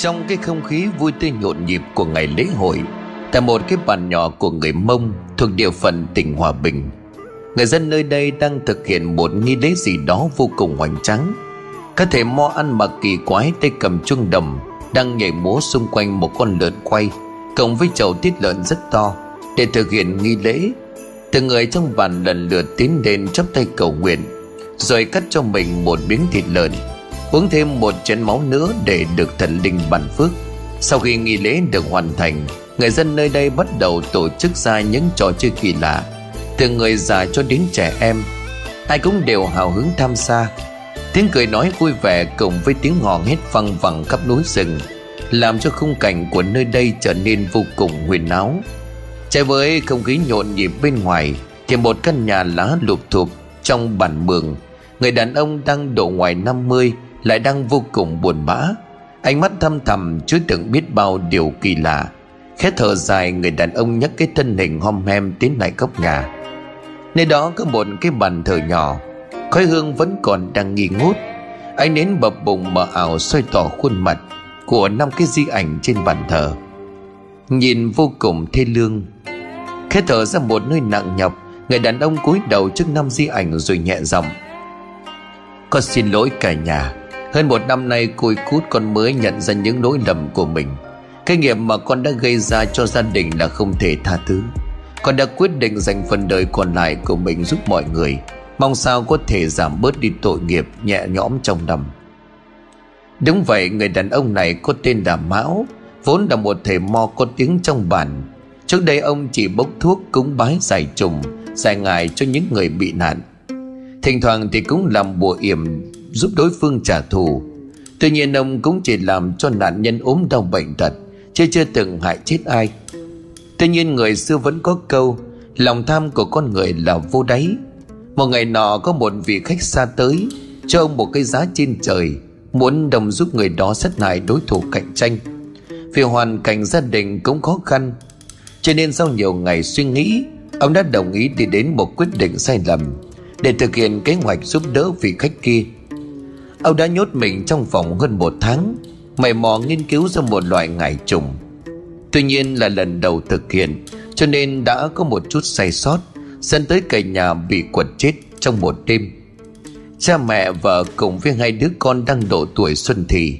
trong cái không khí vui tươi nhộn nhịp của ngày lễ hội, tại một cái bàn nhỏ của người mông thuộc địa phận tỉnh hòa bình. Người dân nơi đây đang thực hiện một nghi lễ gì đó vô cùng hoành tráng. Các thể mo ăn mặc kỳ quái tay cầm chuông đầm đang nhảy múa xung quanh một con lợn quay, cộng với chậu tiết lợn rất to, để thực hiện nghi lễ. Từng người trong bàn lần lượt tiến đến chắp tay cầu nguyện, rồi cắt cho mình một miếng thịt lợn uống thêm một chén máu nữa để được thần linh ban phước. Sau khi nghi lễ được hoàn thành, người dân nơi đây bắt đầu tổ chức ra những trò chơi kỳ lạ, từ người già cho đến trẻ em. Ai cũng đều hào hứng tham gia. Tiếng cười nói vui vẻ cùng với tiếng hò hét văng vẳng khắp núi rừng, làm cho khung cảnh của nơi đây trở nên vô cùng huyền áo. Trái với không khí nhộn nhịp bên ngoài, thì một căn nhà lá lụp thụp trong bản mường, người đàn ông đang độ ngoài 50 lại đang vô cùng buồn bã. Ánh mắt thâm thầm chứa đựng biết bao điều kỳ lạ. Khẽ thở dài, người đàn ông nhấc cái thân hình hom hem tiến lại góc nhà. Nơi đó có một cái bàn thờ nhỏ, khói hương vẫn còn đang nghi ngút. Ánh nến bập bùng mờ ảo soi tỏ khuôn mặt của năm cái di ảnh trên bàn thờ. Nhìn vô cùng thê lương. Khẽ thở ra một nơi nặng nhọc, người đàn ông cúi đầu trước năm di ảnh rồi nhẹ giọng, con xin lỗi cả nhà hơn một năm nay cùi cút con mới nhận ra những lỗi lầm của mình. Cái nghiệp mà con đã gây ra cho gia đình là không thể tha thứ. Con đã quyết định dành phần đời còn lại của mình giúp mọi người. Mong sao có thể giảm bớt đi tội nghiệp nhẹ nhõm trong năm. Đúng vậy, người đàn ông này có tên là Mão, Vốn là một thầy mo có tiếng trong bản. Trước đây ông chỉ bốc thuốc cúng bái giải trùng, Giải ngài cho những người bị nạn. Thỉnh thoảng thì cũng làm bùa yểm giúp đối phương trả thù. Tuy nhiên ông cũng chỉ làm cho nạn nhân ốm đau bệnh tật, Chứ chưa từng hại chết ai. Tuy nhiên người xưa vẫn có câu, Lòng tham của con người là vô đáy. Một ngày nọ có một vị khách xa tới, Cho ông một cái giá trên trời, Muốn đồng giúp người đó sát hại đối thủ cạnh tranh. Vì hoàn cảnh gia đình cũng khó khăn, Cho nên sau nhiều ngày suy nghĩ, Ông đã đồng ý đi đến một quyết định sai lầm, Để thực hiện kế hoạch giúp đỡ vị khách kia. Ông đã nhốt mình trong phòng hơn một tháng, Mày mò nghiên cứu ra một loại ngải trùng. Tuy nhiên là lần đầu thực hiện, Cho nên đã có một chút sai sót, Dẫn tới cả nhà bị quật chết trong một đêm. Cha mẹ vợ cùng với hai đứa con đang độ tuổi xuân thì.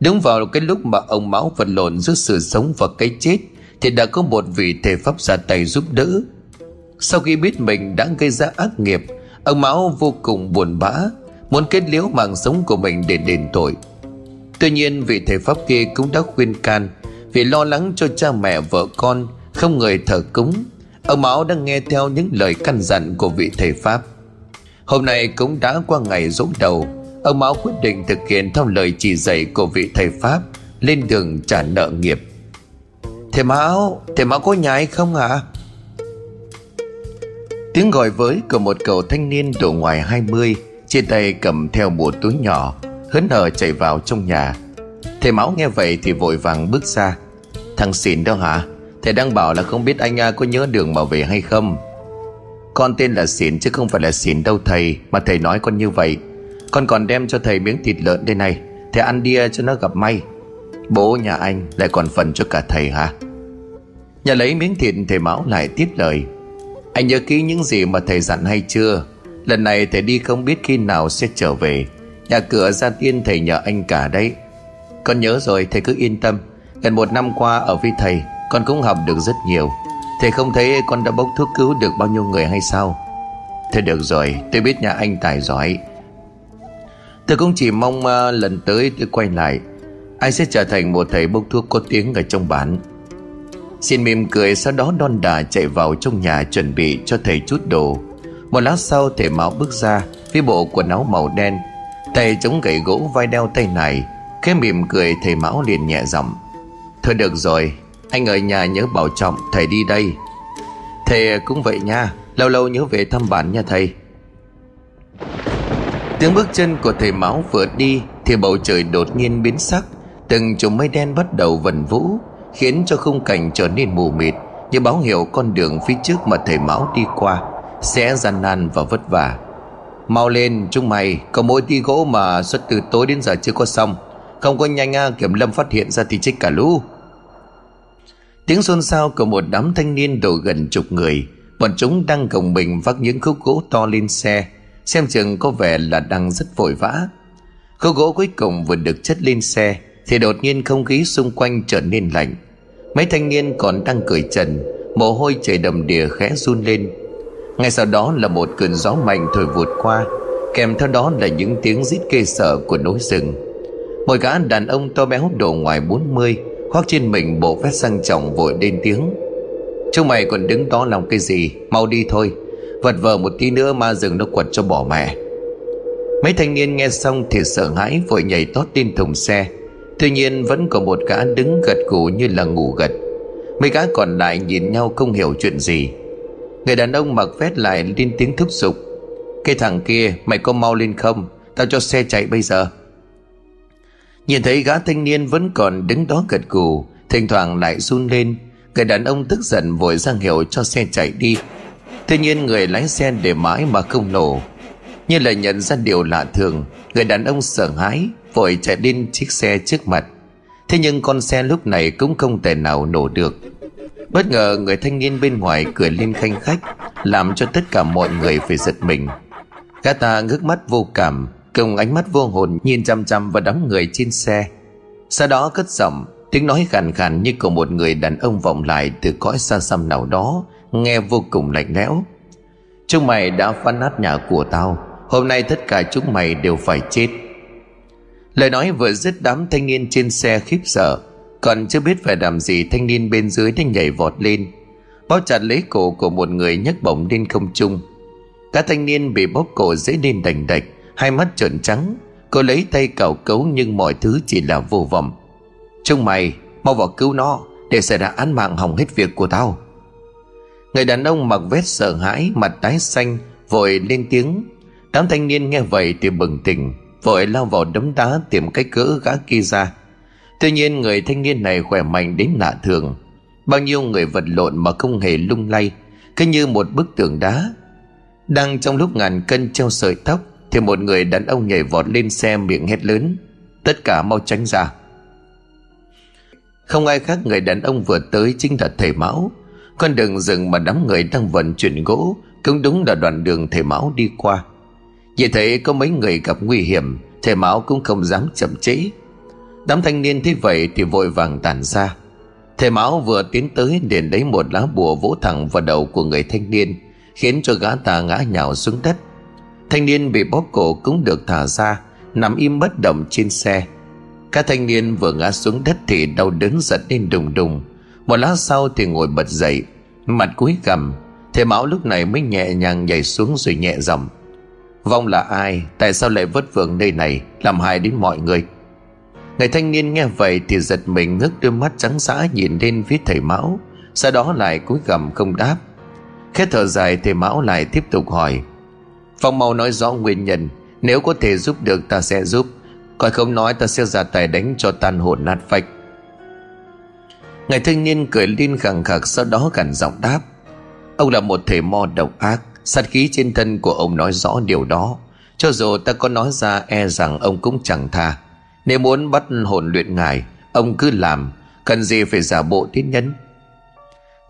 Đúng vào cái lúc mà ông Mão vật lộn giữa sự sống và cái chết, Thì đã có một vị thầy pháp ra tay giúp đỡ. Sau khi biết mình đã gây ra ác nghiệp, Ông Mão vô cùng buồn bã muốn kết liễu mạng sống của mình để đền tội. Tuy nhiên, vị thầy pháp kia cũng đã khuyên can, vì lo lắng cho cha mẹ vợ con, không người thờ cúng, ông mão đang nghe theo những lời căn dặn của vị thầy pháp. Hôm nay cũng đã qua ngày dỗ đầu, ông mão quyết định thực hiện theo lời chỉ dạy của vị thầy pháp, lên đường trả nợ nghiệp. Thầy mão thầy mão có nhà hay không ạ? À? tiếng gọi với của một cậu thanh niên độ ngoài 20 trên tay cầm theo một túi nhỏ, hớn hở chạy vào trong nhà. Thầy máu nghe vậy thì vội vàng bước ra. Thằng xỉn đâu hả? Thầy đang bảo là không biết anh, a, có nhớ đường mà về hay không? Con tên là xỉn chứ không phải là xỉn đâu thầy, mà thầy nói con như vậy. Con còn đem cho thầy miếng thịt lợn đây này, thầy ăn đi cho nó gặp may. Bố nhà anh lại còn phần cho cả thầy hả? Nhà lấy miếng thịt, thầy máu lại tiếp lời. Anh nhớ kỹ những gì mà thầy dặn hay chưa? Lần này thầy đi không biết khi nào sẽ trở về. Nhà cửa gia tiên thầy nhờ anh cả đấy. Con nhớ rồi thầy cứ yên tâm. Gần một năm qua ở với thầy Con cũng học được rất nhiều. Thầy không thấy con đã bốc thuốc cứu được bao nhiêu người hay sao? Thầy được rồi Tôi biết nhà anh tài giỏi. Tôi cũng chỉ mong uh, lần tới tôi quay lại. Anh sẽ trở thành một thầy bốc thuốc có tiếng ở trong bản. Xin mỉm cười sau đó đon đà chạy vào trong nhà chuẩn bị cho thầy chút đồ một lát sau thể máu bước ra với bộ quần áo màu đen. Tay chống gậy gỗ vai đeo tay này, khẽ mỉm cười thầy mão liền nhẹ giọng. Thôi được rồi, anh ở nhà nhớ bảo trọng, thầy đi đây. Thầy cũng vậy nha, lâu lâu nhớ về thăm bản nha thầy. Tiếng bước chân của thầy máu vừa đi thì bầu trời đột nhiên biến sắc, từng chùm mây đen bắt đầu vần vũ, khiến cho khung cảnh trở nên mù mịt như báo hiệu con đường phía trước mà thầy máu đi qua sẽ gian nan và vất vả. Mau lên, chúng mày, có mỗi tí gỗ mà xuất từ tối đến giờ chưa có xong. Không có nhanh à Kiểm lâm phát hiện ra thì chết cả lũ. Tiếng xôn xao của một đám thanh niên đổ gần chục người. Bọn chúng đang gồng mình vác những khúc gỗ to lên xe, Xem chừng có vẻ là đang rất vội vã. Khúc gỗ cuối cùng vừa được chất lên xe, Thì đột nhiên không khí xung quanh trở nên lạnh. Mấy thanh niên còn đang cười trần, Mồ hôi chảy đầm đìa khẽ run lên. Ngay sau đó là một cơn gió mạnh thổi vụt qua, Kèm theo đó là những tiếng rít kê sợ của núi rừng. Một gã đàn ông to béo độ ngoài 40 Khoác trên mình bộ vest sang trọng vội lên tiếng. Chúng mày còn đứng đó làm cái gì? Mau đi thôi, Vật vờ một tí nữa ma rừng nó quật cho bỏ mẹ. Mấy thanh niên nghe xong thì sợ hãi, Vội nhảy tót lên thùng xe. Tuy nhiên vẫn có một gã đứng gật gù như là ngủ gật. Mấy gã còn lại nhìn nhau không hiểu chuyện gì. Người đàn ông mặc vest lại lên tiếng thúc giục. Cái thằng kia, mày có mau lên không? Tao cho xe chạy bây giờ. Nhìn thấy gã thanh niên vẫn còn đứng đó gật gù, Thỉnh thoảng lại run lên. Người đàn ông tức giận vội ra hiệu cho xe chạy đi. Tuy nhiên người lái xe để mãi mà không nổ. Như là nhận ra điều lạ thường, Người đàn ông sợ hãi, Vội chạy lên chiếc xe trước mặt. Thế nhưng con xe lúc này cũng không thể nào nổ được. Bất ngờ người thanh niên bên ngoài cười lên khanh khách, Làm cho tất cả mọi người phải giật mình. Gã ta ngước mắt vô cảm, Cùng ánh mắt vô hồn nhìn chăm chăm vào đám người trên xe. Sau đó cất giọng, Tiếng nói khàn khàn như của một người đàn ông vọng lại từ cõi xa xăm nào đó, Nghe vô cùng lạnh lẽo. Chúng mày đã phá nát nhà của tao, Hôm nay tất cả chúng mày đều phải chết. Lời nói vừa dứt đám thanh niên trên xe khiếp sợ còn chưa biết phải làm gì thanh niên bên dưới đã nhảy vọt lên. Bao chặt lấy cổ của một người nhấc bổng lên không trung. Các thanh niên bị bóp cổ dễ lên đành đạch, Hai mắt trợn trắng. Cô lấy tay cào cấu nhưng mọi thứ chỉ là vô vọng. Chúng mày, mau vào cứu nó, Để xảy ra án mạng hỏng hết việc của tao. Người đàn ông mặc vest sợ hãi, Mặt tái xanh, Vội lên tiếng. Đám thanh niên nghe vậy thì bừng tỉnh, Vội lao vào đấm đá tìm cách cỡ gã kia ra. Tuy nhiên người thanh niên này khỏe mạnh đến lạ thường. Bao nhiêu người vật lộn mà không hề lung lay, Cứ như một bức tường đá. Đang trong lúc ngàn cân treo sợi tóc, Thì một người đàn ông nhảy vọt lên xe miệng hét lớn, Tất cả mau tránh ra. Không ai khác người đàn ông vừa tới chính là thầy Mão. Con đường rừng mà đám người đang vận chuyển gỗ Cũng đúng là đoạn đường thầy Mão đi qua. Nhìn thấy có mấy người gặp nguy hiểm, Thầy Mão cũng không dám chậm trễ. Đám thanh niên thấy vậy thì vội vàng tản ra. Thầy Mão vừa tiến tới liền lấy một lá bùa vỗ thẳng vào đầu của người thanh niên, Khiến cho gã ta ngã nhào xuống đất. Thanh niên bị bóp cổ cũng được thả ra, Nằm im bất động trên xe. Các thanh niên vừa ngã xuống đất thì đau đớn giật lên đùng đùng. Một lát sau thì ngồi bật dậy, Mặt cúi gằm. Thầy Mão lúc này mới nhẹ nhàng nhảy xuống rồi nhẹ giọng. Vong là ai? Tại sao lại vất vưởng nơi này? Làm hại đến mọi người. Người thanh niên nghe vậy thì giật mình ngước đôi mắt trắng xã nhìn lên phía thầy Mão, Sau đó lại cúi gằm không đáp. Khét thở dài, thầy Mão lại tiếp tục hỏi, Phong mau nói rõ nguyên nhân, Nếu có thể giúp được ta sẽ giúp, Còn không nói ta sẽ ra tay đánh cho tan hồn nát phách. Người thanh niên cười lên khẳng khặc, Sau đó gần giọng đáp, Ông là một thể mo độc ác, Sát khí trên thân của ông nói rõ điều đó. Cho dù ta có nói ra e rằng ông cũng chẳng tha nếu muốn bắt hồn luyện ngài, Ông cứ làm, Cần gì phải giả bộ tín nhân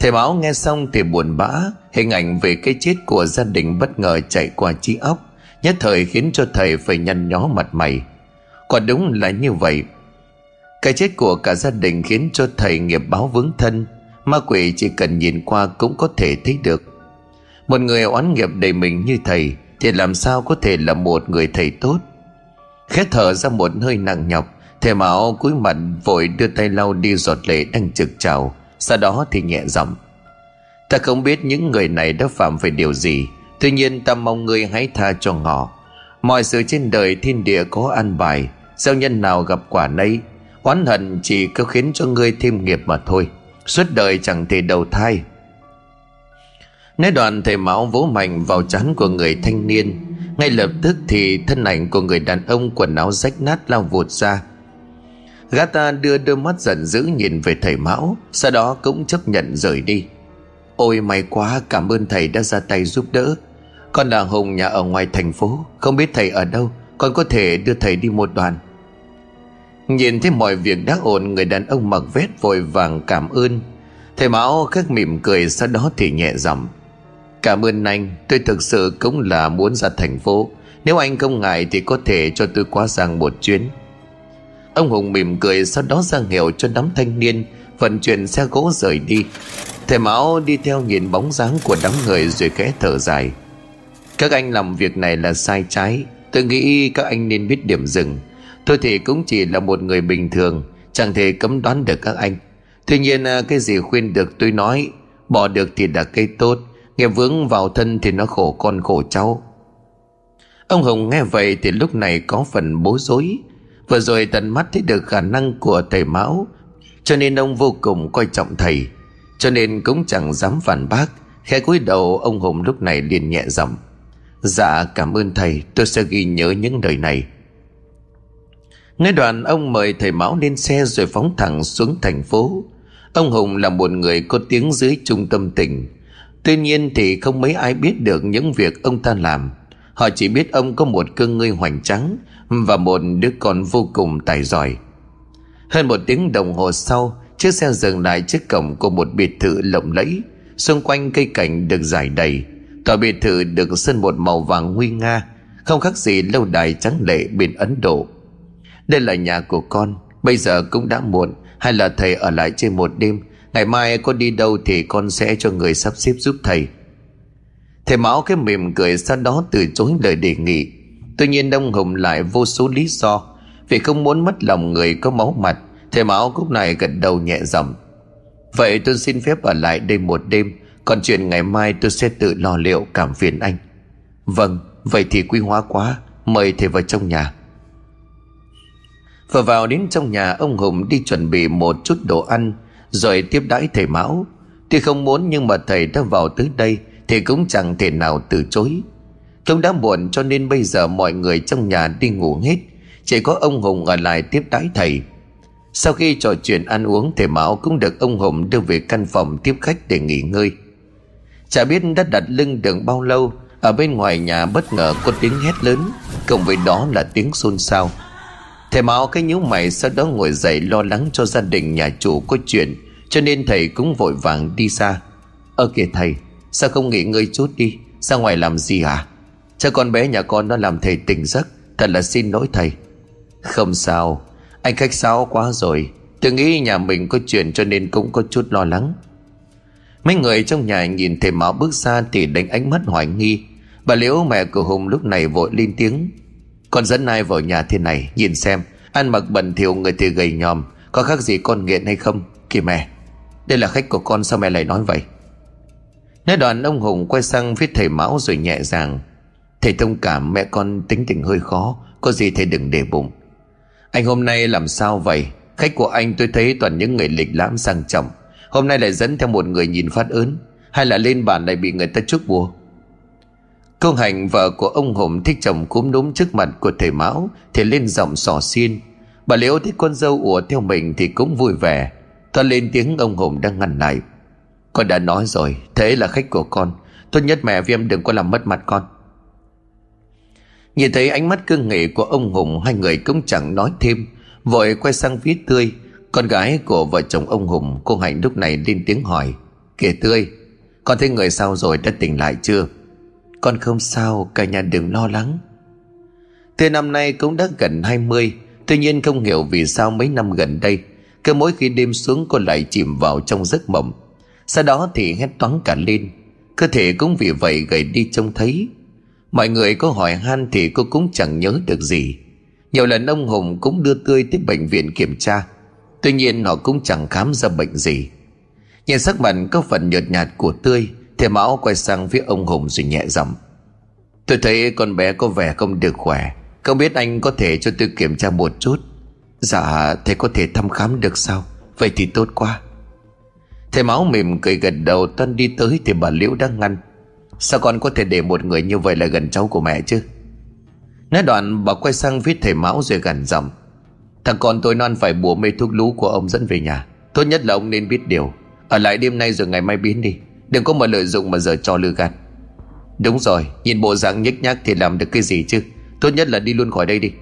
Thầy Mão nghe xong thì buồn bã, Hình ảnh về cái chết của gia đình bất ngờ chạy qua trí óc, Nhất thời khiến cho thầy phải nhăn nhó mặt mày. Quả đúng là như vậy. Cái chết của cả gia đình khiến cho thầy nghiệp báo vướng thân, Ma quỷ chỉ cần nhìn qua cũng có thể thấy được. Một người oán nghiệp đầy mình như thầy, Thì làm sao có thể là một người thầy tốt? Khẽ thở ra một hơi nặng nhọc Thầy máu cúi mặt vội đưa tay lau đi giọt lệ đang trực trào, Sau đó thì nhẹ giọng, Ta không biết những người này đã phạm phải điều gì, Tuy nhiên ta mong ngươi hãy tha cho họ Mọi sự trên đời thiên địa có an bài Gieo nhân nào gặp quả nấy? Oán hận chỉ có khiến cho ngươi thêm nghiệp mà thôi, Suốt đời chẳng thể đầu thai. Nói đoạn thầy Mão vỗ mạnh vào trán của người thanh niên ngay lập tức thì thân ảnh của người đàn ông quần áo rách nát lao vụt ra. Gã ta đưa đôi mắt giận dữ nhìn về thầy Mão, Sau đó cũng chấp nhận rời đi. Ôi, may quá, cảm ơn thầy đã ra tay giúp đỡ. Con là Hùng nhà ở ngoài thành phố, Không biết thầy ở đâu, Con có thể đưa thầy đi một đoàn. Nhìn thấy mọi việc đã ổn, Người đàn ông mặc vét vội vàng cảm ơn. Thầy Mão khắc mỉm cười, Sau đó thì nhẹ giọng. Cảm ơn anh. Tôi thực sự cũng là muốn ra thành phố. Nếu anh không ngại thì có thể cho tôi qua sang một chuyến. Ông Hùng mỉm cười Sau đó ra hiệu cho đám thanh niên, Vận chuyển xe gỗ rời đi. Thầy Mão đi theo nhìn bóng dáng của đám người Rồi khẽ thở dài. Các anh làm việc này là sai trái. Tôi nghĩ các anh nên biết điểm dừng. Tôi thì cũng chỉ là một người bình thường, Chẳng thể cấm đoán được các anh. Tuy nhiên à, cái gì khuyên được tôi nói, Bỏ được thì là cây tốt. Nghe vướng vào thân thì nó khổ con khổ cháu. Ông Hồng nghe vậy thì lúc này có phần bối rối. Vừa rồi tận mắt thấy được khả năng của thầy Mão, Cho nên ông vô cùng coi trọng thầy. Cho nên cũng chẳng dám phản bác. Khẽ cúi đầu, ông Hùng lúc này liền nhẹ giọng. Dạ cảm ơn thầy, Tôi sẽ ghi nhớ những lời này. Nghe đoạn ông mời thầy Mão lên xe Rồi phóng thẳng xuống thành phố. Ông Hùng là một người có tiếng dưới trung tâm tỉnh. Tuy nhiên thì không mấy ai biết được những việc ông ta làm. Họ chỉ biết ông có một cơ ngơi hoành trắng Và một đứa con vô cùng tài giỏi. Hơn một tiếng đồng hồ sau, Chiếc xe dừng lại trước cổng của một biệt thự lộng lẫy. Xung quanh cây cảnh được giải đầy. Tòa biệt thự được sơn một màu vàng nguy nga, Không khác gì lâu đài trắng lệ bên Ấn Độ. Đây là nhà của con, Bây giờ cũng đã muộn, Hay là thầy ở lại trên một đêm Ngày mai con đi đâu thì con sẽ cho người sắp xếp giúp thầy. Thầy Mão cái mỉm cười sau đó từ chối lời đề nghị. Tuy nhiên Đông Hùng lại vô số lý do. Vì không muốn mất lòng người có máu mặt, Thầy Mão lúc này gật đầu nhẹ giọng. Vậy tôi xin phép ở lại đây một đêm, Còn chuyện ngày mai tôi sẽ tự lo liệu cảm phiền anh. Vâng Vậy thì quý hóa quá, Mời thầy vào trong nhà. Vừa vào đến trong nhà, Ông Hùng đi chuẩn bị một chút đồ ăn. Rồi tiếp đãi thầy Mão. Tuy không muốn nhưng mà thầy đã vào tới đây Thì cũng chẳng thể nào từ chối. Không đã muộn cho nên bây giờ mọi người trong nhà đi ngủ hết. Chỉ có ông Hùng ở lại tiếp đãi thầy. Sau khi trò chuyện ăn uống, Thầy Mão cũng được ông Hùng đưa về căn phòng tiếp khách để nghỉ ngơi. Chả biết đã đặt lưng được bao lâu, Ở bên ngoài nhà bất ngờ có tiếng hét lớn, Cộng với đó là tiếng xôn xao. Thầy Mão cái nhíu mày sau đó ngồi dậy lo lắng cho gia đình nhà chủ có chuyện, Cho nên thầy cũng vội vàng đi ra. Ơ kìa thầy, Sao không nghỉ ngơi chút đi? Ra ngoài làm gì à Cho con bé nhà con nó làm thầy tỉnh giấc, Thật là xin lỗi thầy. Không sao, Anh khách sáo quá rồi. Tôi nghĩ nhà mình có chuyện cho nên cũng có chút lo lắng. Mấy người trong nhà nhìn thầy Mão bước ra Thì đánh ánh mắt hoài nghi. Bà Liễu mẹ của Hùng lúc này vội lên tiếng. Con dẫn ai vào nhà thế này, Nhìn xem. Ăn mặc bẩn thỉu người thì gầy nhòm, Có khác gì con nghiện hay không, Kìa mẹ. Đây là khách của con, sao mẹ lại nói vậy? Nói đoạn, ông Hùng quay sang phía thầy Mão rồi nhẹ rằng Thầy thông cảm, mẹ con tính tình hơi khó, Có gì thầy đừng để bụng. Anh hôm nay làm sao vậy? Khách của anh tôi thấy toàn những người lịch lãm sang trọng. Hôm nay lại dẫn theo một người nhìn phát ớn. Hay là lên bàn lại bị người ta chúc bùa? Cô Hạnh vợ của ông Hùng thích chồng cúm núm trước mặt của thầy Mão Thì lên giọng sò xiên. Bà Liễu thấy con dâu ủa theo mình thì cũng vui vẻ. Thoa lên tiếng ông Hùng đang ngăn lại. Con đã nói rồi, Thế là khách của con. Tốt nhất mẹ với em đừng có làm mất mặt con. Nhìn thấy ánh mắt cương nghị của ông Hùng, Hai người cũng chẳng nói thêm. Vội quay sang phía Tươi. Con gái của vợ chồng ông Hùng, Cô Hạnh lúc này lên tiếng hỏi. Kìa Tươi, Con thấy người sao rồi đã tỉnh lại chưa? Con không sao, Cả nhà đừng lo lắng. Thế năm nay cũng đã gần 20 Tuy nhiên không hiểu vì sao mấy năm gần đây, Cứ mỗi khi đêm xuống cô lại chìm vào trong giấc mộng. Sau đó thì hét toán cả lên. Cơ thể cũng vì vậy gầy đi trông thấy. Mọi người có hỏi han thì cô cũng chẳng nhớ được gì. Nhiều lần ông Hùng cũng đưa Tươi tới bệnh viện kiểm tra. Tuy nhiên họ cũng chẳng khám ra bệnh gì. Nhìn sắc mặt có phần nhợt nhạt của Tươi Thầy Mão quay sang phía ông Hùng rồi nhẹ giọng, Tôi thấy con bé có vẻ không được khỏe. Không biết anh có thể cho tôi kiểm tra một chút? Dạ thầy có thể thăm khám được sao? Vậy thì tốt quá. Thầy Máu mỉm cười gật đầu Tân đi tới thì bà Liễu đang ngăn. Sao con có thể để một người như vậy là gần cháu của mẹ chứ? Nói đoạn, bà quay sang viết thầy Mão rồi gần giọng, Thằng con tôi non phải bùa mê thuốc lú của ông dẫn về nhà. Tốt nhất là ông nên biết điều. Ở lại đêm nay rồi ngày mai biến đi. Đừng có mà lợi dụng mà giờ cho lừa gạt. Đúng rồi, Nhìn bộ dạng nhếch nhác thì làm được cái gì chứ? Tốt nhất là đi luôn khỏi đây đi.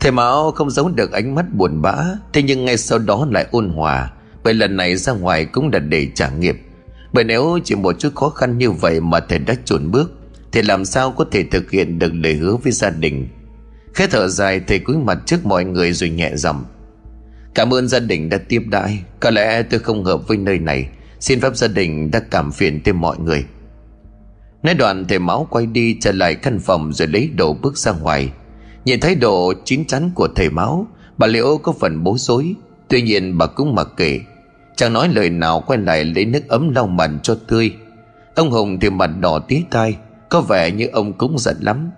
Thầy Mão không giấu được ánh mắt buồn bã, Thế nhưng ngay sau đó lại ôn hòa. Bởi lần này ra ngoài cũng là để trả nghiệp Bởi nếu chỉ một chút khó khăn như vậy Mà thầy đã chuẩn bước, Thì làm sao có thể thực hiện được lời hứa với gia đình? Khẽ thở dài, thầy cúi mặt trước mọi người rồi nhẹ giọng. Cảm ơn gia đình đã tiếp đãi. Có lẽ tôi không hợp với nơi này. Xin phép gia đình đã cảm phiền thêm mọi người. Nói đoạn thầy máu quay đi trở lại căn phòng rồi lấy đồ bước ra ngoài. Nhìn thấy độ chín chắn của thầy máu, Bà Liễu có phần bối rối. Tuy nhiên bà cũng mặc kệ. Chẳng nói lời nào quay lại lấy nước ấm lau mặt cho tươi. Ông Hùng thì mặt đỏ tí tai, Có vẻ như ông cũng giận lắm.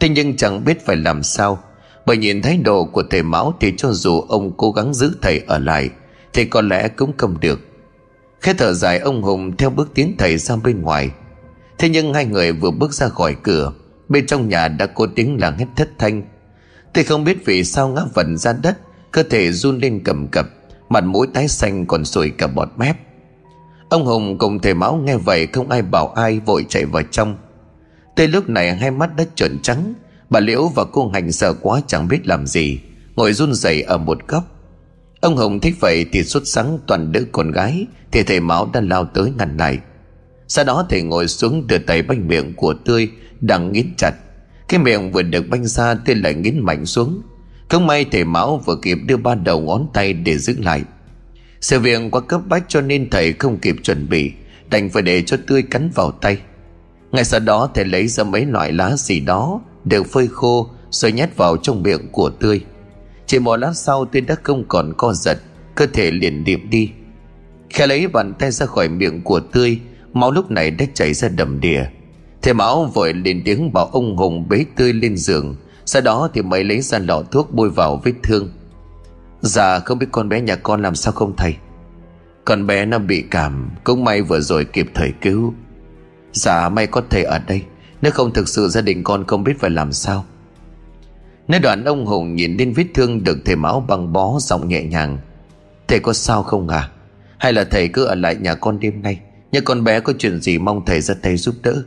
Thế nhưng chẳng biết phải làm sao. Bởi nhìn thái độ của thầy máu Thì cho dù ông cố gắng giữ thầy ở lại, Thì có lẽ cũng không được. Khẽ thở dài ông Hùng theo bước tiến thầy ra bên ngoài. Thế nhưng hai người vừa bước ra khỏi cửa, Bên trong nhà đã có tiếng làng hét thất thanh. Tôi không biết vì sao ngã vần ra đất, Cơ thể run lên cầm cập, Mặt mũi tái xanh còn sùi cả bọt mép. Ông Hùng cùng thầy máu nghe vậy Không ai bảo ai vội chạy vào trong. Tới lúc này hai mắt đã trợn trắng, Bà Liễu và cô Hành sợ quá chẳng biết làm gì, Ngồi run rẩy ở một góc. Ông Hồng thích vậy thì xuất sáng toàn đỡ con gái, Thì thầy máu đã lao tới ngăn lại. Sau đó thầy ngồi xuống đưa tay banh miệng của Tươi Đang nghiến chặt. Cái miệng vừa được banh ra Tươi lại nghiến mạnh xuống. Không may thầy máu vừa kịp đưa ba đầu ngón tay để giữ lại. Sự việc quá cấp bách cho nên thầy không kịp chuẩn bị, Đành phải để cho Tươi cắn vào tay. Ngay sau đó thầy lấy ra mấy loại lá gì đó, đều phơi khô, Rồi nhét vào trong miệng của Tươi. Chỉ một lát sau tên đã không còn co giật, Cơ thể liền điệm đi. Khẽ lấy bàn tay ra khỏi miệng của Tươi, Máu lúc này đã chảy ra đầm đìa. Thầy máu vội lên tiếng bảo ông Hùng bế Tươi lên giường, Sau đó thì mới lấy ra lọ thuốc bôi vào vết thương. Dạ không biết con bé nhà con làm sao không thầy? Con bé nó bị cảm, Cũng may vừa rồi kịp thời cứu. Dạ may có thầy ở đây, Nếu không thực sự gia đình con không biết phải làm sao. Nói đoạn ông Hùng nhìn lên vết thương được thầy máu băng bó giọng nhẹ nhàng. Thầy có sao không à? Hay là thầy cứ ở lại nhà con đêm nay Nhà con bé có chuyện gì mong thầy ra tay giúp đỡ?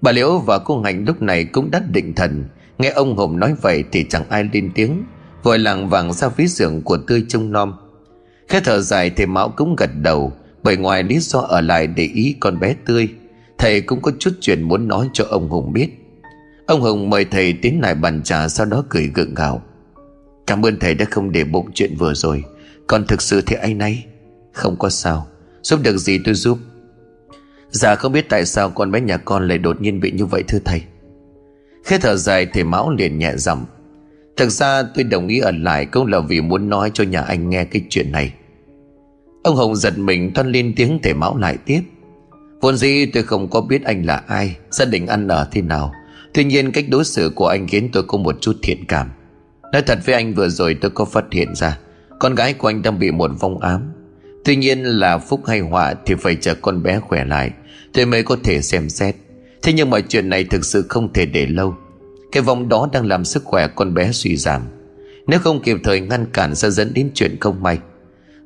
Bà Liễu và cô Hạnh lúc này cũng đắt định thần. Nghe ông Hùng nói vậy thì chẳng ai lên tiếng. Vội làng vàng ra phía giường của tươi trông nom. Khẽ thở dài, thầy Mão cũng gật đầu, bởi ngoài lý do ở lại để ý con bé tươi, thầy cũng có chút chuyện muốn nói cho ông hùng biết ông hồng mời thầy tiến lại bàn trà, sau đó cười gượng gạo. Cảm ơn thầy đã không để bụng chuyện vừa rồi. Còn thực sự thì anh ấy không có sao. Giúp được gì tôi giúp? Dạ không biết tại sao con bé nhà con lại đột nhiên bị như vậy thưa thầy. Khi thở dài thầy mão liền nhẹ giọng. Thực ra tôi đồng ý ở lại cũng là vì muốn nói cho nhà anh nghe cái chuyện này. Ông Hồng giật mình toan lên tiếng thể Mão lại tiếp. Vốn dĩ tôi không có biết anh là ai, Gia đình ăn ở thế nào. Tuy nhiên cách đối xử của anh khiến tôi có một chút thiện cảm. Nói thật với anh, vừa rồi tôi có phát hiện ra, Con gái của anh đang bị một vong ám. Tuy nhiên là phúc hay họa Thì phải chờ con bé khỏe lại, Tôi mới có thể xem xét. Thế nhưng mà chuyện này thực sự không thể để lâu. Cái vong đó đang làm sức khỏe con bé suy giảm. Nếu không kịp thời ngăn cản sẽ dẫn đến chuyện không may.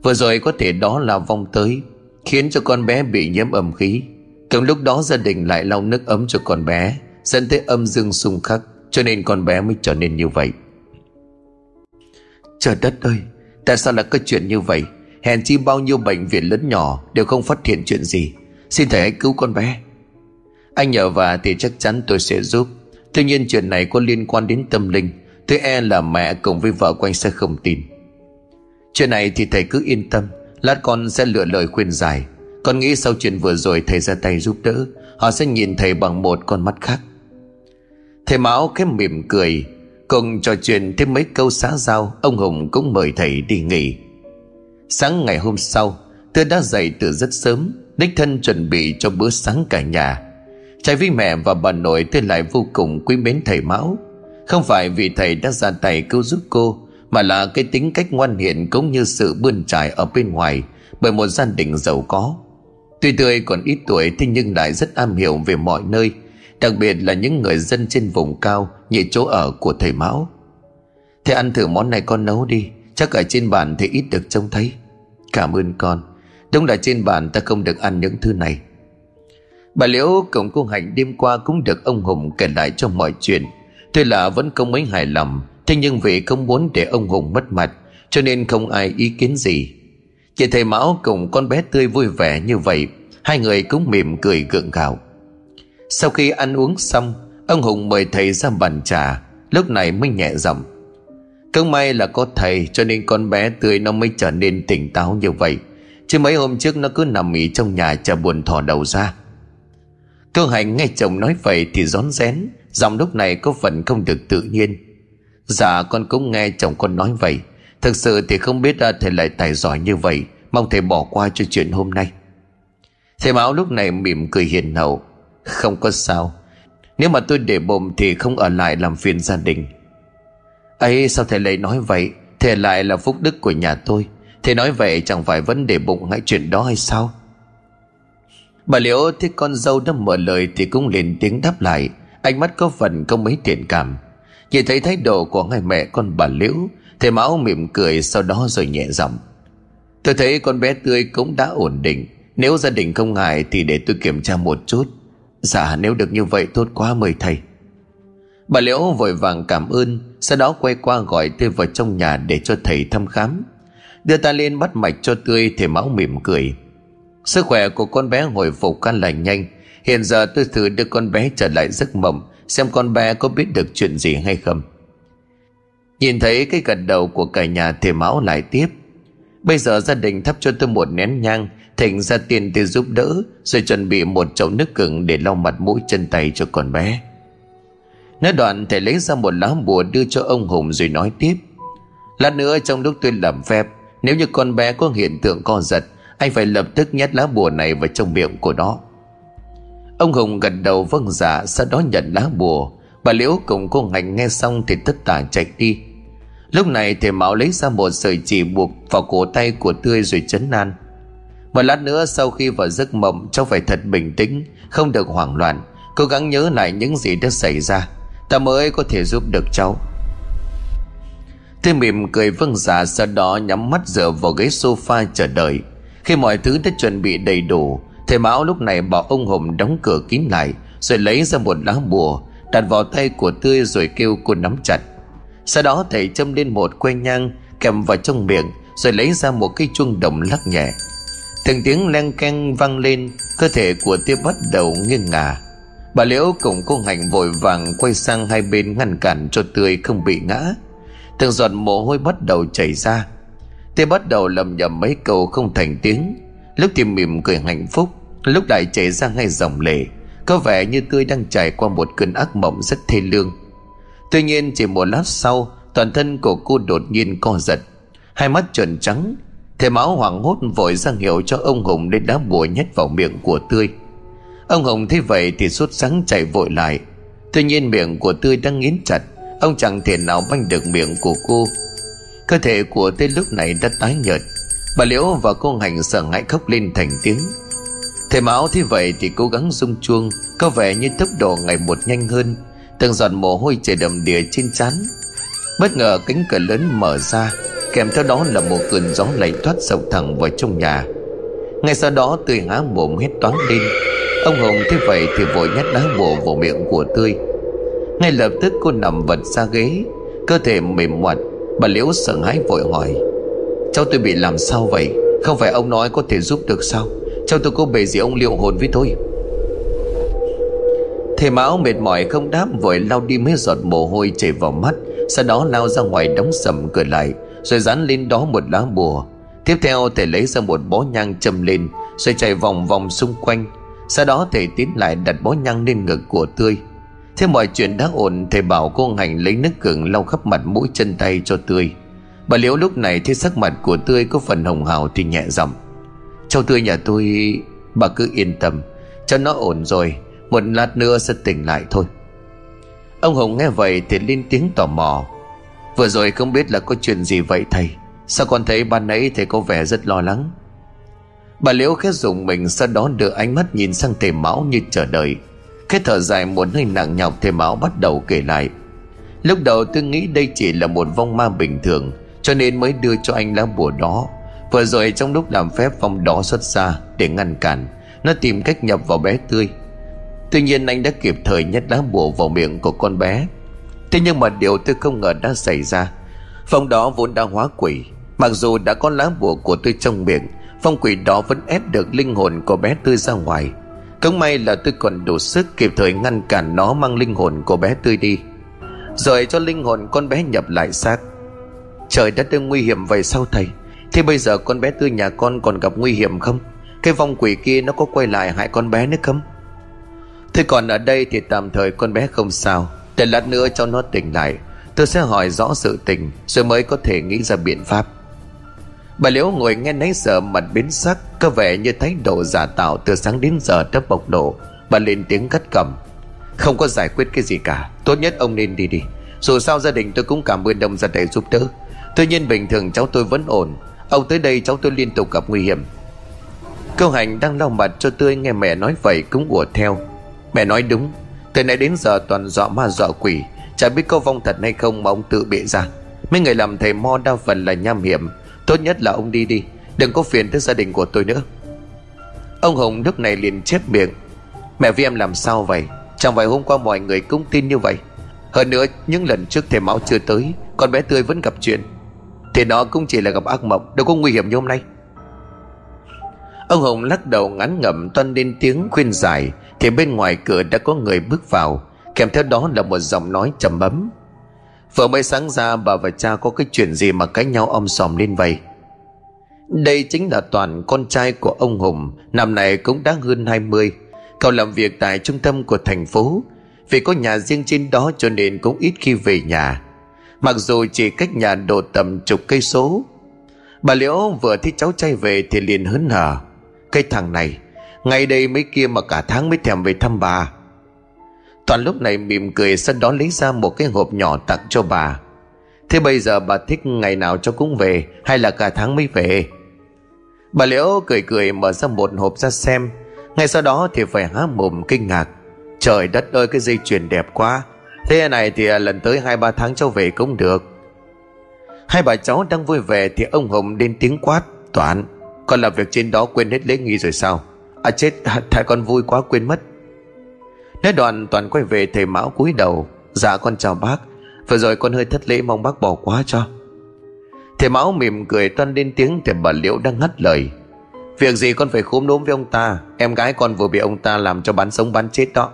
Vừa rồi có thể đó là vong tới, Khiến cho con bé bị nhiễm ẩm khí. Cùng lúc đó gia đình lại lau nước ấm cho con bé. Dẫn tới âm dương xung khắc, Cho nên con bé mới trở nên như vậy. Trời đất ơi, Tại sao lại có chuyện như vậy? Hèn chi bao nhiêu bệnh viện lớn nhỏ Đều không phát hiện chuyện gì. Xin thầy hãy cứu con bé. Anh nhờ và thì chắc chắn tôi sẽ giúp. Tuy nhiên chuyện này có liên quan đến tâm linh, Tôi e là mẹ cùng với vợ của anh sẽ không tin. Chuyện này thì thầy cứ yên tâm, Lát con sẽ lựa lời khuyên giải. Con nghĩ sau chuyện vừa rồi thầy ra tay giúp đỡ, Họ sẽ nhìn thầy bằng một con mắt khác. Thầy Mão khép mỉm cười, Cùng trò chuyện thêm mấy câu xã giao, Ông Hùng cũng mời thầy đi nghỉ. Sáng ngày hôm sau Thưa đã dậy từ rất sớm, Đích thân chuẩn bị cho bữa sáng cả nhà. Trái với mẹ và bà nội Thưa lại vô cùng quý mến thầy Mão. Không phải vì thầy đã ra tay cứu giúp cô, mà là cái tính cách ngoan hiền cũng như sự bươn trải ở bên ngoài, bởi một gia đình giàu có. Tuy tươi còn ít tuổi, thế nhưng lại rất am hiểu về mọi nơi đặc biệt là những người dân trên vùng cao, như chỗ ở của thầy mão. Thầy ăn thử món này con nấu đi, chắc ở trên bàn thì ít được trông thấy. Cảm ơn con, đúng là trên bàn ta không được ăn những thứ này. Bà liễu cùng cô hạnh đêm qua cũng được ông hùng kể lại cho mọi chuyện. Tuy là vẫn không mấy hài lòng, Thế nhưng vì không muốn để ông Hùng mất mặt, Cho nên không ai ý kiến gì. Chị thầy Mão cùng con bé tươi vui vẻ như vậy, Hai người cũng mỉm cười gượng gạo. Sau khi ăn uống xong, Ông Hùng mời thầy ra bàn trà. Lúc này mới nhẹ giọng, Cứ may là có thầy, Cho nên con bé tươi nó mới trở nên tỉnh táo như vậy. Chứ mấy hôm trước nó cứ nằm nghỉ trong nhà chờ buồn thò đầu ra. Cơ Hạnh nghe chồng nói vậy thì rón rén, Giọng lúc này có phần không được tự nhiên. Dạ con cũng nghe chồng con nói vậy. Thực sự thì không biết à, thầy lại tài giỏi như vậy. Mong thầy bỏ qua cho chuyện hôm nay. Thầy Mão lúc này mỉm cười hiền hậu. Không có sao. Nếu mà tôi để bụng thì không ở lại làm phiền gia đình. Ấy, sao thầy lại nói vậy? Thầy lại là phúc đức của nhà tôi. Thầy nói vậy chẳng phải vấn đề bụng hay chuyện đó hay sao? Bà liễu thấy con dâu đã mở lời Thì cũng liền tiếng đáp lại. Ánh mắt có phần không mấy thiện cảm. Nhìn thấy thái độ của hai mẹ con bà liễu, Thầy Mão mỉm cười sau đó rồi nhẹ giọng. Tôi thấy con bé tươi cũng đã ổn định. Nếu gia đình không ngại thì để tôi kiểm tra một chút. Dạ nếu được như vậy, tốt quá mời thầy. Bà Liễu vội vàng cảm ơn, Sau đó quay qua gọi tôi vào trong nhà để cho thầy thăm khám. Đưa ta lên bắt mạch cho tươi, Thầy máu mỉm cười. Sức khỏe của con bé hồi phục căn lành nhanh. Hiện giờ tôi thử đưa con bé trở lại giấc mộng, Xem con bé có biết được chuyện gì hay không. Nhìn thấy cái gật đầu của cả nhà, Thầy máu lại tiếp. Bây giờ gia đình thắp cho tôi một nén nhang Thịnh ra tiền tôi giúp đỡ, Rồi chuẩn bị một chậu nước cứng Để lau mặt mũi chân tay cho con bé. Nói đoạn, thầy lấy ra một lá bùa đưa cho ông Hùng rồi nói tiếp. Lát nữa trong lúc tôi làm phép, Nếu như con bé có hiện tượng co giật, Anh phải lập tức nhét lá bùa này vào trong miệng của nó. Ông Hùng gật đầu vâng dạ Sau đó nhận lá bùa. Bà Liễu cùng cô Hạnh nghe xong thì tất tả chạy đi. Lúc này thầy Mão lấy ra một sợi chỉ buộc vào cổ tay của Tươi rồi chấn an. Một lát nữa sau khi vào giấc mộng, Cháu phải thật bình tĩnh, Không được hoảng loạn, Cố gắng nhớ lại những gì đã xảy ra. Ta mới có thể giúp được cháu. Tươi mỉm cười vâng giả Sau đó nhắm mắt dựa vào ghế sofa chờ đợi. Khi mọi thứ đã chuẩn bị đầy đủ, Thầy Mão lúc này bảo ông Hùng đóng cửa kín lại, Rồi lấy ra một lá bùa, Đặt vào tay của Tươi rồi kêu cô nắm chặt. Sau đó thầy châm lên một que nhang kèm vào trong miệng, rồi lấy ra một cái chuông đồng lắc nhẹ từng tiếng len keng vang lên, cơ thể của tiếp bắt đầu nghiêng ngả. Bà liễu cùng cô hạnh vội vàng quay sang hai bên ngăn cản cho tươi không bị ngã. Từng giọt mồ hôi bắt đầu chảy ra. Tê bắt đầu lầm nhầm mấy câu không thành tiếng. Lúc thì mỉm cười hạnh phúc, lúc lại chảy ra ngay dòng lệ. Có vẻ như tươi đang trải qua một cơn ác mộng rất thê lương. Tuy nhiên chỉ một lát sau, Toàn thân của cô đột nhiên co giật. Hai mắt trợn trắng Thầy máu hoảng hốt vội ra hiệu cho ông Hùng Để đá bùa nhét vào miệng của Tươi. Ông Hùng thấy vậy thì sốt sáng chạy vội lại. Tuy nhiên miệng của Tươi đang nghiến chặt, Ông chẳng thể nào banh được miệng của cô. Cơ thể của Tươi lúc này đã tái nhợt. Bà Liễu và cô Hành sợ hãi khóc lên thành tiếng. Thầy máu thấy vậy thì cố gắng rung chuông, Có vẻ như tốc độ ngày một nhanh hơn. Từng giọt mồ hôi chảy đầm đìa trên trán. Bất ngờ cánh cửa lớn mở ra kèm theo đó là một cơn gió lạnh thoát sộc thẳng vào trong nhà. Ngay sau đó tươi há mồm hết toán lên. Ông hồng thấy vậy thì vội nhét đá bùa vào miệng của tươi. Ngay lập tức cô nằm vật ra ghế, cơ thể mềm ngoặt bà liễu sợ hãi vội hỏi, cháu tôi bị làm sao vậy? Không phải ông nói có thể giúp được sao? Cháu tôi có bề gì ông liệu hồn với tôi? Thầy Mão mệt mỏi không đáp, vội lau đi mấy giọt mồ hôi chảy vào mắt, Sau đó lao ra ngoài đóng sầm cửa lại. Rồi dán lên đó một lá bùa. Tiếp theo, thầy lấy ra một bó nhang châm lên, Rồi chạy vòng vòng xung quanh. Sau đó, thầy tiến lại đặt bó nhang lên ngực của Tươi. Thế mọi chuyện đã ổn, Thầy bảo cô Hành lấy nước cường lau khắp mặt mũi chân tay cho Tươi. Bà Liễu lúc này thấy sắc mặt của Tươi có phần hồng hào thì nhẹ giọng. Cháu Tươi nhà tôi, Bà cứ yên tâm, Cho nó ổn rồi, một lát nữa sẽ tỉnh lại thôi. Ông Hùng nghe vậy thì lên tiếng tò mò. Vừa rồi không biết là có chuyện gì vậy thầy? Sao con thấy ban nãy thầy có vẻ rất lo lắng? Bà Liễu khét dùng mình, Sau đó đưa ánh mắt nhìn sang thầy Mão như chờ đợi. Cái thở dài một hơi nặng nhọc, Thầy Mão bắt đầu kể lại. Lúc đầu tôi nghĩ đây chỉ là một vong ma bình thường, Cho nên mới đưa cho anh lá bùa đó. Vừa rồi trong lúc làm phép vong đó xuất ra Để ngăn cản, Nó tìm cách nhập vào bé tươi. Tuy nhiên anh đã kịp thời nhét lá bùa vào miệng của con bé. Thế nhưng mà điều tôi không ngờ đã xảy ra. Phong đó vốn đã hóa quỷ. Mặc dù đã có lá bùa của tôi trong miệng, Phong quỷ đó vẫn ép được linh hồn của bé Tươi ra ngoài. Cũng may là tôi còn đủ sức kịp thời ngăn cản nó mang linh hồn của bé Tươi đi. Rồi cho linh hồn con bé nhập lại xác. Trời đất ơi, nguy hiểm vậy sao thầy? Thế bây giờ con bé Tươi nhà con còn gặp nguy hiểm không? Cái vong quỷ kia nó có quay lại hại con bé nữa không? Thế còn ở đây thì tạm thời con bé không sao. Để lát nữa cho nó tỉnh lại, Tôi sẽ hỏi rõ sự tình, Rồi mới có thể nghĩ ra biện pháp. Bà Liễu ngồi nghe nấy giờ mặt biến sắc, Có vẻ như thái độ giả tạo từ sáng đến giờ đã bộc lộ. Bà lên tiếng cắt cầm Không có giải quyết cái gì cả, Tốt nhất ông nên đi đi. Dù sao gia đình tôi cũng cảm ơn ông ra đây giúp đỡ. Tuy nhiên bình thường cháu tôi vẫn ổn, Ông tới đây cháu tôi liên tục gặp nguy hiểm. Câu hành đang lau mặt cho tươi nghe mẹ nói vậy cũng ủa theo. Mẹ nói đúng từ nãy đến giờ toàn dọa ma dọa quỷ, Chả biết câu vong thật hay không mà ông tự bịa ra. Mấy người làm thầy mo đa phần là nham hiểm, Tốt nhất là ông đi đi, Đừng có phiền tới gia đình của tôi nữa. Ông Hồng lúc này liền chép miệng, Mẹ với em làm sao vậy? Chẳng phải hôm qua mọi người cũng tin như vậy. Hơn nữa, những lần trước thầy máu chưa tới, Con bé tươi vẫn gặp chuyện. Thì nó cũng chỉ là gặp ác mộng, Đâu có nguy hiểm như hôm nay. Ông Hồng lắc đầu ngắn ngẩm toan lên tiếng khuyên giải thì bên ngoài cửa đã có người bước vào. Kèm theo đó là một giọng nói trầm bấm Vừa mới sáng ra, bà và cha có cái chuyện gì mà cãi nhau om sòm lên vậy? Đây chính là Toàn con trai của ông Hùng. Năm nay cũng đã hơn 20 Cậu làm việc tại trung tâm của thành phố. Vì có nhà riêng trên đó cho nên cũng ít khi về nhà. Mặc dù chỉ cách nhà độ tầm chục cây số. Bà Liễu vừa thấy cháu trai về thì liền hớn hở. Cái thằng này ngay đây mấy kia mà cả tháng mới thèm về thăm bà. Toàn lúc này mỉm cười sau đó lấy ra một cái hộp nhỏ tặng cho bà. Thế bây giờ bà thích ngày nào cho cũng về, Hay là cả tháng mới về? Bà Liễu cười cười mở ra một hộp ra xem. Ngay sau đó thì phải há mồm kinh ngạc. Trời đất ơi, cái dây chuyền đẹp quá. Thế này thì lần tới hai ba tháng cháu về cũng được. Hai bà cháu đang vui vẻ Thì ông Hồng lên tiếng quát, Toán, Con làm việc trên đó quên hết lễ nghi rồi sao? À chết Thầy con vui quá quên mất. Nói đoạn, toàn quay về thầy Mão cúi đầu. Dạ con chào bác. Vừa rồi con hơi thất lễ mong bác bỏ quá cho. Thầy Mão mỉm cười toan lên tiếng Thì bà Liễu đang ngắt lời. Việc gì con phải khúm đốm với ông ta? Em gái con vừa bị ông ta làm cho bán sống bán chết đó.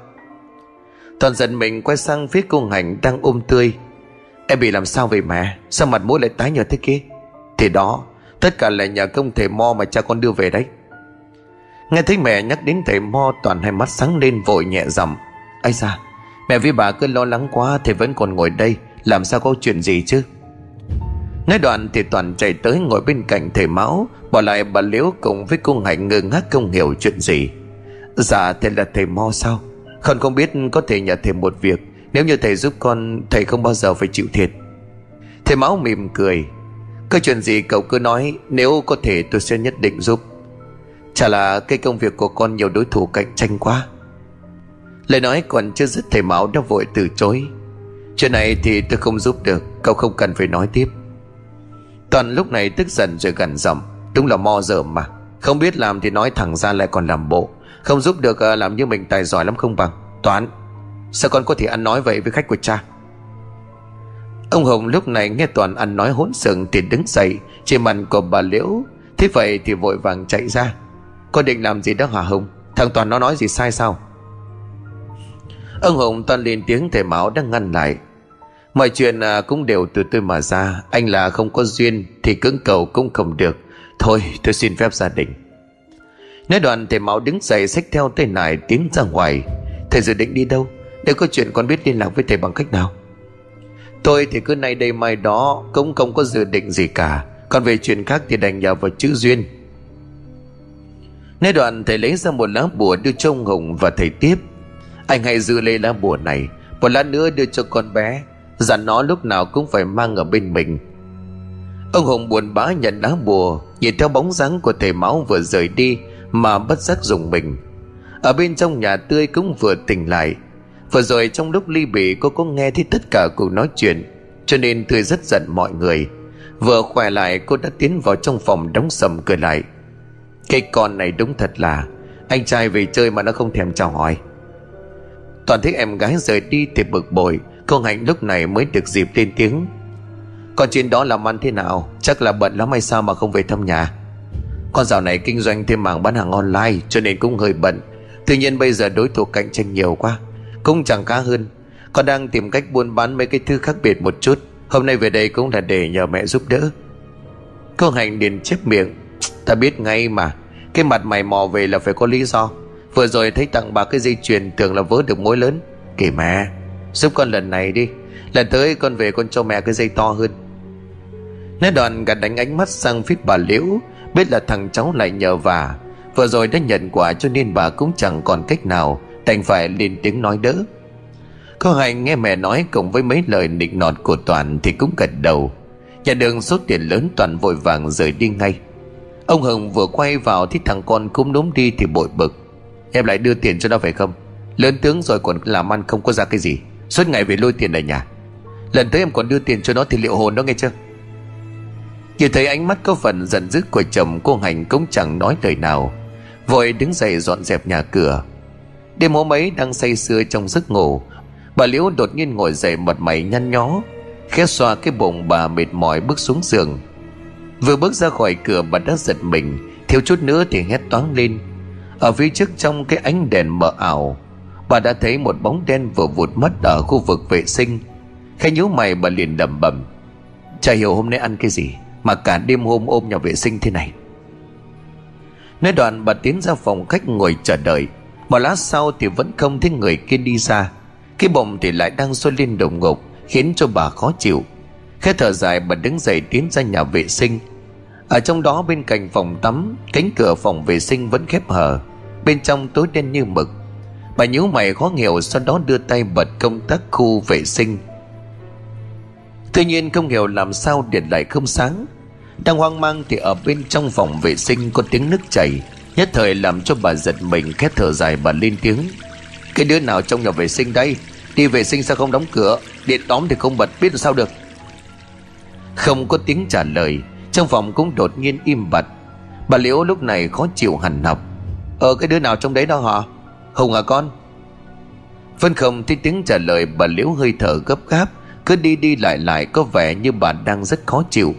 Toàn giận mình quay sang phía cô Hành đang ôm tươi. Em bị làm sao vậy mẹ? Sao mặt mũi lại tái nhợt thế kia? Thì đó, Tất cả là nhờ công thầy Mo mà cha con đưa về đấy. Nghe thấy mẹ nhắc đến thầy Mo, toàn hai mắt sáng lên, vội nhẹ giọng Ây da Mẹ với bà cứ lo lắng quá Thầy vẫn còn ngồi đây, Làm sao có chuyện gì chứ? Nói đoạn thì toàn chạy tới ngồi bên cạnh thầy Mão, Bỏ lại bà Liễu cùng với cô Hạnh ngơ ngác không hiểu chuyện gì. Dạ thầy là thầy Mo sao? Con không biết có thể nhờ thầy một việc, Nếu như thầy giúp con, Thầy không bao giờ phải chịu thiệt. Thầy Mão mỉm cười, Có chuyện gì cậu cứ nói, Nếu có thể tôi sẽ nhất định giúp. Chả là cái công việc của con nhiều đối thủ cạnh tranh quá. Lời nói còn chưa dứt thầy Mão đã vội từ chối. Chuyện này thì tôi không giúp được, Cậu không cần phải nói tiếp. Toàn lúc này tức giận rồi gần giọng. Đúng là mo dở mà. Không biết làm thì nói thẳng ra lại còn làm bộ. Không giúp được à, làm như mình tài giỏi lắm không bằng. Toán, Sao con có thể ăn nói vậy với khách của cha? Ông Hồng lúc này nghe Toàn ăn nói hỗn sừng Thì đứng dậy, Trên mặt của bà Liễu. Thế vậy thì vội vàng chạy ra. Con định làm gì đó hả Hồng Thằng Toàn nó nói gì sai sao? Ông Hồng toàn lên tiếng thầy Mão đang ngăn lại. Mọi chuyện à, cũng đều từ tôi mà ra. Anh là không có duyên Thì cưỡng cầu cũng không được. Thôi, tôi xin phép gia đình Nói đoạn thầy Mão đứng dậy xách theo tay nải tiến ra ngoài. Thầy dự định đi đâu? Nếu có chuyện con biết liên lạc với thầy bằng cách nào? Tôi thì cứ nay đây mai đó Cũng không có dự định gì cả. Còn về chuyện khác thì đành nhờ vào chữ duyên. Nói đoạn thầy lấy ra một lá bùa đưa cho ông Hùng và thầy tiếp. Anh hãy giữ lấy lá bùa này, Một lát nữa đưa cho con bé. Dặn nó lúc nào cũng phải mang ở bên mình. Ông Hùng buồn bã nhận lá bùa, Nhìn theo bóng dáng của thầy máu vừa rời đi Mà bất giác dùng mình. Ở bên trong nhà tươi cũng vừa tỉnh lại. Vừa rồi trong lúc ly bỉ cô có nghe thấy tất cả cuộc nói chuyện, Cho nên tươi rất giận mọi người. Vừa khỏe lại, cô đã tiến vào trong phòng đóng sầm cửa lại. Cái con này đúng thật là Anh trai về chơi mà nó không thèm chào hỏi. Toàn thấy em gái rời đi thì bực bội Cô Hạnh lúc này mới được dịp lên tiếng. Còn chuyện đó làm ăn thế nào? Chắc là bận lắm hay sao mà không về thăm nhà? Con dạo này kinh doanh thêm mảng bán hàng online, Cho nên cũng hơi bận. Tuy nhiên bây giờ đối thủ cạnh tranh nhiều quá, Cũng chẳng khá hơn. Con đang tìm cách buôn bán mấy cái thứ khác biệt một chút. Hôm nay về đây cũng là để nhờ mẹ giúp đỡ. Cô Hạnh liền chép miệng. Ta biết ngay mà, Cái mặt mày mò về là phải có lý do. Vừa rồi thấy tặng bà cái dây chuyền Tưởng là vớ được mối lớn. Kể mẹ, Giúp con lần này đi. Lần tới con về con cho mẹ cái dây to hơn. Nói đoàn gạt đánh ánh mắt sang phía bà Liễu, Biết là thằng cháu lại nhờ vả. Vừa rồi đã nhận quả cho nên bà cũng chẳng còn cách nào, Đành phải lên tiếng nói đỡ. Cô Hạnh nghe mẹ nói cùng với mấy lời nịnh nọt của Toàn Thì cũng gật đầu. Nhà đường số tiền lớn Toàn vội vàng rời đi ngay. Ông Hồng vừa quay vào thì thằng con cũng đúng đi thì bội bực. Em lại đưa tiền cho nó phải không? Lớn tướng rồi còn làm ăn không có ra cái gì. Suốt ngày về lôi tiền ở nhà. Lần tới em còn đưa tiền cho nó thì liệu hồn nó nghe chưa? Nhìn thấy ánh mắt có phần giận dữ của chồng, Cô Hành cũng chẳng nói lời nào. Vội đứng dậy dọn dẹp nhà cửa. Đêm hôm ấy đang say sưa trong giấc ngủ, Bà Liễu đột nhiên ngồi dậy mặt mày nhăn nhó, Khẽ xoa cái bụng bà mệt mỏi bước xuống giường. Vừa bước ra khỏi cửa bà đã giật mình, Thiếu chút nữa thì hét toáng lên. Ở phía trước trong cái ánh đèn mờ ảo, Bà đã thấy một bóng đen vừa vụt mất ở khu vực vệ sinh. Khẽ nhíu mày bà liền đầm bầm Chả hiểu hôm nay ăn cái gì Mà cả đêm hôm ôm nhà vệ sinh thế này. Nói đoạn bà tiến ra phòng khách ngồi chờ đợi Một lát sau thì vẫn không thấy người kia đi ra. Cái bụng thì lại đang sôi lên đồng ngục, Khiến cho bà khó chịu. Khẽ thở dài bà đứng dậy tiến ra nhà vệ sinh. Ở trong đó bên cạnh phòng tắm, Cánh cửa phòng vệ sinh vẫn khép hờ. Bên trong tối đen như mực. Bà nhíu mày khó hiểu Sau đó đưa tay bật công tắc khu vệ sinh. Tuy nhiên không hiểu làm sao điện lại không sáng. Đang hoang mang thì ở bên trong phòng vệ sinh có tiếng nước chảy. Nhất thời làm cho bà giật mình khét thở dài bà lên tiếng. Cái đứa nào trong nhà vệ sinh đây? Đi vệ sinh sao không đóng cửa? Điện tóm thì không bật, biết sao được. Không có tiếng trả lời, Trong phòng cũng đột nhiên im bặt. Bà Liễu lúc này khó chịu hẳn học. Ờ cái đứa nào trong đấy đó hả? Hùng à con? Vân không thấy tiếng trả lời, bà Liễu hơi thở gấp gáp, Cứ đi đi lại lại có vẻ như bà đang rất khó chịu.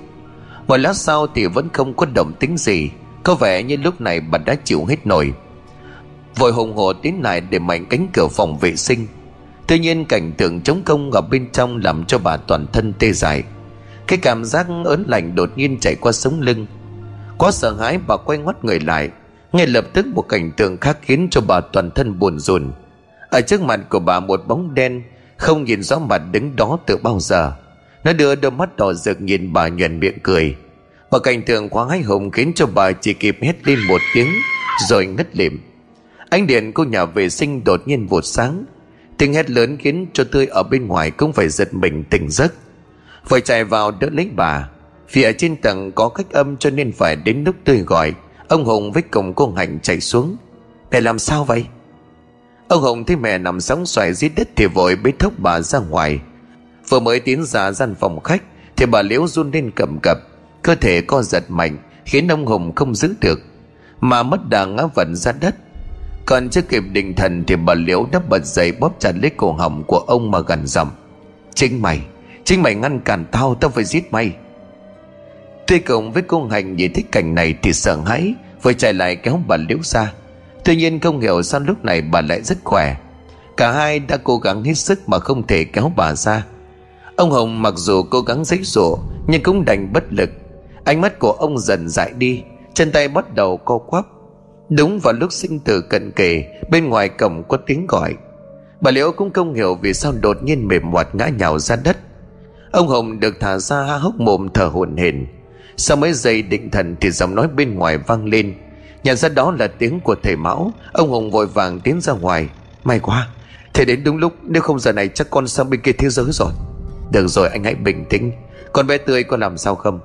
Một lát sau thì vẫn không có động tính gì, Có vẻ như lúc này bà đã chịu hết nổi. Vội hùng hồ tiến lại để mạnh cánh cửa phòng vệ sinh. Tuy nhiên cảnh tượng trống công ở bên trong làm cho bà toàn thân tê dại. Cái cảm giác ớn lạnh đột nhiên chạy qua sống lưng. Quá sợ hãi, bà quay ngoắt người lại. Ngay lập tức một cảnh tượng khác khiến cho bà toàn thân buồn rùn. Ở trước mặt của bà một bóng đen, không nhìn rõ mặt đứng đó từ bao giờ. Nó đưa đôi mắt đỏ rực nhìn bà nhuền miệng cười. Và cảnh tượng quá hái hùng khiến cho bà chỉ kịp hét lên một tiếng, rồi ngất lịm. Ánh điện của nhà vệ sinh đột nhiên vụt sáng. Tiếng hét lớn khiến cho tươi ở bên ngoài cũng phải giật mình tỉnh giấc vội chạy vào đỡ lấy bà. Vì ở trên tầng có cách âm cho nên phải đến lúc tôi gọi. Ông Hùng với cùng cô Hạnh chạy xuống. Mẹ làm sao vậy? Ông Hùng thấy mẹ nằm sóng xoài dưới đất Thì vội bế thốc bà ra ngoài. Vừa mới tiến ra gian phòng khách Thì bà Liễu run lên cầm cập. Cơ thể co giật mạnh, Khiến ông Hùng không giữ được, Mà mất đà ngã vẩn ra đất. Còn chưa kịp định thần Thì bà Liễu đã bật dậy bóp chặt lấy cổ họng của ông mà gần giọng. Chính mày! Chính mày ngăn cản tao Tao phải giết mày. Tuy cộng với cô Hành nhìn thấy cảnh này thì sợ hãi, Vừa chạy lại kéo bà Liễu ra. Tuy nhiên không hiểu sao lúc này bà lại rất khỏe. Cả hai đã cố gắng hết sức mà không thể kéo bà ra. Ông Hồng mặc dù cố gắng giấy rủa Nhưng cũng đành bất lực. Ánh mắt của ông dần dại đi, Chân tay bắt đầu co quắp. Đúng vào lúc sinh tử cận kề, Bên ngoài cổng có tiếng gọi. Bà Liễu cũng không hiểu vì sao đột nhiên mềm ngoặt ngã nhào ra đất. Ông Hồng được thả ra hốc mồm thở hổn hển. Sau mấy giây định thần thì giọng nói bên ngoài vang lên. Nhận ra đó là tiếng của thầy Mão, Ông hồng vội vàng tiến ra ngoài. May quá, Thầy đến đúng lúc, Nếu không giờ này chắc con sang bên kia thế giới rồi. Được rồi, anh hãy bình tĩnh. Con bé tươi có làm sao không?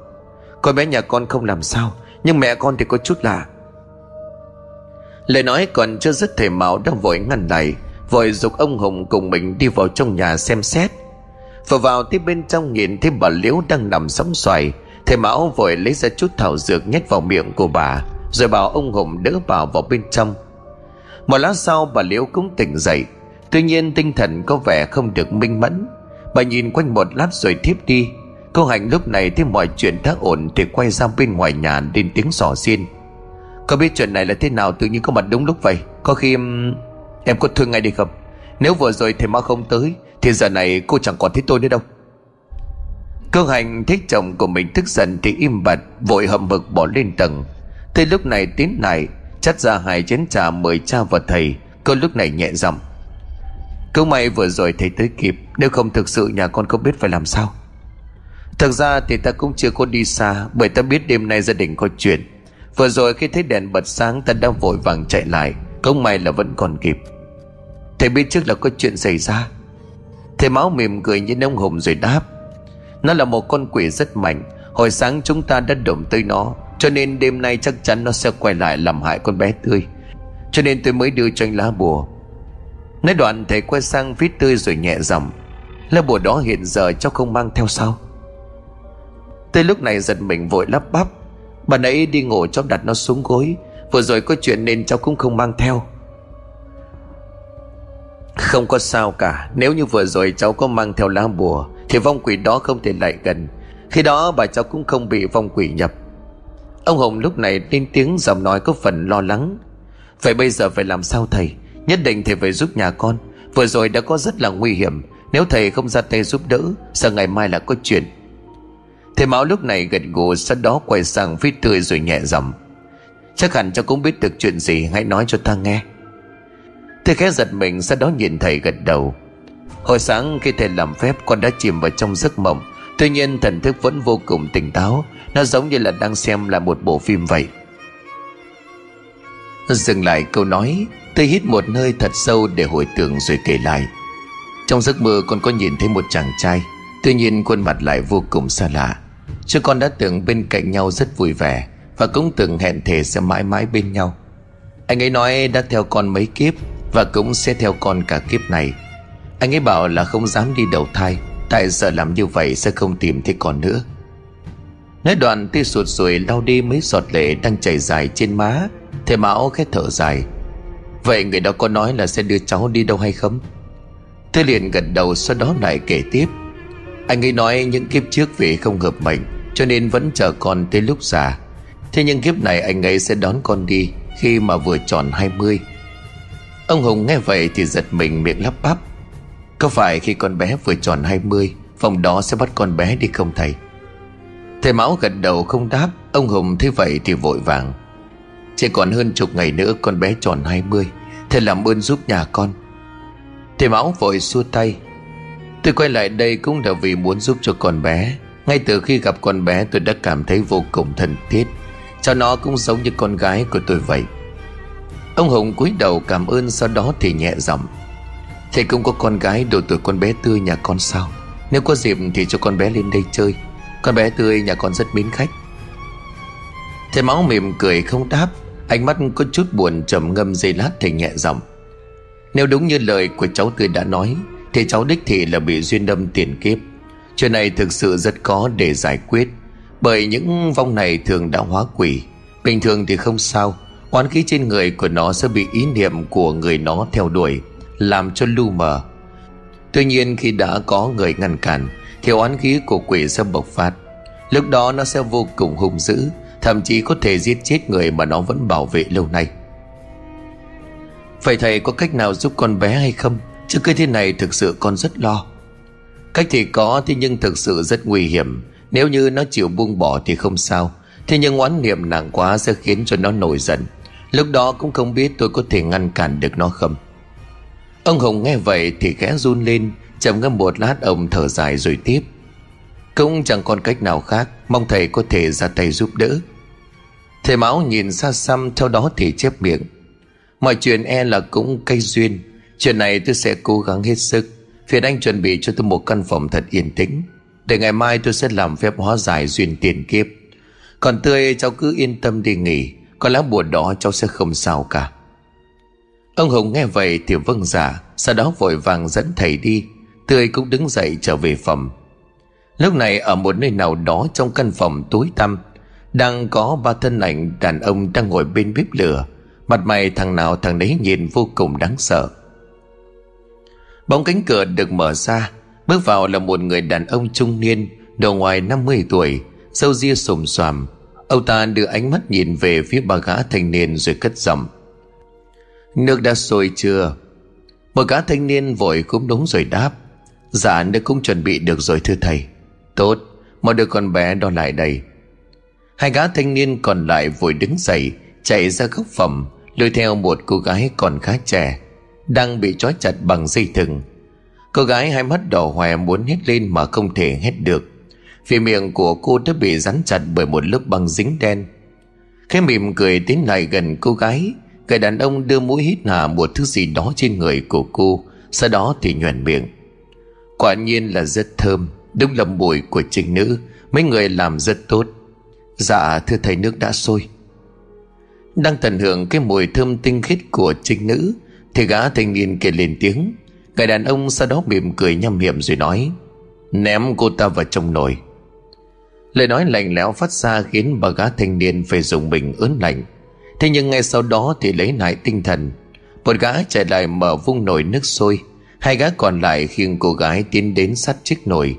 Con bé nhà con không làm sao, Nhưng mẹ con thì có chút lạ. Lời nói còn chưa dứt thầy Mão đang vội ngăn lại. Vội dục ông hồng cùng mình đi vào trong nhà xem xét. Vừa vào tiếp bên trong nhìn thấy bà Liễu đang nằm sóng xoài. Thầy Mão vội lấy ra chút thảo dược nhét vào miệng của bà Rồi bảo ông Hùng đỡ bà vào bên trong. Một lát sau bà Liễu cũng tỉnh dậy. Tuy nhiên tinh thần có vẻ không được minh mẫn. Bà nhìn quanh một lát rồi thiếp đi. Cô Hạnh lúc này thấy mọi chuyện đã ổn Thì quay ra bên ngoài nhà lên tiếng sỏ xin. Có biết chuyện này là thế nào Tự nhiên có mặt đúng lúc vậy. Có khi em, em có thương ngay đi không? Nếu vừa rồi thầy ma không tới thì giờ này cô chẳng còn thấy tôi nữa đâu. Cơ hành thấy chồng của mình tức giận Thì im bặt, vội hậm hực bỏ lên tầng. Tới lúc này tiến lại, Chắt ra hai chén trà mời cha và thầy. Cô lúc này nhẹ giọng Cứ may vừa rồi thầy tới kịp, Nếu không thực sự nhà con không biết phải làm sao. Thực ra thì ta cũng chưa có đi xa, Bởi ta biết đêm nay gia đình có chuyện. Vừa rồi khi thấy đèn bật sáng, Ta đã vội vàng chạy lại. Không may là vẫn còn kịp. Thầy biết trước là có chuyện xảy ra. Thầy máu mỉm cười như ông Hùng rồi đáp. Nó là một con quỷ rất mạnh, Hồi sáng chúng ta đã động tới nó, Cho nên đêm nay chắc chắn nó sẽ quay lại làm hại con bé tươi. Cho nên tôi mới đưa cho anh lá bùa. Nói đoạn, thầy quay sang phía tươi rồi nhẹ giọng, Lá bùa đó hiện giờ cháu không mang theo sao? Tôi lúc này giật mình vội lắp bắp, Bà nãy đi ngủ cháu đặt nó xuống gối, Vừa rồi có chuyện nên cháu cũng không mang theo. Không có sao cả. Nếu như vừa rồi cháu có mang theo lá bùa, Thì vong quỷ đó không thể lại gần. Khi đó bà cháu cũng không bị vong quỷ nhập. Ông Hùng lúc này lên tiếng giọng nói có phần lo lắng. Vậy bây giờ phải làm sao thầy? Nhất định thầy phải giúp nhà con. Vừa rồi đã có rất là nguy hiểm. Nếu thầy không ra tay giúp đỡ, Sợ ngày mai là có chuyện. Thầy Mão lúc này gật gù, Sau đó quay sang phía tươi rồi nhẹ giọng. Chắc hẳn cháu cũng biết được chuyện gì, Hãy nói cho ta nghe. Thầy khẽ giật mình, Sau đó nhìn thầy gật đầu. Hồi sáng khi thầy làm phép, Con đã chìm vào trong giấc mộng. Tuy nhiên, thần thức vẫn vô cùng tỉnh táo. Nó giống như là đang xem là một bộ phim vậy. Dừng lại câu nói Tôi hít một hơi thật sâu để hồi tưởng rồi kể lại. Trong giấc mơ, con có nhìn thấy một chàng trai. Tuy nhiên, khuôn mặt lại vô cùng xa lạ. Chứ con đã tưởng bên cạnh nhau rất vui vẻ Và cũng từng hẹn thề sẽ mãi mãi bên nhau. Anh ấy nói đã theo con mấy kiếp và cũng sẽ theo con cả kiếp này. Anh ấy bảo là không dám đi đầu thai, Tại sợ làm như vậy sẽ không tìm thấy con nữa. Nói đoạn tê sụt sùi lau đi mấy giọt lệ đang chảy dài trên má, Thầy Mão khét thở dài. Vậy người đó có nói là sẽ đưa cháu đi đâu hay không? Thế liền gật đầu sau đó lại kể tiếp. Anh ấy nói những kiếp trước vì không hợp mệnh, Cho nên vẫn chờ con tới lúc già. Thế nhưng kiếp này anh ấy sẽ đón con đi Khi mà vừa tròn 20 Ông Hùng nghe vậy thì giật mình miệng lắp bắp. Có phải khi con bé vừa tròn 20 Phòng đó sẽ bắt con bé đi không thầy? Thầy Mão gật đầu không đáp. Ông Hùng thấy vậy thì vội vàng. Chỉ còn hơn chục ngày nữa con bé tròn 20 Thầy làm ơn giúp nhà con. Thầy Mão vội xua tay. Tôi quay lại đây cũng là vì muốn giúp cho con bé. Ngay từ khi gặp con bé tôi đã cảm thấy vô cùng thân thiết. Cho nó cũng giống như con gái của tôi vậy. Ông Hùng cúi đầu cảm ơn, sau đó thì nhẹ giọng Thầy cũng có con gái độ tuổi con bé tươi nhà con sao? Nếu có dịp thì cho con bé lên đây chơi. Con bé tươi nhà con rất mến khách. Thầy Máu mỉm cười không đáp, Ánh mắt có chút buồn trầm ngâm dây lát thầy nhẹ giọng, Nếu đúng như lời của cháu tươi đã nói, Thì cháu đích thị là bị duyên đâm tiền kiếp. Chuyện này thực sự rất khó để giải quyết, Bởi những vong này thường đã hóa quỷ, Bình thường thì không sao Oán khí trên người của nó sẽ bị ý niệm của người nó theo đuổi, Làm cho lu mờ. Tuy nhiên khi đã có người ngăn cản, Thì oán khí của quỷ sẽ bộc phát. Lúc đó nó sẽ vô cùng hung dữ, Thậm chí có thể giết chết người mà nó vẫn bảo vệ lâu nay. Vậy thầy có cách nào giúp con bé hay không? Chứ cái thế này thực sự con rất lo. Cách thì có, thế nhưng thực sự rất nguy hiểm. Nếu như nó chịu buông bỏ thì không sao. Thế nhưng oán niệm nặng quá sẽ khiến cho nó nổi giận. Lúc đó cũng không biết tôi có thể ngăn cản được nó không. Ông Hồng nghe vậy thì khẽ run lên trầm ngâm một lát ông thở dài rồi tiếp. Cũng chẳng còn cách nào khác, Mong thầy có thể ra tay giúp đỡ. Thầy Mão nhìn xa xăm, theo đó thì chép miệng. Mọi chuyện e là cũng cây duyên. Chuyện này tôi sẽ cố gắng hết sức. Phiền anh chuẩn bị cho tôi một căn phòng thật yên tĩnh. Để ngày mai tôi sẽ làm phép hóa giải duyên tiền kiếp. Còn tươi, cháu cứ yên tâm đi nghỉ. Có lá bùa đó cháu sẽ không sao cả. Ông Hùng nghe vậy thì vâng giả dạ, Sau đó vội vàng dẫn thầy đi. Tươi cũng đứng dậy trở về phòng. Lúc này ở một nơi nào đó trong căn phòng tối tăm đang có ba thân ảnh đàn ông đang ngồi bên bếp lửa. Mặt mày thằng nào thằng đấy nhìn vô cùng đáng sợ. Bóng cánh cửa được mở ra Bước vào là một người đàn ông trung niên Đầu ngoài 50 tuổi Sâu ria sồm xoàm. Ông ta đưa ánh mắt nhìn về phía bà gã thanh niên rồi cất giọng. Nước đã sôi chưa? Một gã thanh niên vội cũng đúng rồi đáp. Dạ nước cũng chuẩn bị được rồi thưa thầy. Tốt mọi đứa con bé đó lại đây. Hai gã thanh niên còn lại vội đứng dậy, Chạy ra góc phòng Lôi theo một cô gái còn khá trẻ, Đang bị trói chặt bằng dây thừng. Cô gái hai mắt đỏ hoe muốn hét lên mà không thể hét được. Vì miệng của cô đã bị rắn chặt bởi một lớp băng dính đen. Khẽ mỉm cười tiến lại gần cô gái. Người đàn ông đưa mũi hít hà một thứ gì đó trên người của cô, Sau đó thì nhoẻn miệng. Quả nhiên là rất thơm, Đúng là mùi của trinh nữ, Mấy người làm rất tốt. Dạ thưa thầy, nước đã sôi. Đang tận hưởng cái mùi thơm tinh khiết của trinh nữ, Thì gã thanh niên kia lên tiếng. Người đàn ông sau đó mỉm cười nhăm hiểm rồi nói, Ném cô ta vào trong nồi. Lời nói lạnh lẽo phát ra khiến bà gã thanh niên phải dùng mình ớn lạnh. Thế nhưng ngay sau đó thì lấy lại tinh thần. Một gã chạy lại mở vung nồi nước sôi, Hai gã còn lại khiêng cô gái tiến đến sát chiếc nồi.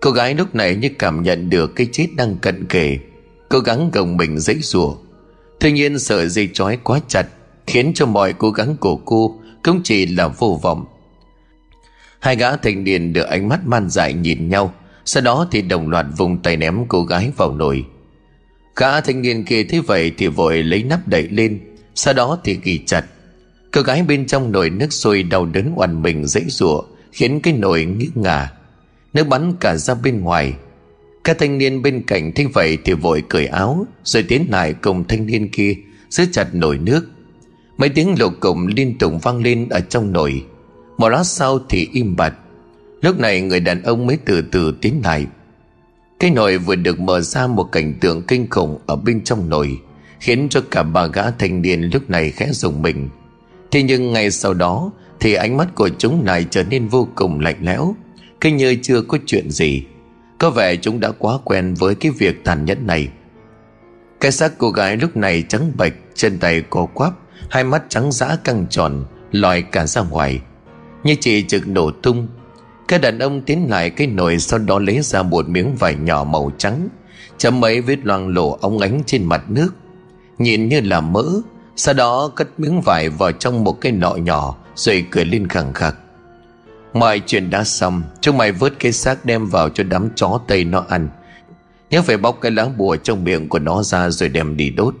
Cô gái lúc này như cảm nhận được cái chết đang cận kề, Cố gắng gồng mình dãy rủa. Tuy nhiên sợi dây trói quá chặt, Khiến cho mọi cố gắng của cô Cũng chỉ là vô vọng. Hai gã thanh niên được ánh mắt man dại nhìn nhau sau đó thì đồng loạt vùng tay ném cô gái vào nồi. Gã thanh niên kia thấy vậy thì vội lấy nắp đậy lên, Sau đó thì ghi chặt. Cô gái bên trong nồi nước sôi đau đớn oằn mình dãy rủa Khiến cái nồi nghiêng ngả. Nước bắn cả ra bên ngoài. Các thanh niên bên cạnh thấy vậy thì vội cởi áo, Rồi tiến lại cùng thanh niên kia, giữ chặt nồi nước. Mấy tiếng lục cụm liên tục vang lên ở trong nồi. Một lát sau thì im bặt. Lúc này người đàn ông mới từ từ tiến lại. Cái nồi vừa được mở ra một cảnh tượng kinh khủng ở bên trong nồi, Khiến cho cả ba gã thanh niên lúc này khẽ dùng mình. Thế nhưng ngay sau đó, Thì ánh mắt của chúng này trở nên vô cùng lạnh lẽo Cứ như chưa có chuyện gì. Có vẻ chúng đã quá quen với cái việc tàn nhẫn này. Cái xác cô gái lúc này trắng bệch, Chân tay cô quắp, Hai mắt trắng dã căng tròn, lòi cả ra ngoài. Như chỉ trực nổ tung cái đàn ông tiến lại cái nồi Sau đó lấy ra một miếng vải nhỏ màu trắng, Chấm mấy vết loang lổ ống ánh trên mặt nước, Nhìn như là mỡ, Sau đó cất miếng vải vào trong một cái nọ nhỏ Rồi cười lên khẳng khặc. Mọi chuyện đã xong, Chúng mày vớt cái xác đem vào cho đám chó Tây nó ăn. Nhớ phải bóc cái lá bùa trong miệng của nó ra Rồi đem đi đốt.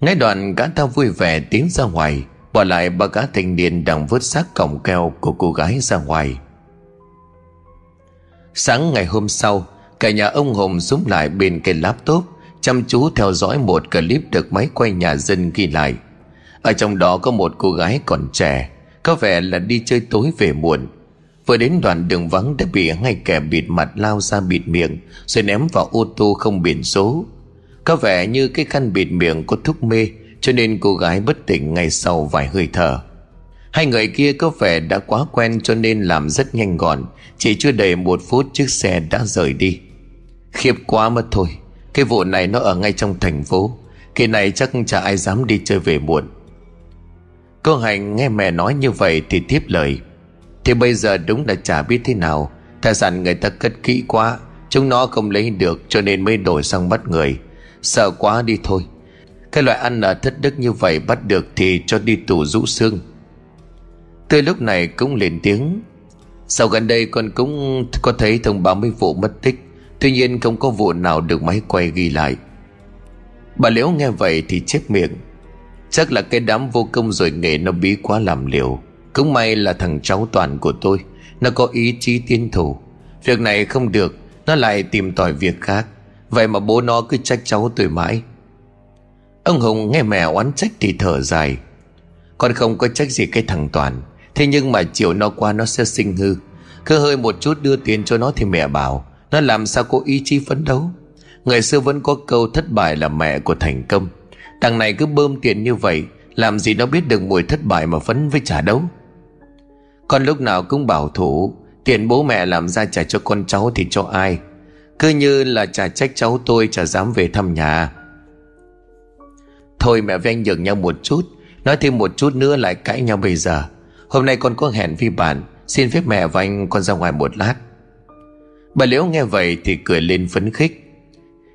Ngay đoạn gã ta vui vẻ tiến ra ngoài, Bỏ lại ba gã thanh niên đang vớt xác cổng keo của cô gái ra ngoài. Sáng ngày hôm sau, Cả nhà ông Hùng súng lại bên cái laptop, Chăm chú theo dõi một clip được máy quay nhà dân ghi lại. Ở trong đó có một cô gái còn trẻ, có vẻ là đi chơi tối về muộn. Vừa đến đoạn đường vắng đã bị ngay kẻ bịt mặt lao ra bịt miệng, Rồi ném vào ô tô không biển số. Có vẻ như cái khăn bịt miệng có thuốc mê, Cho nên cô gái bất tỉnh ngay sau vài hơi thở. Hai người kia có vẻ đã quá quen cho nên làm rất nhanh gọn, Chỉ chưa đầy một phút chiếc xe đã rời đi. Khiếp quá mất thôi, Cái vụ này nó ở ngay trong thành phố, Kỳ này chắc chả ai dám đi chơi về muộn. Cô Hành nghe mẹ nói như vậy thì tiếp lời. Thì bây giờ đúng là chả biết thế nào, Tài sản người ta cất kỹ quá, Chúng nó không lấy được cho nên mới đổi sang bắt người. Sợ quá đi thôi. Cái loại ăn ở thất đức như vậy bắt được thì cho đi tù rũ xương. Từ lúc này cũng lên tiếng. Sau gần đây con cũng có thấy thông báo mấy vụ mất tích. Tuy nhiên không có vụ nào được máy quay ghi lại. Bà Liễu nghe vậy thì chép miệng. Chắc là cái đám vô công rồi nghề nó bí quá làm liều. Cũng may là thằng cháu toàn của tôi, Nó có ý chí tiến thủ. Việc này không được, Nó lại tìm tòi việc khác. Vậy mà bố nó cứ trách cháu tôi mãi. Ông Hùng nghe mẹ oán trách thì thở dài. Con không có trách gì cái thằng Toàn. Thế nhưng mà chiều nó qua nó sẽ sinh hư. Cứ hơi một chút đưa tiền cho nó thì mẹ bảo, Nó làm sao có ý chí phấn đấu? Người xưa vẫn có câu thất bại là mẹ của thành công. Thằng này cứ bơm tiền như vậy, Làm gì nó biết được mùi thất bại mà phấn với trả đấu Con lúc nào cũng bảo thủ, Tiền bố mẹ làm ra trả cho con cháu thì cho ai? Cứ như là trả trách cháu tôi chả dám về thăm nhà. Thôi mẹ với anh nhường nhau một chút, Nói thêm một chút nữa lại cãi nhau bây giờ. Hôm nay con có hẹn với bạn. Xin phép mẹ và anh con ra ngoài một lát. Bà Liễu nghe vậy thì cười lên phấn khích.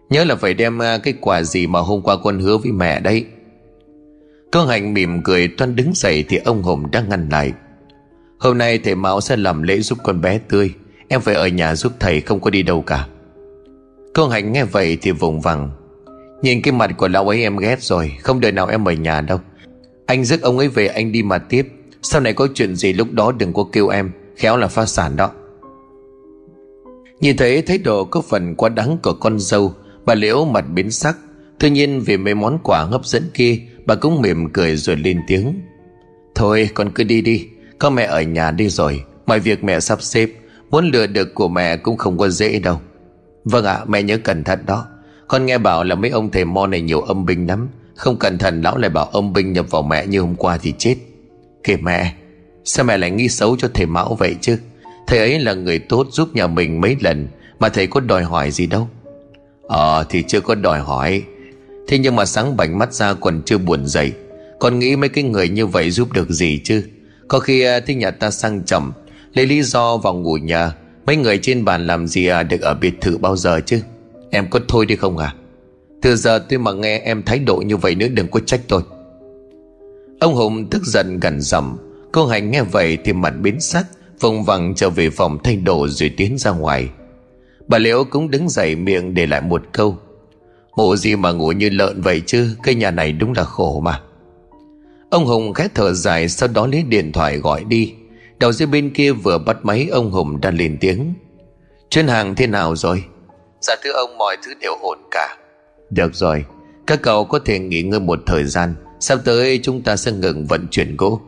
Nhớ là phải đem à, cái quà gì mà hôm qua con hứa với mẹ đấy. Cô Hạnh mỉm cười, toan đứng dậy thì ông Hùng đang ngăn lại. Hôm nay thầy Mão sẽ làm lễ giúp con bé tươi. Em phải ở nhà giúp thầy, không có đi đâu cả. Cô Hạnh nghe vậy thì vùng vằng. Nhìn cái mặt của lão ấy em ghét rồi, Không đời nào em ở nhà đâu. Anh rước ông ấy về, anh đi mà tiếp. Sau này có chuyện gì lúc đó đừng có kêu em, Khéo là phá sản đó. Nhìn thấy thái độ có phần quá đắng của con dâu, Bà Liễu mặt biến sắc. Tuy nhiên vì mấy món quà hấp dẫn kia, Bà cũng mỉm cười rồi lên tiếng. Thôi, con cứ đi đi, Có mẹ ở nhà đi rồi, Mọi việc mẹ sắp xếp, Muốn lừa được của mẹ cũng không có dễ đâu. Vâng ạ, mẹ nhớ cẩn thận đó. Con nghe bảo là mấy ông thầy mo này nhiều âm binh lắm, Không cẩn thận lão lại bảo âm binh nhập vào mẹ như hôm qua thì chết. Kìa mẹ. Sao mẹ lại nghĩ xấu cho thầy Mão vậy chứ? Thầy ấy là người tốt giúp nhà mình mấy lần, Mà thầy có đòi hỏi gì đâu. Ờ thì chưa có đòi hỏi. Thế nhưng mà sáng bảnh mắt ra còn chưa buồn dậy. Con nghĩ mấy cái người như vậy giúp được gì chứ? Có khi à, thấy nhà ta sang trọng, Lấy lý do vào ngủ nhà, Mấy người trên bàn làm gì à được ở biệt thự bao giờ chứ? Em có thôi đi không à? Từ giờ tôi mà nghe em thái độ như vậy nữa đừng có trách tôi. Ông Hùng tức giận gần giọng. Cô Hành nghe vậy thì mặt biến sắc Vùng vằng trở về phòng thay đồ rồi tiến ra ngoài. Bà Liễu cũng đứng dậy miệng để lại một câu. Ngủ gì mà ngủ như lợn vậy chứ? Cái nhà này đúng là khổ mà. Ông Hùng khét thở dài Sau đó lấy điện thoại gọi đi. Đầu dây bên kia vừa bắt máy Ông Hùng đã lên tiếng. Chuyến hàng thế nào rồi? Dạ thưa ông mọi thứ đều ổn cả. Được rồi. Các cậu có thể nghỉ ngơi một thời gian Sắp tới chúng ta sẽ ngừng vận chuyển gỗ.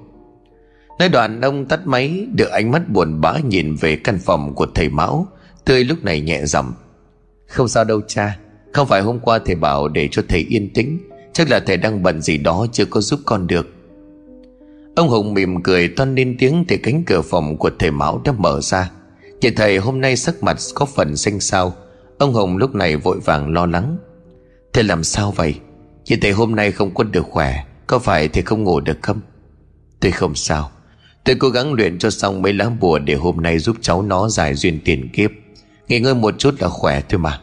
Nói đoạn, ông tắt máy Được ánh mắt buồn bã nhìn về căn phòng của thầy Mão. Tươi lúc này nhẹ giọng, Không sao đâu cha, Không phải hôm qua thầy bảo để cho thầy yên tĩnh, Chắc là thầy đang bận gì đó chưa có giúp con được. Ông Hùng mỉm cười toan lên tiếng Thì cánh cửa phòng của thầy Mão đã mở ra. Nhìn thầy hôm nay sắc mặt có phần xanh xao. Ông Hùng lúc này vội vàng lo lắng Thầy làm sao vậy? Chị thầy hôm nay không có được khỏe, Có phải thầy không ngủ được không? Tôi không sao. Tôi cố gắng luyện cho xong mấy lá bùa Để hôm nay giúp cháu nó giải duyên tiền kiếp. Nghỉ ngơi một chút là khỏe thôi mà.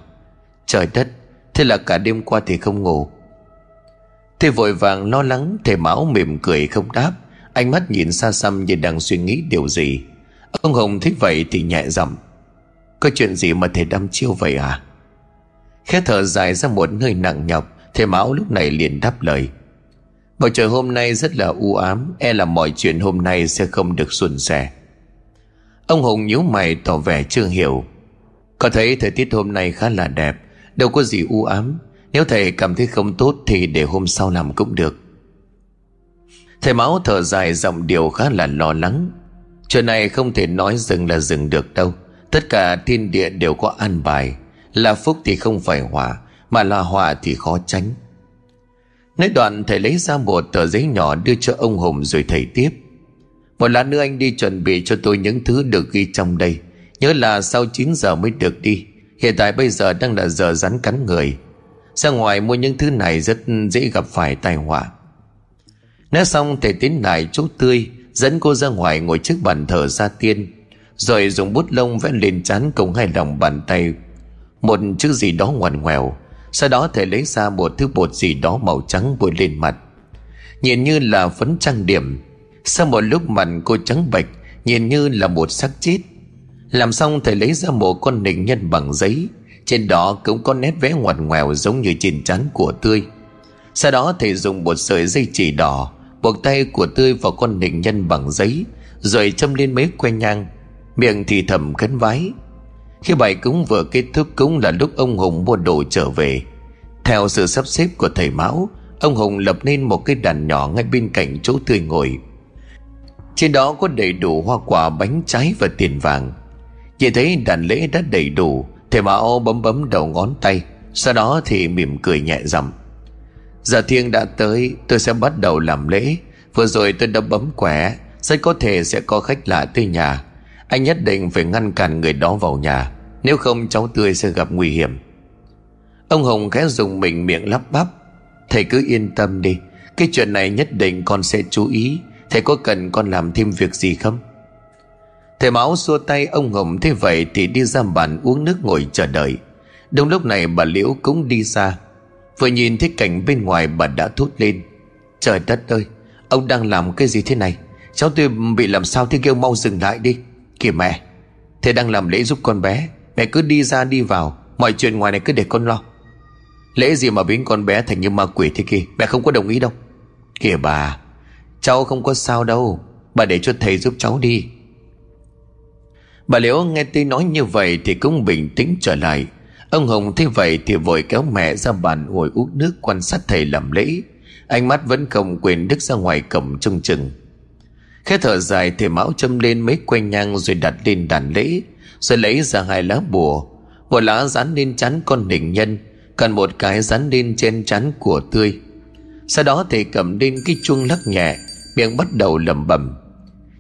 Trời đất, Thế là cả đêm qua thì không ngủ. Thầy vội vàng lo lắng, Thầy Mão mỉm cười không đáp. Ánh mắt nhìn xa xăm như đang suy nghĩ điều gì. Ông Hồng thích vậy thì nhẹ giọng. Có chuyện gì mà thầy đâm chiêu vậy à? Khẽ thở dài ra một nơi nặng nhọc Thầy Mão lúc này liền đáp lời. Bầu trời hôm nay rất là u ám E là mọi chuyện hôm nay sẽ không được suôn sẻ. Ông Hùng nhíu mày tỏ vẻ chưa hiểu. Có thấy thời tiết hôm nay khá là đẹp, Đâu có gì u ám. Nếu thầy cảm thấy không tốt Thì để hôm sau làm cũng được. Thầy Máu thở dài giọng điều khá là lo lắng. Chuyện này không thể nói dừng là dừng được đâu. Tất cả thiên địa đều có an bài. Là phúc thì không phải hỏa. Mà là họa thì khó tránh. Nói đoạn thầy lấy ra một tờ giấy nhỏ đưa cho ông Hùng rồi thầy tiếp. Một lát nữa anh đi chuẩn bị cho tôi những thứ được ghi trong đây. Nhớ là sau 9 giờ mới được đi. Hiện tại bây giờ đang là giờ rắn cắn người. Ra ngoài mua những thứ này rất dễ gặp phải tai họa. Nói xong, thầy tiến lại chú tươi, Dẫn cô ra ngoài ngồi trước bàn thờ gia tiên, Rồi dùng bút lông vẽ lên trán cùng hai lòng bàn tay. Một chữ gì đó ngoằn ngoèo. Sau đó thầy lấy ra một thứ bột gì đó màu trắng bôi lên mặt. Nhìn như là phấn trang điểm. Sau một lúc mặt cô trắng bệch, Nhìn như là một xác chết. Làm xong thầy lấy ra một con nịnh nhân bằng giấy. Trên đó cũng có nét vẽ ngoằn ngoèo giống như trên trán của tươi. Sau đó thầy dùng một sợi dây chỉ đỏ, buộc tay của tươi vào con nịnh nhân bằng giấy, rồi châm lên mấy que nhang. Miệng thì thầm khấn vái khi bài cúng vừa kết thúc cũng là lúc ông hùng mua đồ trở về. Theo sự sắp xếp của thầy mão, ông hùng lập nên một cái đàn nhỏ ngay bên cạnh chỗ tươi ngồi. Trên đó có đầy đủ hoa quả, bánh trái và tiền vàng. Chỉ thấy đàn lễ đã đầy đủ, thầy mão bấm bấm đầu ngón tay, sau đó thì mỉm cười nhẹ rằm. Giờ thiêng đã tới, Tôi sẽ bắt đầu làm lễ. Vừa rồi tôi đã bấm quẻ, Rất có thể sẽ có khách lạ tới nhà. Anh nhất định phải ngăn cản người đó vào nhà, Nếu không cháu tươi sẽ gặp nguy hiểm. Ông Hồng khẽ dùng mình miệng lắp bắp. Thầy cứ yên tâm đi, Cái chuyện này nhất định con sẽ chú ý. Thầy có cần con làm thêm việc gì không? Thầy Mão xua tay, ông Hồng thế vậy Thì đi ra bàn uống nước ngồi chờ đợi. Đúng lúc này bà Liễu cũng đi ra. Vừa nhìn thấy cảnh bên ngoài bà đã thốt lên. Trời đất ơi, Ông đang làm cái gì thế này? Cháu tôi bị làm sao thế kêu mau dừng lại đi. Kìa mẹ. Thầy đang làm lễ giúp con bé, Mẹ cứ đi ra đi vào, Mọi chuyện ngoài này cứ để con lo. Lễ gì mà biến con bé thành như ma quỷ thế kia Mẹ không có đồng ý đâu. Kìa bà, Cháu không có sao đâu, Bà để cho thầy giúp cháu đi. Bà Liễu nghe tôi nói như vậy Thì cũng bình tĩnh trở lại. Ông Hồng thấy vậy thì vội kéo mẹ ra bàn ngồi uống nước quan sát thầy làm lễ. Ánh mắt vẫn không quên đứt ra ngoài cổng trông chừng. Khẽ thở dài thì mão châm lên mấy que nhang rồi đặt lên đàn lễ. Rồi lấy ra hai lá bùa. Một lá dán lên chắn con đỉnh nhân, Còn một cái dán lên trên chắn của tươi. Sau đó thầy cầm lên cái chuông lắc nhẹ, Miệng bắt đầu lẩm bẩm.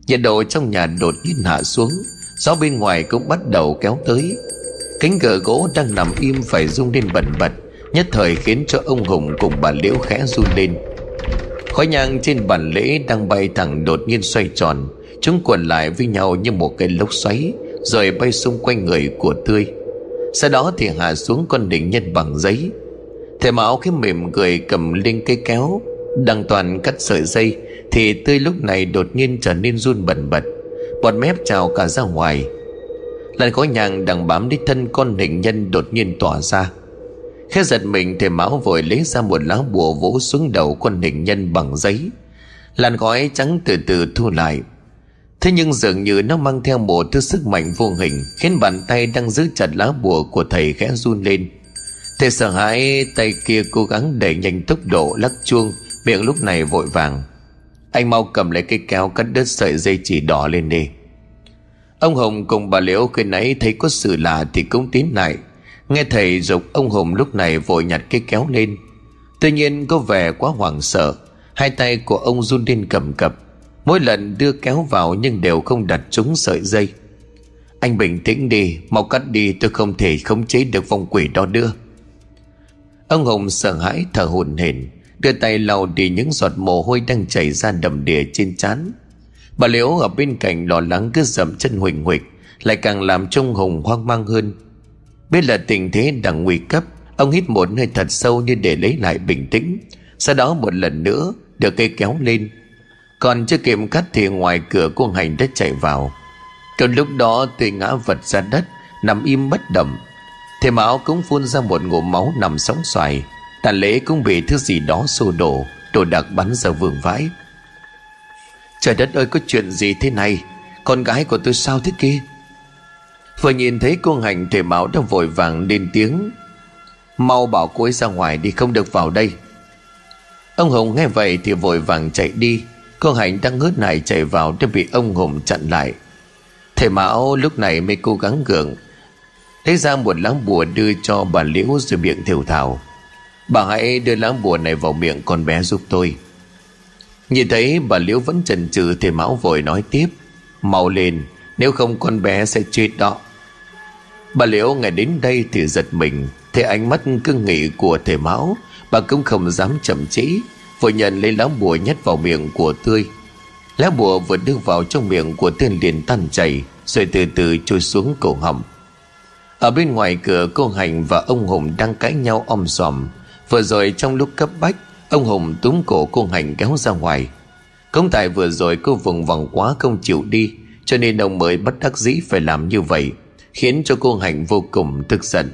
Nhiệt độ trong nhà đột nhiên hạ xuống, Gió bên ngoài cũng bắt đầu kéo tới. Cánh cửa gỗ đang nằm im phải rung lên bần bật, Nhất thời khiến cho ông Hùng cùng bà Liễu khẽ run lên. Khói nhang trên bàn lễ đang bay thẳng đột nhiên xoay tròn. Chúng quẩn lại với nhau như một cái lốc xoáy, Rồi bay xung quanh người của Tươi. Sau đó thì hạ xuống con đỉnh nhân bằng giấy. Thầy Mão cái mềm cười cầm lên cây kéo Đang toàn cắt sợi dây, Thì Tươi lúc này đột nhiên trở nên run bần bật. Bọt mép trào cả ra ngoài. Làn khói nhang đang bám đi thân con hình nhân đột nhiên tỏa ra. Khẽ giật mình thầy Mão vội lấy ra một lá bùa vỗ xuống đầu con hình nhân bằng giấy. Làn khói trắng từ từ thu lại. Thế nhưng dường như nó mang theo một thứ sức mạnh vô hình, Khiến bàn tay đang giữ chặt lá bùa của thầy khẽ run lên. Thầy sợ hãi, tay kia cố gắng đẩy nhanh tốc độ lắc chuông, Miệng lúc này vội vàng. Anh mau cầm lấy cây kéo cắt đứt sợi dây chỉ đỏ lên đi. Ông Hồng cùng bà Liễu khi nãy thấy có sự lạ thì cũng tiến lại. Nghe thầy dục ông Hùng lúc này vội nhặt cái kéo lên. Tuy nhiên có vẻ quá hoảng sợ, Hai tay của ông run lên cầm cập. Mỗi lần đưa kéo vào nhưng đều không đặt trúng sợi dây. Anh bình tĩnh đi, Mau cắt đi, tôi không thể khống chế được vòng quỷ đó nữa. Ông Hùng sợ hãi, thở hổn hển, Đưa tay lau đi những giọt mồ hôi đang chảy ra đầm đìa trên trán. Bà Liễu ở bên cạnh lo lắng cứ dậm chân huỳnh huỳnh Lại càng làm trông Hùng hoang mang hơn. Biết là tình thế đang nguy cấp, Ông hít một hơi thật sâu như để lấy lại bình tĩnh. Sau đó một lần nữa, Được cây kéo lên. Còn chưa kịp cắt thì ngoài cửa cô hành đã chạy vào. Trong lúc đó tôi ngã vật ra đất, Nằm im bất động. Thế máu cũng phun ra một ngụm máu nằm sóng xoài. Tàn lễ cũng bị thứ gì đó xô đổ, Đồ đạc bắn ra vương vãi. Trời đất ơi, có chuyện gì thế này? Con gái của tôi sao thế kia? Vừa nhìn thấy cô Hạnh thể Mão đang vội vàng lên tiếng. Mau bảo cô ấy ra ngoài đi, không được vào đây. Ông Hùng nghe vậy thì vội vàng chạy đi. Cô Hạnh đang ngớt này chạy vào đã bị ông Hùng chặn lại. Thầy Mão lúc này mới cố gắng gượng. Lấy ra một lá bùa đưa cho bà Liễu rồi miệng thiểu thảo Bà hãy đưa lá bùa này vào miệng con bé giúp tôi. Nhìn thấy bà Liễu vẫn chần chừ Thầy Mão vội nói tiếp. Mau lên, Nếu không con bé sẽ chết đó. Bà Liễu nghe đến đây thì giật mình Thấy ánh mắt cưng nghị của thầy Mão, Bà cũng không dám chậm trễ Vội nhận lấy lá bùa nhét vào miệng của Tươi. Lá bùa vừa đưa vào trong miệng của tên liền tan chảy, Rồi từ từ trôi xuống cổ họng. Ở bên ngoài cửa, cô Hành và ông Hùng đang cãi nhau om sòm. Vừa rồi trong lúc cấp bách, Ông Hùng túm cổ cô Hành kéo ra ngoài. Công tại vừa rồi cô vùng vòng quá không chịu đi, Cho nên ông mới bất đắc dĩ phải làm như vậy khiến cho cô hạnh vô cùng tức giận.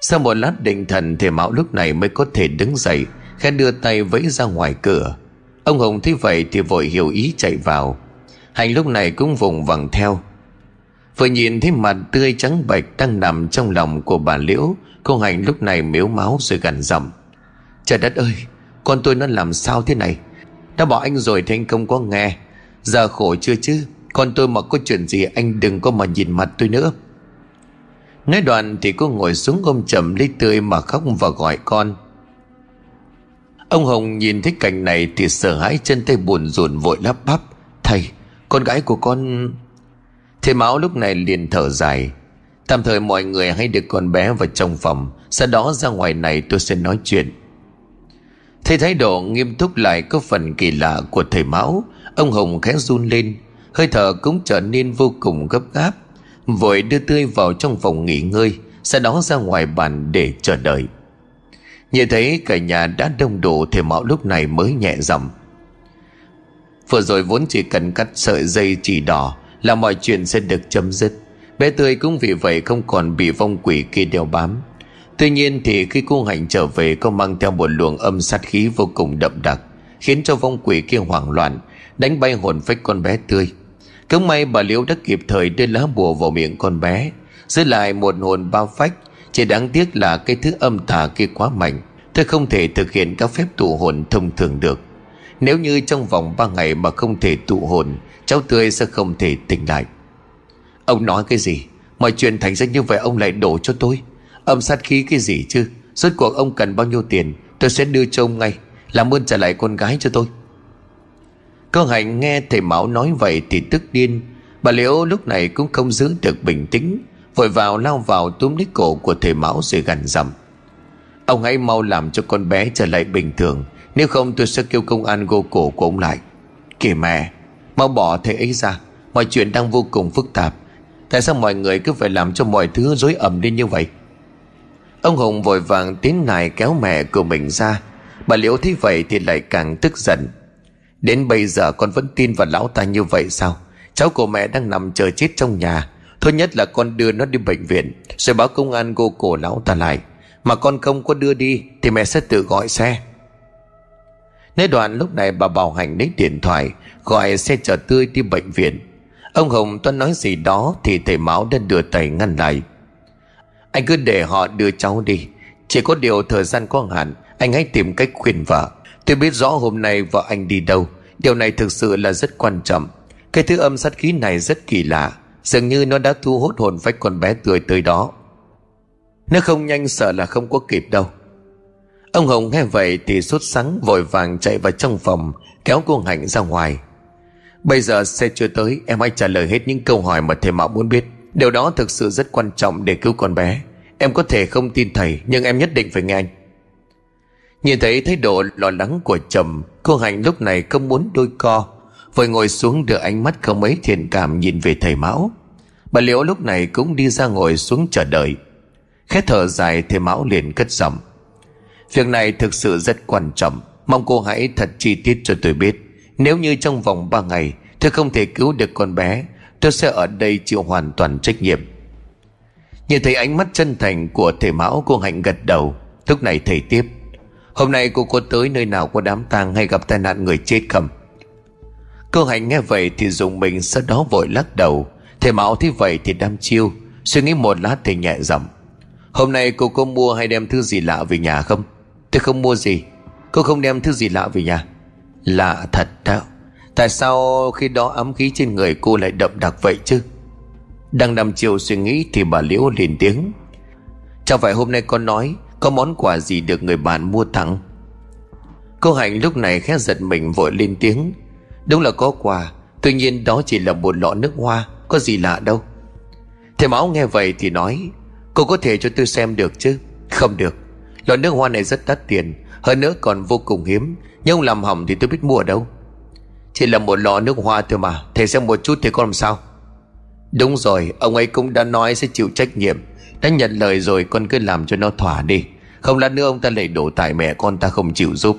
Sau một lát định thần thì mão lúc này mới có thể đứng dậy, khẽ đưa tay vẫy ra ngoài cửa. Ông hồng thấy vậy thì vội hiểu ý chạy vào. Hạnh lúc này cũng vùng vằng theo. Vừa nhìn thấy mặt tươi trắng bạch đang nằm trong lòng của bà liễu, cô hạnh lúc này miếu máu rồi gằn giọng. Trời đất ơi, con tôi nó làm sao thế này? Đã bỏ anh rồi thì anh không có nghe. Giờ khổ chưa chứ? Con tôi mà có chuyện gì anh đừng có mà nhìn mặt tôi nữa. Nói đoạn thì cô ngồi xuống ôm chầm lấy tươi mà khóc và gọi con. Ông Hồng nhìn thấy cảnh này thì sợ hãi chân tay buồn rùn vội lắp bắp. Thầy, con gái của con... Thầy máu lúc này liền thở dài. Tạm thời mọi người hãy được con bé vào trong phòng. Sau đó ra ngoài này tôi sẽ nói chuyện. Thấy thái độ nghiêm túc lại có phần kỳ lạ của thầy Mão Ông Hồng khẽ run lên. Hơi thở cũng trở nên vô cùng gấp gáp. Vội đưa tươi vào trong phòng nghỉ ngơi, Sau đó ra ngoài bàn để chờ đợi. Nhìn thấy cả nhà đã đông đủ Thì Mạo lúc này mới nhẹ giọng. Vừa rồi vốn chỉ cần cắt sợi dây chỉ đỏ Là mọi chuyện sẽ được chấm dứt. Bé Tươi cũng vì vậy không còn bị vong quỷ kia đeo bám. Tuy nhiên thì khi cô Hạnh trở về Có mang theo một luồng âm sát khí vô cùng đậm đặc, Khiến cho vong quỷ kia hoảng loạn, Đánh bay hồn phách con bé Tươi cứ may bà Liễu đã kịp thời đưa lá bùa vào miệng con bé, Giữ lại một hồn bao phách, Chỉ đáng tiếc là cái thứ âm tà kia quá mạnh, Tôi không thể thực hiện các phép tụ hồn thông thường được. Nếu như trong vòng 3 ngày mà không thể tụ hồn, Cháu tươi sẽ không thể tỉnh lại. Ông nói cái gì? Mọi chuyện thành ra như vậy, ông lại đổ cho tôi. Âm sát khí cái gì chứ? Rốt cuộc ông cần bao nhiêu tiền, Tôi sẽ đưa cho ông ngay, Làm ơn trả lại con gái cho tôi. Cô Hạnh nghe thầy Mão nói vậy thì tức điên. Bà Liễu lúc này cũng không giữ được bình tĩnh, Vội vào lao vào túm lấy cổ của thầy Mão rồi gằn giọng. Ông hãy mau làm cho con bé trở lại bình thường, Nếu không tôi sẽ kêu công an gô cổ của ông lại. Kìa mẹ, Mau bỏ thầy ấy ra, Mọi chuyện đang vô cùng phức tạp. Tại sao mọi người cứ phải làm cho mọi thứ rối ẩm lên như vậy? Ông Hùng vội vàng tiến lại kéo mẹ của mình ra. Bà Liễu thấy vậy thì lại càng tức giận. Đến bây giờ con vẫn tin vào lão ta như vậy sao? Cháu của mẹ đang nằm chờ chết trong nhà. Thôi nhất là con đưa nó đi bệnh viện, Rồi báo công an gô cổ lão ta lại. Mà con không có đưa đi, Thì mẹ sẽ tự gọi xe. Nói đoạn lúc này bà Bảo Hành lấy điện thoại, Gọi xe chở tươi đi bệnh viện. Ông Hồng Tuấn nói gì đó Thì thầy Mão đã đưa tay ngăn lại. Anh cứ để họ đưa cháu đi. Chỉ có điều thời gian có hạn, Anh hãy tìm cách khuyên vợ. Tôi biết rõ hôm nay vợ anh đi đâu. Điều này thực sự là rất quan trọng. Cái thứ âm sát khí này rất kỳ lạ. Dường như nó đã thu hút hồn phách con bé tươi tới đó. Nếu không nhanh, sợ là không có kịp đâu. Ông Hồng nghe vậy thì sốt sắng, vội vàng chạy vào trong phòng, Kéo cô Hạnh ra ngoài. Bây giờ xe chưa tới, Em hãy trả lời hết những câu hỏi mà thầy Mạo muốn biết. Điều đó thực sự rất quan trọng để cứu con bé. Em có thể không tin thầy, Nhưng em nhất định phải nghe anh. Nhìn thấy thái độ lo lắng của chồng Cô Hạnh lúc này không muốn đôi co, Vội ngồi xuống đưa ánh mắt không mấy thiện cảm nhìn về thầy Mão. Bà Liễu lúc này cũng đi ra ngồi xuống chờ đợi. Khét thở dài, thầy Mão liền cất giọng. Việc này thực sự rất quan trọng, Mong cô hãy thật chi tiết cho tôi biết. Nếu như trong vòng 3 ngày, Tôi không thể cứu được con bé, Tôi sẽ ở đây chịu hoàn toàn trách nhiệm. Nhìn thấy ánh mắt chân thành của thầy Mão, Cô Hạnh gật đầu. Lúc này thầy tiếp. Hôm nay cô có tới nơi nào có đám tang hay gặp tai nạn người chết không? Cô Hạnh nghe vậy thì dùng mình, sau đó vội lắc đầu. Thầy Mão thấy vậy thì đam chiêu, Suy nghĩ một lát thì nhẹ giọng. Hôm nay cô có mua hay đem thứ gì lạ về nhà không? Tôi không mua gì? Cô không đem thứ gì lạ về nhà? Lạ thật đó. Tại sao khi đó ấm khí trên người cô lại đậm đặc vậy chứ? Đang đam chiều suy nghĩ thì bà Liễu liền tiếng. Chẳng phải hôm nay con nói có món quà gì được người bạn mua tặng? Cô Hạnh lúc này khẽ giật mình vội lên tiếng. Đúng là có quà, Tuy nhiên đó chỉ là một lọ nước hoa, Có gì lạ đâu. Thầy Mão nghe vậy thì nói, Cô có thể cho tôi xem được chứ? Không được, Lọ nước hoa này rất đắt tiền, Hơn nữa còn vô cùng hiếm Nhưng làm hỏng thì tôi biết mua ở đâu. Chỉ là một lọ nước hoa thôi mà, Thầy xem một chút thì có làm sao? Đúng rồi, Ông ấy cũng đã nói sẽ chịu trách nhiệm. Đã nhận lời rồi, con cứ làm cho nó thỏa đi. Không lát nữa ông ta lại đổ tại mẹ con ta không chịu giúp.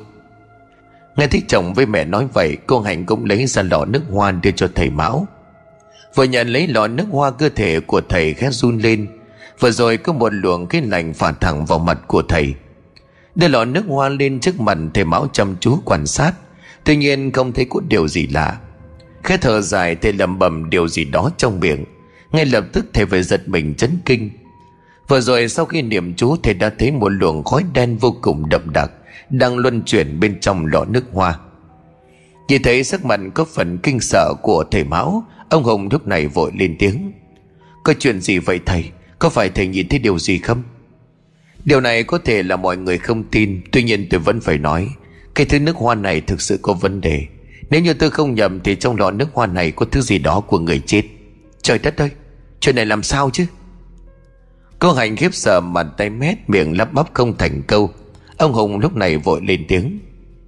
Nghe thích chồng với mẹ nói vậy, Cô Hạnh cũng lấy ra lọ nước hoa đưa cho thầy Mão. Vừa nhận lấy lọ nước hoa cơ thể của thầy khét run lên. Vừa rồi có một luồng cái lạnh phả thẳng vào mặt của thầy. Đưa lọ nước hoa lên trước mặt thầy Mão chăm chú quan sát. Tuy nhiên không thấy có điều gì lạ. Khẽ thở dài, thầy lẩm bẩm điều gì đó trong miệng. Ngay lập tức thầy phải giật mình chấn kinh. Vừa rồi sau khi niệm chú thầy đã thấy một luồng khói đen vô cùng đậm đặc Đang luân chuyển bên trong lọ nước hoa. Nhìn thấy sắc mặt có phần kinh sợ của thầy Mão, Ông Hùng lúc này vội lên tiếng. Có chuyện gì vậy thầy? Có phải thầy nhìn thấy điều gì không? Điều này có thể là mọi người không tin, Tuy nhiên tôi vẫn phải nói, Cái thứ nước hoa này thực sự có vấn đề. Nếu như tôi không nhầm Thì trong lọ nước hoa này có thứ gì đó của người chết. Trời đất ơi, Chuyện này làm sao chứ? Cô Hạnh khiếp sợ mặt tay mét Miệng lắp bắp không thành câu. Ông Hùng lúc này vội lên tiếng.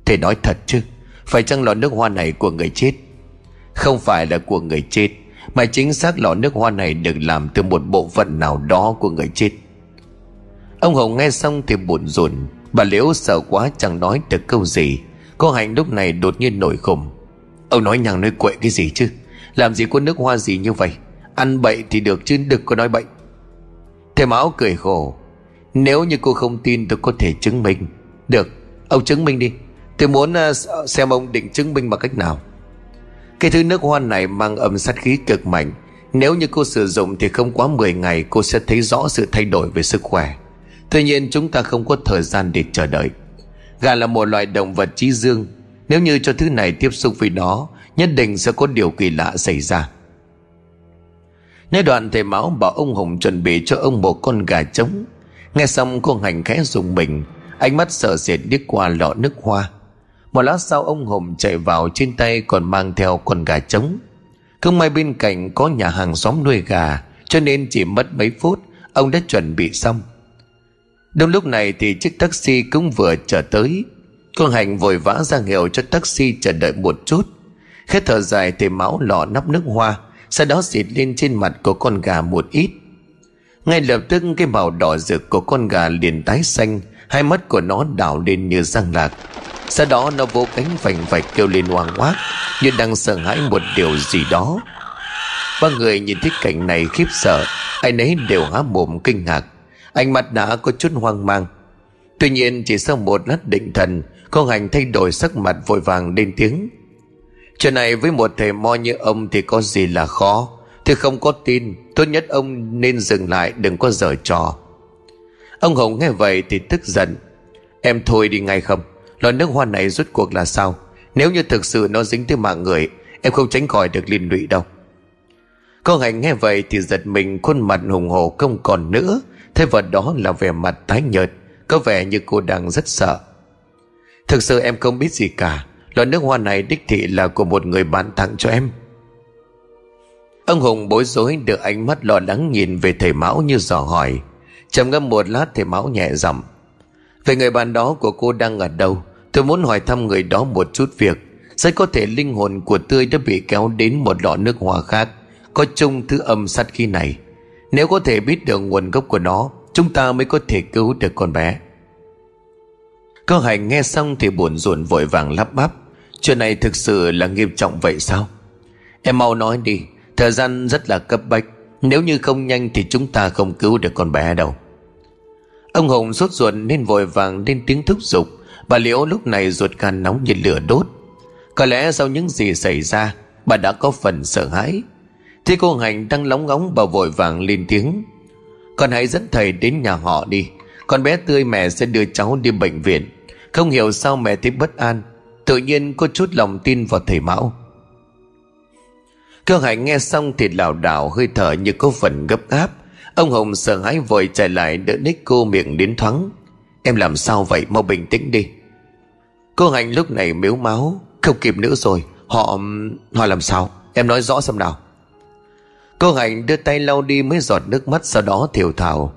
Thầy nói thật chứ, Phải chăng lọ nước hoa này của người chết? Không phải là của người chết, Mà chính xác lọ nước hoa này được làm từ một bộ phận nào đó của người chết. Ông Hồng nghe xong thì buồn rùn. Bà Liễu sợ quá, chẳng nói được câu gì. Cô Hạnh lúc này đột nhiên nổi khùng. Ông nói nhằng nói quậy cái gì chứ? Làm gì có nước hoa gì như vậy? Ăn bậy thì được chứ, đừng có nói bệnh. Thầy Mão cười khổ. Nếu như cô không tin tôi có thể chứng minh. Được Ông chứng minh đi. Tôi muốn uh, xem ông định chứng minh bằng cách nào. Cái thứ nước hoa này mang âm sát khí cực mạnh. Nếu như cô sử dụng thì không quá 10 ngày Cô sẽ thấy rõ sự thay đổi về sức khỏe. Tuy nhiên chúng ta không có thời gian để chờ đợi. Gà là một loài động vật trí dương. Nếu như cho thứ này tiếp xúc với nó Nhất định sẽ có điều kỳ lạ xảy ra. Nói đoạn thầy máu bảo ông Hùng chuẩn bị cho ông một con gà trống. Nghe xong, cô hành khẽ dùng mình. Ánh mắt sợ sệt điếc qua lọ nước hoa. Một lát sau, ông Hùng chạy vào trên tay còn mang theo con gà trống. Không may bên cạnh có nhà hàng xóm nuôi gà, Cho nên chỉ mất mấy phút, Ông đã chuẩn bị xong. Đúng lúc này thì chiếc taxi cũng vừa trở tới. Cô Hành vội vã ra hiệu cho taxi chờ đợi một chút. Khét thở dài thì máu lọ nắp nước hoa. Sau đó xịt lên trên mặt của con gà một ít. Ngay lập tức cái màu đỏ rực của con gà liền tái xanh, Hai mắt của nó đảo lên như răng lạc. Sau đó nó vỗ cánh vành vạch kêu lên hoang hoác, Như đang sợ hãi một điều gì đó. Ba người nhìn thấy cảnh này khiếp sợ, Ai nấy đều há mồm kinh ngạc. Ánh mắt đã có chút hoang mang. Tuy nhiên chỉ sau một lát định thần Con hành thay đổi sắc mặt vội vàng lên tiếng. Chuyện này với một thầy mo như ông thì có gì là khó? Thì không có tin, Tốt nhất ông nên dừng lại, đừng có dở trò. Ông Hồng nghe vậy thì tức giận. Em thôi đi ngay không? Lò nước hoa này rốt cuộc là sao? Nếu như thực sự nó dính tới mạng người, Em không tránh khỏi được liên lụy đâu. Cô Hạnh nghe vậy thì giật mình, Khuôn mặt hùng hồ không còn nữa. Thay vào đó là vẻ mặt tái nhợt, Có vẻ như cô đang rất sợ. Thực sự em không biết gì cả. Loại nước hoa này đích thị là của một người bán tặng cho em. Ông Hùng bối rối được ánh mắt lo lắng nhìn về thầy Mão như dò hỏi. Trầm ngâm một lát, thầy Mão nhẹ giọng. Về người bạn đó của cô đang ở đâu? Tôi muốn hỏi thăm người đó một chút việc. Rất có thể linh hồn của tươi đã bị kéo đến một lọ nước hoa khác. Có chung thứ âm sát khí này. Nếu có thể biết được nguồn gốc của nó, Chúng ta mới có thể cứu được con bé. Cô Hành nghe xong thì buồn rộn vội vàng lắp bắp. Chuyện này thực sự là nghiêm trọng vậy sao? Em mau nói đi, Thời gian rất là cấp bách. Nếu như không nhanh thì chúng ta không cứu được con bé đâu. Ông Hùng sốt ruột nên vội vàng lên tiếng thúc giục. Bà Liễu lúc này ruột gan nóng như lửa đốt. Có lẽ sau những gì xảy ra, Bà đã có phần sợ hãi. Thế cô Hành đang lóng ngóng bà vội vàng lên tiếng. Con hãy dẫn thầy đến nhà họ đi. Con bé tươi mẹ sẽ đưa cháu đi bệnh viện. Không hiểu sao mẹ thấy bất an. Tự nhiên có chút lòng tin vào thầy Mão. Cơ hạnh nghe xong thì lảo đảo, hơi thở như có phần gấp gáp. Ông Hồng sợ hãi vội chạy lại đỡ ních cô miệng đến thoáng. Em làm sao vậy? Mau bình tĩnh đi. Cô Hạnh lúc này miếu máu, Không kịp nữa rồi. Họ... họ làm sao? Em nói rõ xem nào. Cô Hạnh đưa tay lau đi mấy giọt nước mắt, Sau đó thiểu thảo.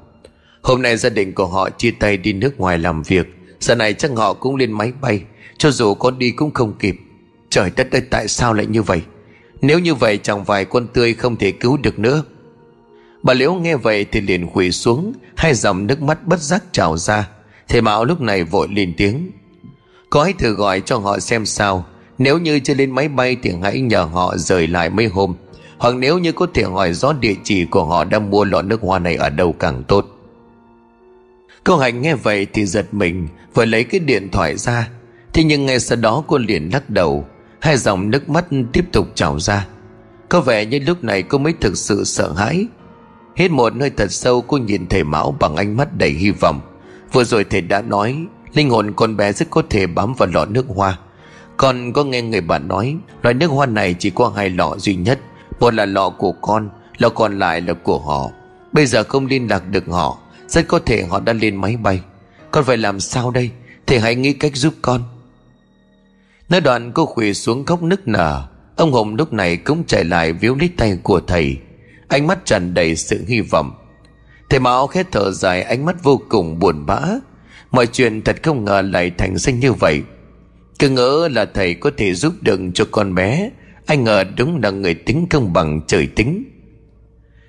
Hôm nay gia đình của họ chia tay đi nước ngoài làm việc. Giờ này chắc họ cũng lên máy bay cho dù con đi cũng không kịp. Trời đất ơi, tại sao lại như vậy? Nếu như vậy, chẳng vài con tươi không thể cứu được nữa. Bà Liễu nghe vậy thì liền quỳ xuống, Hai dòng nước mắt bất giác trào ra. Thầy Mão lúc này vội lên tiếng. Có hãy thử gọi cho họ xem sao? Nếu như chưa lên máy bay thì hãy nhờ họ rời lại mấy hôm. Hoặc nếu như có thể hỏi rõ địa chỉ của họ đang mua lọ nước hoa này ở đâu càng tốt. Cô Hạnh nghe vậy thì giật mình, Vừa lấy cái điện thoại ra Thế nhưng ngay sau đó cô liền lắc đầu. Hai dòng nước mắt tiếp tục trào ra. Có vẻ như lúc này cô mới thực sự sợ hãi. Hết một hơi thật sâu, cô nhìn thầy Mão bằng ánh mắt đầy hy vọng. Vừa rồi thầy đã nói, Linh hồn con bé rất có thể bám vào lọ nước hoa. Con có nghe người bạn nói Loại nước hoa này chỉ có hai lọ duy nhất. Một là lọ của con, Lọ còn lại là của họ. Bây giờ không liên lạc được họ, Rất có thể họ đã lên máy bay. Con phải làm sao đây? Thầy hãy nghĩ cách giúp con. Nói đoạn cô khủy xuống khóc nức nở. Ông Hùng lúc này cũng chạy lại víu lấy tay của thầy. Ánh mắt tràn đầy sự hy vọng. Thầy Mão khét thở dài, ánh mắt vô cùng buồn bã. Mọi chuyện thật không ngờ lại thành sinh như vậy. Cứ ngỡ là thầy có thể giúp đựng cho con bé. Anh ngờ đúng là người tính công bằng trời tính.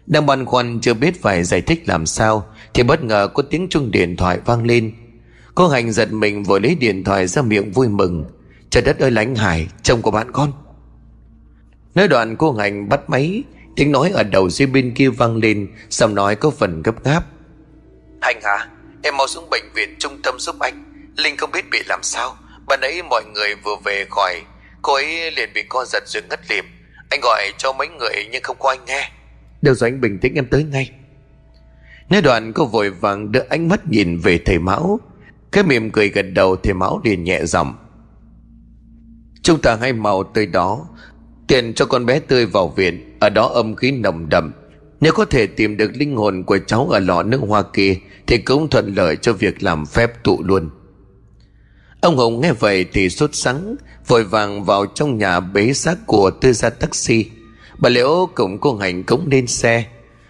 Đang băn khoăn chưa biết phải giải thích làm sao, Thì bất ngờ có tiếng chuông điện thoại vang lên. Cô Hành giật mình vội lấy điện thoại ra miệng vui mừng. Trời đất ơi lánh hải Chồng của bạn con. Nói đoạn cô Hành bắt máy Tiếng nói ở đầu dưới bên kia vang lên Xong nói có phần gấp gáp. Hành hả Em mau xuống bệnh viện trung tâm giúp anh. Linh không biết bị làm sao Bạn ấy mọi người vừa về khỏi Cô ấy liền bị co giật rồi ngất liệm. Anh gọi cho mấy người nhưng không có anh nghe. Được rồi anh bình tĩnh em tới ngay. Nói đoạn cô vội vàng đưa ánh mắt nhìn về thầy Mão. Cái mỉm cười gật đầu thầy Mão liền nhẹ giọng Chúng ta hãy mau tới đó. Tiền cho con bé tươi vào viện. Ở đó âm khí nồng đậm. Nếu có thể tìm được linh hồn của cháu ở lọ nước hoa kia, Thì cũng thuận lợi cho việc làm phép tụ luôn. Ông Hùng nghe vậy thì sốt sắng, Vội vàng vào trong nhà bế xác của tư ra taxi. Bà Liễu cũng cô hành cống lên xe.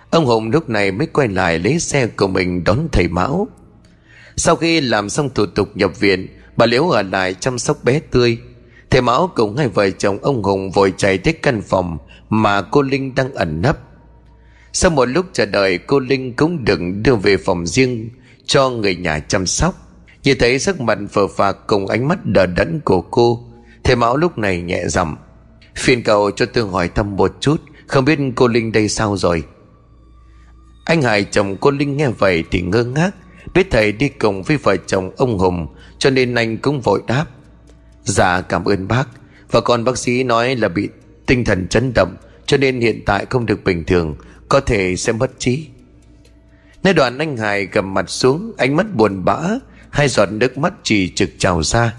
Ông Hùng lúc này mới quay lại lấy xe của mình đón thầy Mão. Sau khi làm xong thủ tục nhập viện, Bà Liễu ở lại chăm sóc bé tươi. Thầy Mão cùng hai vợ chồng ông Hùng vội chạy tới căn phòng Mà cô Linh đang ẩn nấp. Sau một lúc chờ đợi, cô Linh cũng đừng đưa về phòng riêng Cho người nhà chăm sóc. Nhìn thấy sắc mặt phờ phạc cùng ánh mắt đờ đẫn của cô Thầy Mão lúc này nhẹ giọng, Phiền cầu cho tôi hỏi thăm một chút, Không biết cô Linh đây sao rồi? Anh Hải chồng cô Linh nghe vậy thì ngơ ngác, Biết thầy đi cùng với vợ chồng ông Hùng, Cho nên anh cũng vội đáp Dạ cảm ơn bác. Và còn bác sĩ nói là bị tinh thần chấn động, Cho nên hiện tại không được bình thường, Có thể sẽ mất trí. Nơi đoạn anh Hải cầm mặt xuống, Ánh mắt buồn bã, Hai giọt nước mắt chỉ trực trào ra.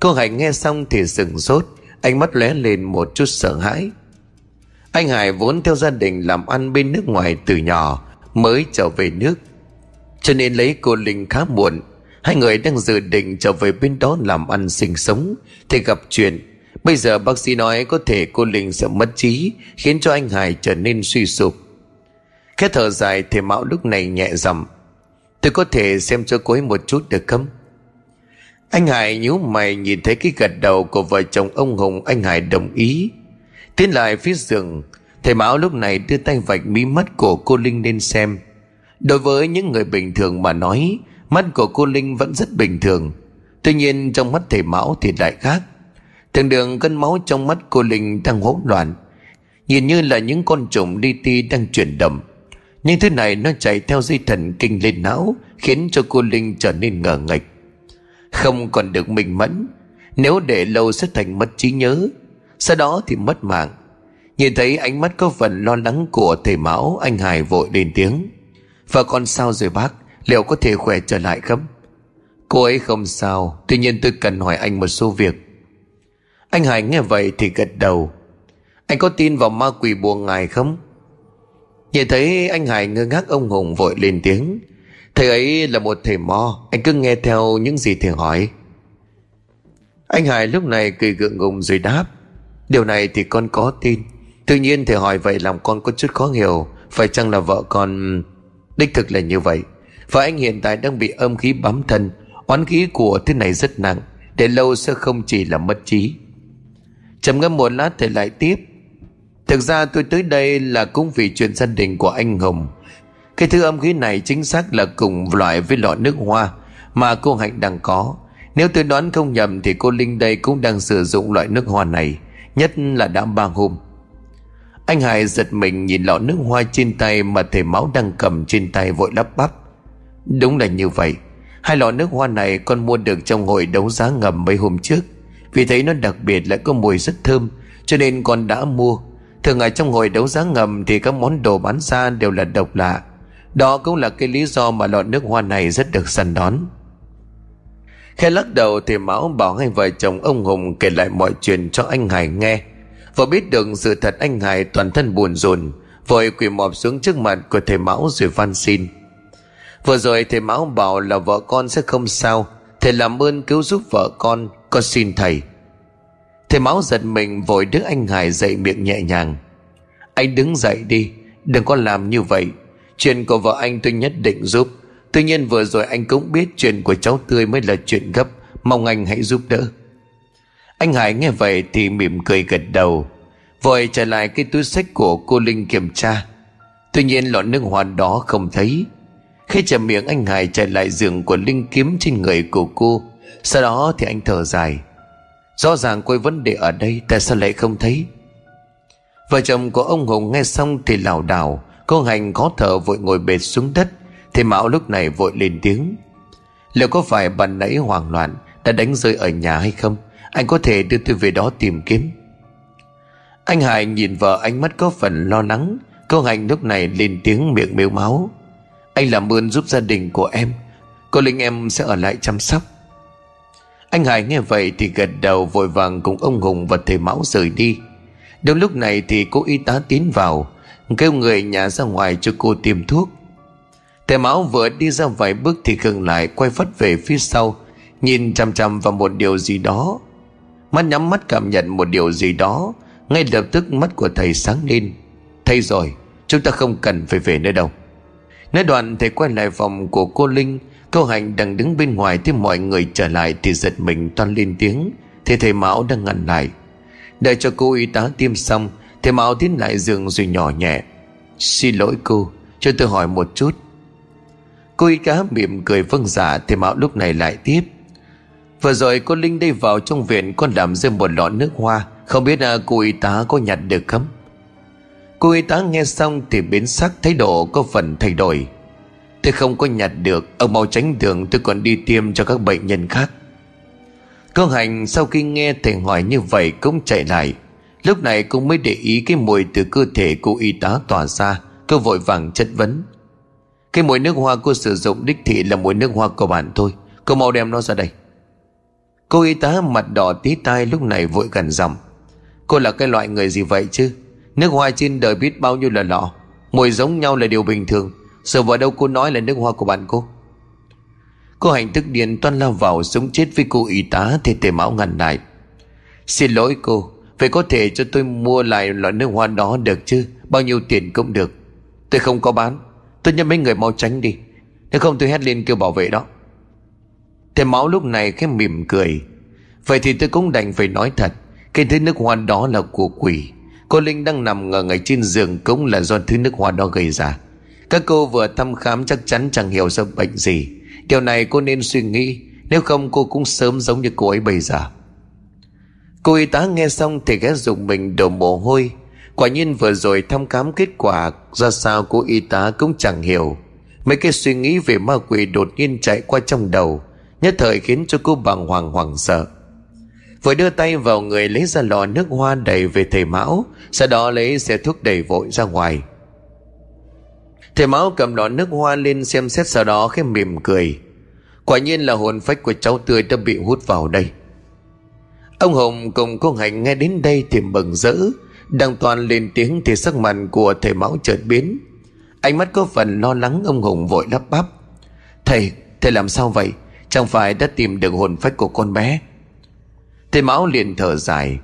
Cô Hải nghe xong thì sừng sốt, Ánh mắt lóe lên một chút sợ hãi. Anh Hải vốn theo gia đình làm ăn bên nước ngoài từ nhỏ, Mới trở về nước. Cho nên lấy cô Linh khá muộn Hai người đang dự định trở về bên đó làm ăn sinh sống, Thì gặp chuyện. Bây giờ bác sĩ nói có thể cô Linh sẽ mất trí, Khiến cho anh Hải trở nên suy sụp. Khẽ thở dài thì Mão lúc này nhẹ dầm Tôi có thể xem cho cô ấy một chút được không? Anh Hải nhíu mày nhìn thấy cái gật đầu của vợ chồng ông Hùng, Anh Hải đồng ý. Tiến lại phía giường Thầy Mão lúc này đưa tay vạch mí mắt của cô Linh lên xem. Đối với những người bình thường mà nói Mắt của cô Linh vẫn rất bình thường. Tuy nhiên trong mắt thầy Mão thì lại khác. Thường đường cân máu trong mắt cô Linh đang hỗn loạn. Nhìn như là những con trùng đi ti đang chuyển động. Nhưng thứ này nó chạy theo dây thần kinh lên não, Khiến cho cô Linh trở nên ngờ nghịch. Không còn được minh mẫn. Nếu để lâu sẽ thành mất trí nhớ. Sau đó thì mất mạng. Nhìn thấy ánh mắt có phần lo lắng của thầy Mão, Anh Hải vội lên tiếng. Và con sao rồi bác? Liệu có thể khỏe trở lại không? Cô ấy không sao, Tuy nhiên tôi cần hỏi anh một số việc. Anh Hải nghe vậy thì gật đầu. Anh có tin vào ma quỷ buồn ngài không? Nhìn thấy anh Hải ngơ ngác ông Hùng vội lên tiếng. Thầy ấy là một thầy mo Anh cứ nghe theo những gì thầy hỏi. Anh Hải lúc này cười gượng ngùng rồi đáp. Điều này thì con có tin. Tuy nhiên thầy hỏi vậy làm con có chút khó hiểu. Phải chăng là vợ con? Đích thực là như vậy và anh hiện tại đang bị âm khí bám thân. Oán khí của thế này rất nặng, Để lâu sẽ không chỉ là mất trí. Trầm ngâm một lát thì lại tiếp. Thực ra tôi tới đây là cũng vì chuyện gia đình của anh Hùng Cái thứ âm khí này chính xác là cùng loại với lọ nước hoa Mà cô Hạnh đang có. Nếu tôi đoán không nhầm thì cô Linh đây cũng đang sử dụng loại nước hoa này, Nhất là đã ba hôm. Anh Hải giật mình nhìn lọ nước hoa trên tay mà thầy máu đang cầm trên tay vội lắp bắp. Đúng là như vậy. Hai lọ nước hoa này con mua được trong hội đấu giá ngầm mấy hôm trước. Vì thấy nó đặc biệt lại có mùi rất thơm, Cho nên con đã mua. Thường ở trong hội đấu giá ngầm Thì các món đồ bán ra đều là độc lạ. Đó cũng là cái lý do mà lọ nước hoa này rất được săn đón. Khi lắc đầu thì Mão bảo hai vợ chồng ông Hùng kể lại mọi chuyện cho anh Hải nghe. Và biết được sự thật anh Hải toàn thân buồn rùn, Vội quỳ mọp xuống trước mặt của thầy Mão rồi van xin. Vừa rồi thầy Mão bảo là vợ con sẽ không sao. Thầy làm ơn cứu giúp vợ con Con xin thầy. Thầy Mão giật mình vội đứa anh Hải dậy miệng nhẹ nhàng. Anh đứng dậy đi, Đừng có làm như vậy. Chuyện của vợ anh tôi nhất định giúp. Tuy nhiên vừa rồi anh cũng biết Chuyện của cháu Tươi mới là chuyện gấp. Mong anh hãy giúp đỡ. Anh Hải nghe vậy thì mỉm cười gật đầu, Vội trở lại cái túi sách của cô Linh kiểm tra. Tuy nhiên lọ nước hoa đó không thấy. Khi chạm miệng, anh Hải chạy lại giường của Linh kiếm trên người của cô. Sau đó thì anh thở dài. Rõ ràng cô vấn đề ở đây, Tại sao lại không thấy? Vợ chồng của ông Hùng nghe xong thì lảo đảo. Cô Hành khó thở vội ngồi bệt xuống đất. Thì Mão lúc này vội lên tiếng. Liệu có phải bạn nãy hoảng loạn, Đã đánh rơi ở nhà hay không? Anh có thể đưa tôi về đó tìm kiếm. Anh Hải nhìn vợ ánh mắt có phần lo lắng. Cô Hành lúc này lên tiếng miệng mếu máu. Anh làm ơn giúp gia đình của em. Cô Linh em sẽ ở lại chăm sóc. Anh Hải nghe vậy thì gật đầu, vội vàng cùng ông Hùng và thầy Mão rời đi. Đúng lúc này thì cô y tá tiến vào, Kêu người nhà ra ngoài cho cô tiêm thuốc. Thầy Mão vừa đi ra vài bước thì khừng lại quay phắt về phía sau, Nhìn chăm chăm vào một điều gì đó. Mắt nhắm mắt cảm nhận một điều gì đó, Ngay lập tức mắt của thầy sáng lên. Thầy rồi, Chúng ta không cần phải về nữa đâu. Nói đoạn thầy quay lại phòng của cô Linh. Cô Hạnh đang đứng bên ngoài Thấy mọi người trở lại thì giật mình toan lên tiếng. Thì thầy Mão đang ngăn lại. Đợi cho cô y tá tiêm xong Thầy Mão tiến lại giường rồi nhỏ nhẹ. Xin lỗi cô Cho tôi hỏi một chút. Cô y tá mỉm cười vâng giả dạ, Thầy Mão lúc này lại tiếp. Vừa rồi cô Linh đây vào trong viện Con làm rơi một lọ nước hoa. Không biết là cô y tá có nhặt được không? Cô y tá nghe xong thì biến sắc thái độ có phần thay đổi. Tôi không có nhặt được, Ông mau tránh đường, tôi còn đi tiêm cho các bệnh nhân khác. Cô Hành, sau khi nghe thầy hỏi như vậy cũng chạy lại. Lúc này cũng mới để ý cái mùi từ cơ thể cô y tá tỏa ra, Cô vội vàng chất vấn. Cái mùi nước hoa cô sử dụng đích thị là mùi nước hoa của bạn thôi, Cô mau đem nó ra đây. Cô y tá mặt đỏ tí tai lúc này vội gần giọng. Cô là cái loại người gì vậy chứ? Nước hoa trên đời biết bao nhiêu là lọ, Mùi giống nhau là điều bình thường. Sợ vợ đâu cô nói là nước hoa của bạn cô? Cô hành tức điện toan lao vào sống chết với cô y tá Thì tề mão ngăn lại. Xin lỗi cô, Vậy có thể cho tôi mua lại loại nước hoa đó được chứ? Bao nhiêu tiền cũng được. Tôi không có bán. Tôi nhận mấy người mau tránh đi. Nếu không tôi hét lên kêu bảo vệ đó. Thầy máu lúc này khẽ mỉm cười. Vậy thì tôi cũng đành phải nói thật. Cái thứ nước hoa đó là của quỷ. Cô Linh đang nằm ngờ ngay trên giường Cũng là do thứ nước hoa đó gây ra. Các cô vừa thăm khám chắc chắn chẳng hiểu ra bệnh gì. Điều này cô nên suy nghĩ, Nếu không cô cũng sớm giống như cô ấy bây giờ. Cô y tá nghe xong thì ghé dùng mình đổ mồ hôi. Quả nhiên vừa rồi thăm khám kết quả, Ra sao cô y tá cũng chẳng hiểu. Mấy cái suy nghĩ về ma quỷ đột nhiên chạy qua trong đầu, Nhất thời khiến cho cô bàng hoàng hoảng sợ. Vừa đưa tay vào người lấy ra lọ nước hoa đầy về thầy Mão Sau đó lấy xe thuốc đầy vội ra ngoài. Thầy Mão cầm lọ nước hoa lên xem xét sau đó khẽ mỉm cười. Quả nhiên là hồn phách của cháu tươi đã bị hút vào đây. Ông Hùng cùng cô Hạnh nghe đến đây thì mừng rỡ Đang toàn lên tiếng thì sắc mặt của thầy Mão chợt biến. Ánh mắt có phần lo lắng ông Hùng vội lắp bắp. Thầy, thầy làm sao vậy? Chẳng phải đã tìm được hồn phách của con bé Thầy Mão liền thở dài.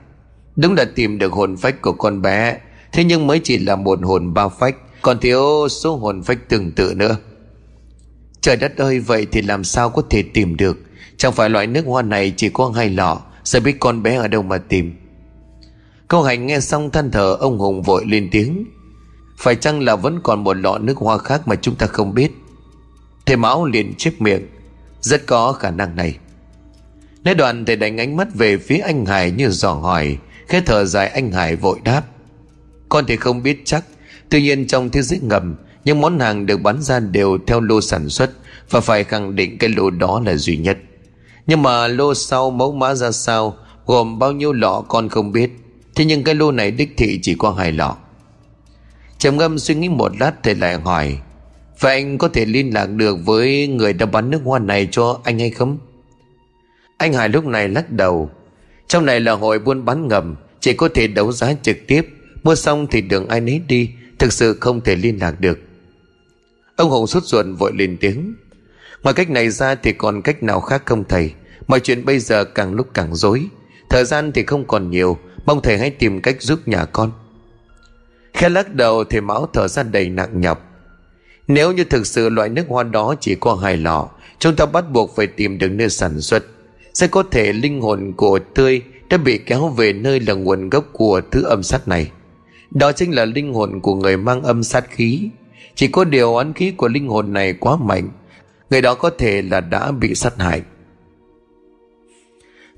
Đúng là tìm được hồn phách của con bé. Thế nhưng mới chỉ là một hồn ba phách, Còn thiếu số hồn phách tương tự nữa. Trời đất ơi, vậy thì làm sao có thể tìm được? Chẳng phải loại nước hoa này chỉ có hai lọ Sao biết con bé ở đâu mà tìm. Câu hành nghe xong than thở, Ông Hùng vội lên tiếng. Phải chăng là vẫn còn một lọ nước hoa khác Mà chúng ta không biết? Thầy Mão liền chép miệng. Rất có khả năng này. Nói đoạn thầy đánh ánh mắt về phía anh Hải như dò hỏi. Khẽ thở dài, anh Hải vội đáp. Con thì không biết chắc. Tuy nhiên trong thế giới ngầm, Những món hàng được bán ra đều theo lô sản xuất Và phải khẳng định cái lô đó là duy nhất. Nhưng mà lô sau mẫu mã ra sao, Gồm bao nhiêu lọ con không biết. Thế nhưng cái lô này đích thị chỉ có hai lọ. Trầm ngâm suy nghĩ một lát thầy lại hỏi, Vậy anh có thể liên lạc được với người đã bán nước hoa này cho anh hay không? Anh Hải lúc này lắc đầu. Trong này là hội buôn bán ngầm, Chỉ có thể đấu giá trực tiếp. Mua xong thì đường ai nấy đi, Thực sự không thể liên lạc được. Ông Hùng sốt ruột vội lên tiếng. Ngoài cách này ra thì còn cách nào khác không thầy? Mọi chuyện bây giờ càng lúc càng rối. Thời gian thì không còn nhiều, Mong thầy hãy tìm cách giúp nhà con. Khẽ lắc đầu thì máu thở ra đầy nặng nhọc. Nếu như thực sự loại nước hoa đó chỉ có hai lọ, Chúng ta bắt buộc phải tìm được nơi sản xuất sẽ có thể linh hồn của tươi đã bị kéo về nơi là nguồn gốc của thứ âm sát này. Đó chính là linh hồn của người mang âm sát khí. Chỉ có điều oán khí của linh hồn này quá mạnh, người đó có thể là đã bị sát hại.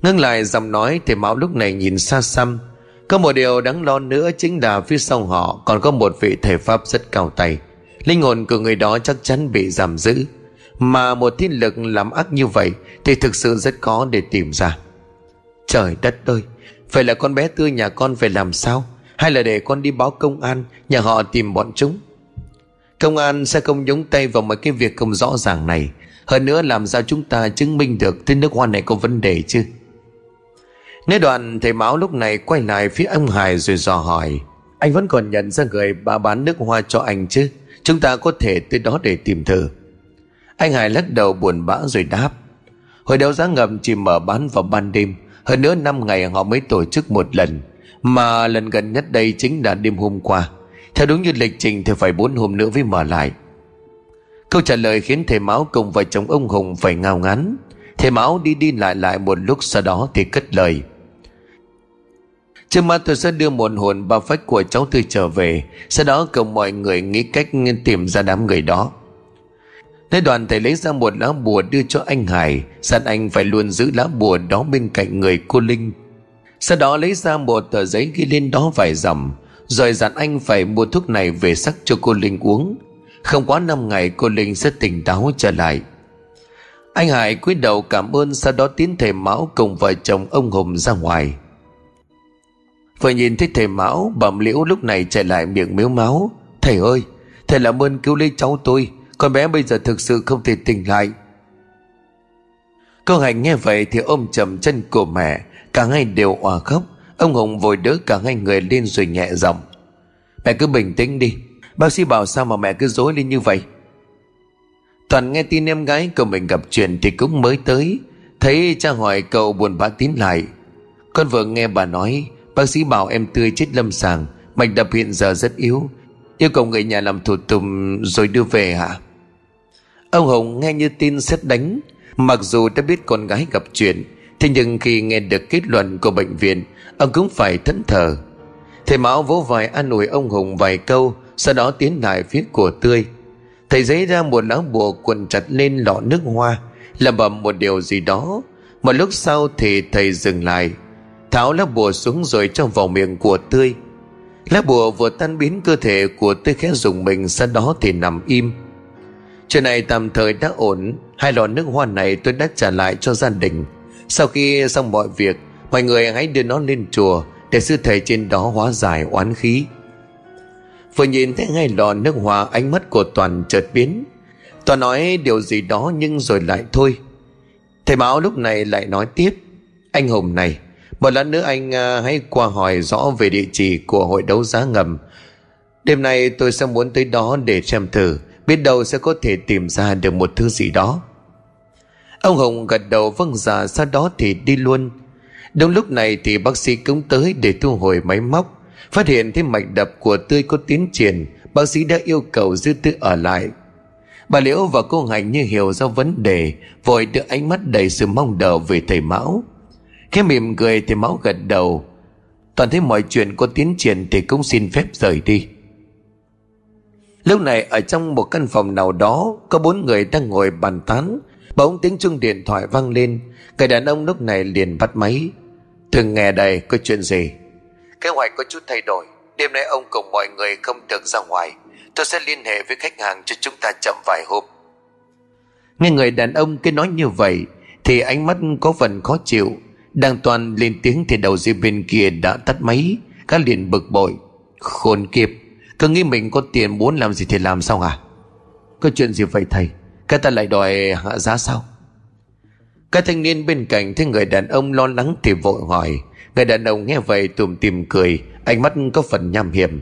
Ngưng lại giọng nói thì mão lúc này nhìn xa xăm. Có một điều đáng lo nữa chính là phía sau họ còn có một vị thể pháp rất cao tay. Linh hồn của người đó chắc chắn bị giảm giữ mà một thiên lực làm ác như vậy thì thực sự rất khó để tìm ra. Trời đất ơi phải là con bé tươi nhà con phải làm sao? Hay là để con đi báo công an, nhà họ tìm bọn chúng? Công an sẽ không nhúng tay vào mấy cái việc không rõ ràng này. Hơn nữa làm sao chúng ta chứng minh được tên nước hoa này có vấn đề chứ? Nghe đoạn, thầy Mão lúc này quay lại phía ông Hải rồi dò hỏi. Anh vẫn còn nhận ra người bà bán nước hoa cho anh chứ? Chúng ta có thể tới đó để tìm thử. Anh Hải lắc đầu buồn bã rồi đáp. Hồi đấu giá ngầm chỉ mở bán vào ban đêm. Hơn nữa năm ngày họ mới tổ chức một lần. Mà lần gần nhất đây chính là đêm hôm qua. Theo đúng như lịch trình thì phải bốn hôm nữa mới mở lại. Câu trả lời khiến thầy Mão cùng vợ chồng ông Hùng phải ngao ngán. Thầy Mão đi đi lại lại một lúc sau đó thì cất lời. Trước mắt tôi sẽ đưa một hồn ba phách của cháu tôi trở về. Sau đó cầu mọi người nghĩ cách tìm ra đám người đó. Thế đoàn thầy lấy ra một lá bùa đưa cho anh Hải. Dặn anh phải luôn giữ lá bùa đó bên cạnh người cô Linh. Sau đó lấy ra một tờ giấy ghi lên đó vài dòng Rồi dặn anh phải mua thuốc này về sắc cho cô Linh uống. Không quá năm ngày, cô Linh sẽ tỉnh táo trở lại. Anh Hải cúi đầu cảm ơn, Sau đó tiến thầy Mão cùng vợ chồng ông Hùng ra ngoài. Vừa nhìn thấy thầy Mão, Bẩm liễu lúc này chạy lại miệng miếu máu. Thầy ơi, Thầy làm ơn cứu lấy cháu tôi. Con bé bây giờ thực sự không thể tỉnh lại. Cô hạnh nghe vậy thì ôm chầm chân của mẹ, Cả hai đều òa khóc. Ông Hùng vội đỡ cả hai người lên rồi nhẹ giọng. Mẹ cứ bình tĩnh đi. Bác sĩ bảo sao mà mẹ cứ dối lên như vậy? Toàn nghe tin em gái của mình gặp chuyện Thì cũng mới tới. Thấy cha hỏi cậu buồn bã tín lại. Con vừa nghe bà nói, Bác sĩ bảo em tươi chết lâm sàng, Mạch đập hiện giờ rất yếu. Yêu cầu người nhà làm thủ tục rồi đưa về hả? Ông Hồng nghe như tin xét đánh. Mặc dù đã biết con gái gặp chuyện, Thế nhưng khi nghe được kết luận của bệnh viện, Ông cũng phải thẫn thờ. Thầy Mão vỗ vai an ủi ông Hùng vài câu, Sau đó tiến lại phía của tươi. Thầy giấy ra một lá bùa quần chặt lên lọ nước hoa Làm bầm một điều gì đó. Một lúc sau thì thầy dừng lại, Tháo lá bùa xuống rồi cho vào miệng của tươi. Lá bùa vừa tan biến cơ thể của tươi khẽ dùng mình, Sau đó thì nằm im. Chuyện này tạm thời đã ổn. Hai lọ nước hoa này tôi đã trả lại cho gia đình. Sau khi xong mọi việc Mọi người hãy đưa nó lên chùa Để sư thầy trên đó hóa giải oán khí. Vừa nhìn thấy hai lọ nước hoa Ánh mắt của Toàn chợt biến. Toàn nói điều gì đó nhưng rồi lại thôi. Thầy báo lúc này lại nói tiếp. Anh Hùng này một lát nữa anh à, hãy qua hỏi rõ về địa chỉ của hội đấu giá ngầm. Đêm nay tôi sẽ muốn tới đó để xem thử, biết đâu sẽ có thể tìm ra được một thứ gì đó. Ông hồng gật đầu vâng dạ, sau đó thì đi luôn. Đúng lúc này thì bác sĩ cũng tới để thu hồi máy móc. Phát hiện thấy mạch đập của Tươi có tiến triển, bác sĩ đã yêu cầu dư tư ở lại. Bà Liễu và cô hạnh như hiểu ra vấn đề, vội đưa ánh mắt đầy sự mong đợi về thầy Mão. khi mỉm cười thì máu gật đầu Toàn thấy mọi chuyện có tiến triển Thì cũng xin phép rời đi Lúc này ở trong một căn phòng nào đó, Có bốn người đang ngồi bàn tán. Bỗng tiếng chuông điện thoại vang lên. Người đàn ông lúc này liền bắt máy. Thường nghe đây, có chuyện gì? Kế hoạch có chút thay đổi. Đêm nay ông cùng mọi người không được ra ngoài. Tôi sẽ liên hệ với khách hàng cho chúng ta chậm vài hôm. Nghe người đàn ông cứ nói như vậy, Thì ánh mắt có phần khó chịu. Đang toàn lên tiếng thì đầu dây bên kia đã tắt máy Các liền bực bội. Khốn kiếp! Cứ nghĩ mình có tiền muốn làm gì thì làm sao à Có chuyện gì vậy thầy? Các ta lại đòi hạ giá sao? Các thanh niên bên cạnh Thấy người đàn ông lo lắng thì vội hỏi. Người đàn ông nghe vậy tùm tìm cười, Ánh mắt có phần nham hiểm.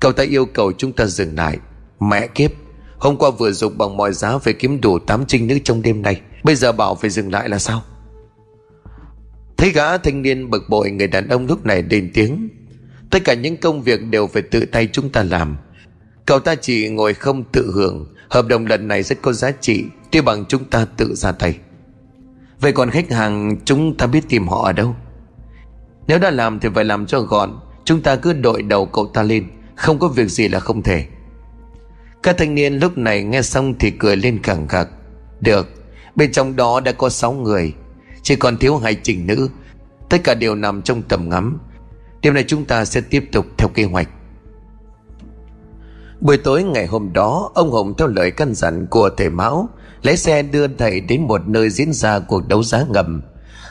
Cậu ta yêu cầu chúng ta dừng lại. Mẹ kiếp, Hôm qua vừa dục bằng mọi giá Phải kiếm đủ 8 trinh nữ trong đêm nay. Bây giờ bảo phải dừng lại là sao? Thấy gã thanh niên bực bội, người đàn ông lúc này lên tiếng. Tất cả những công việc đều phải tự tay chúng ta làm. Cậu ta chỉ ngồi không tự hưởng. Hợp đồng lần này rất có giá trị, Tuy bằng chúng ta tự ra tay. Vậy còn khách hàng chúng ta biết tìm họ ở đâu? Nếu đã làm thì phải làm cho gọn. Chúng ta cứ đội đầu cậu ta lên. Không có việc gì là không thể. Các thanh niên lúc này nghe xong thì cười lên khẳng khặc Được, Bên trong đó đã có 6 người. Chỉ còn thiếu hai trình nữ. Tất cả đều nằm trong tầm ngắm. Đêm nay chúng ta sẽ tiếp tục theo kế hoạch. Buổi tối ngày hôm đó, Ông Hồng theo lời căn dặn của thầy Mão Lấy xe đưa thầy đến một nơi diễn ra cuộc đấu giá ngầm.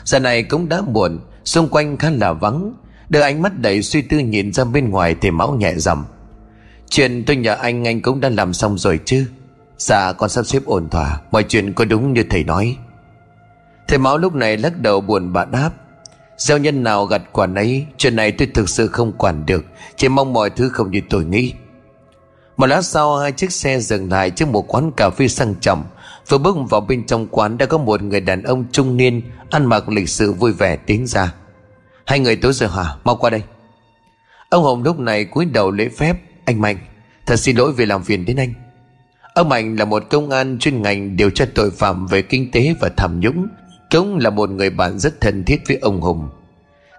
Giờ này cũng đã muộn, Xung quanh khá là vắng. Đưa ánh mắt đầy suy tư nhìn ra bên ngoài, Thầy Mão nhẹ dầm Chuyện tôi nhờ anh anh cũng đã làm xong rồi chứ? Dạ con sắp xếp ổn thỏa, Mọi chuyện có đúng như thầy nói. Thầy Mão lúc này lắc đầu buồn bã đáp. Gieo nhân nào gặt quả nấy, Chuyện này tôi thực sự không quản được. Chỉ mong mọi thứ không như tôi nghĩ. Một lát sau, hai chiếc xe dừng lại Trước một quán cà phê sang trọng. Vừa bước vào bên trong quán, Đã có một người đàn ông trung niên, Ăn mặc lịch sự vui vẻ tiến ra. Hai người tối giờ hả? Mau qua đây. Ông Hồng lúc này cúi đầu lễ phép. Anh Mạnh, Thật xin lỗi vì làm phiền đến anh. Ông Mạnh là một công an chuyên ngành điều tra tội phạm về kinh tế và tham nhũng chúng là một người bạn rất thân thiết với ông Hùng.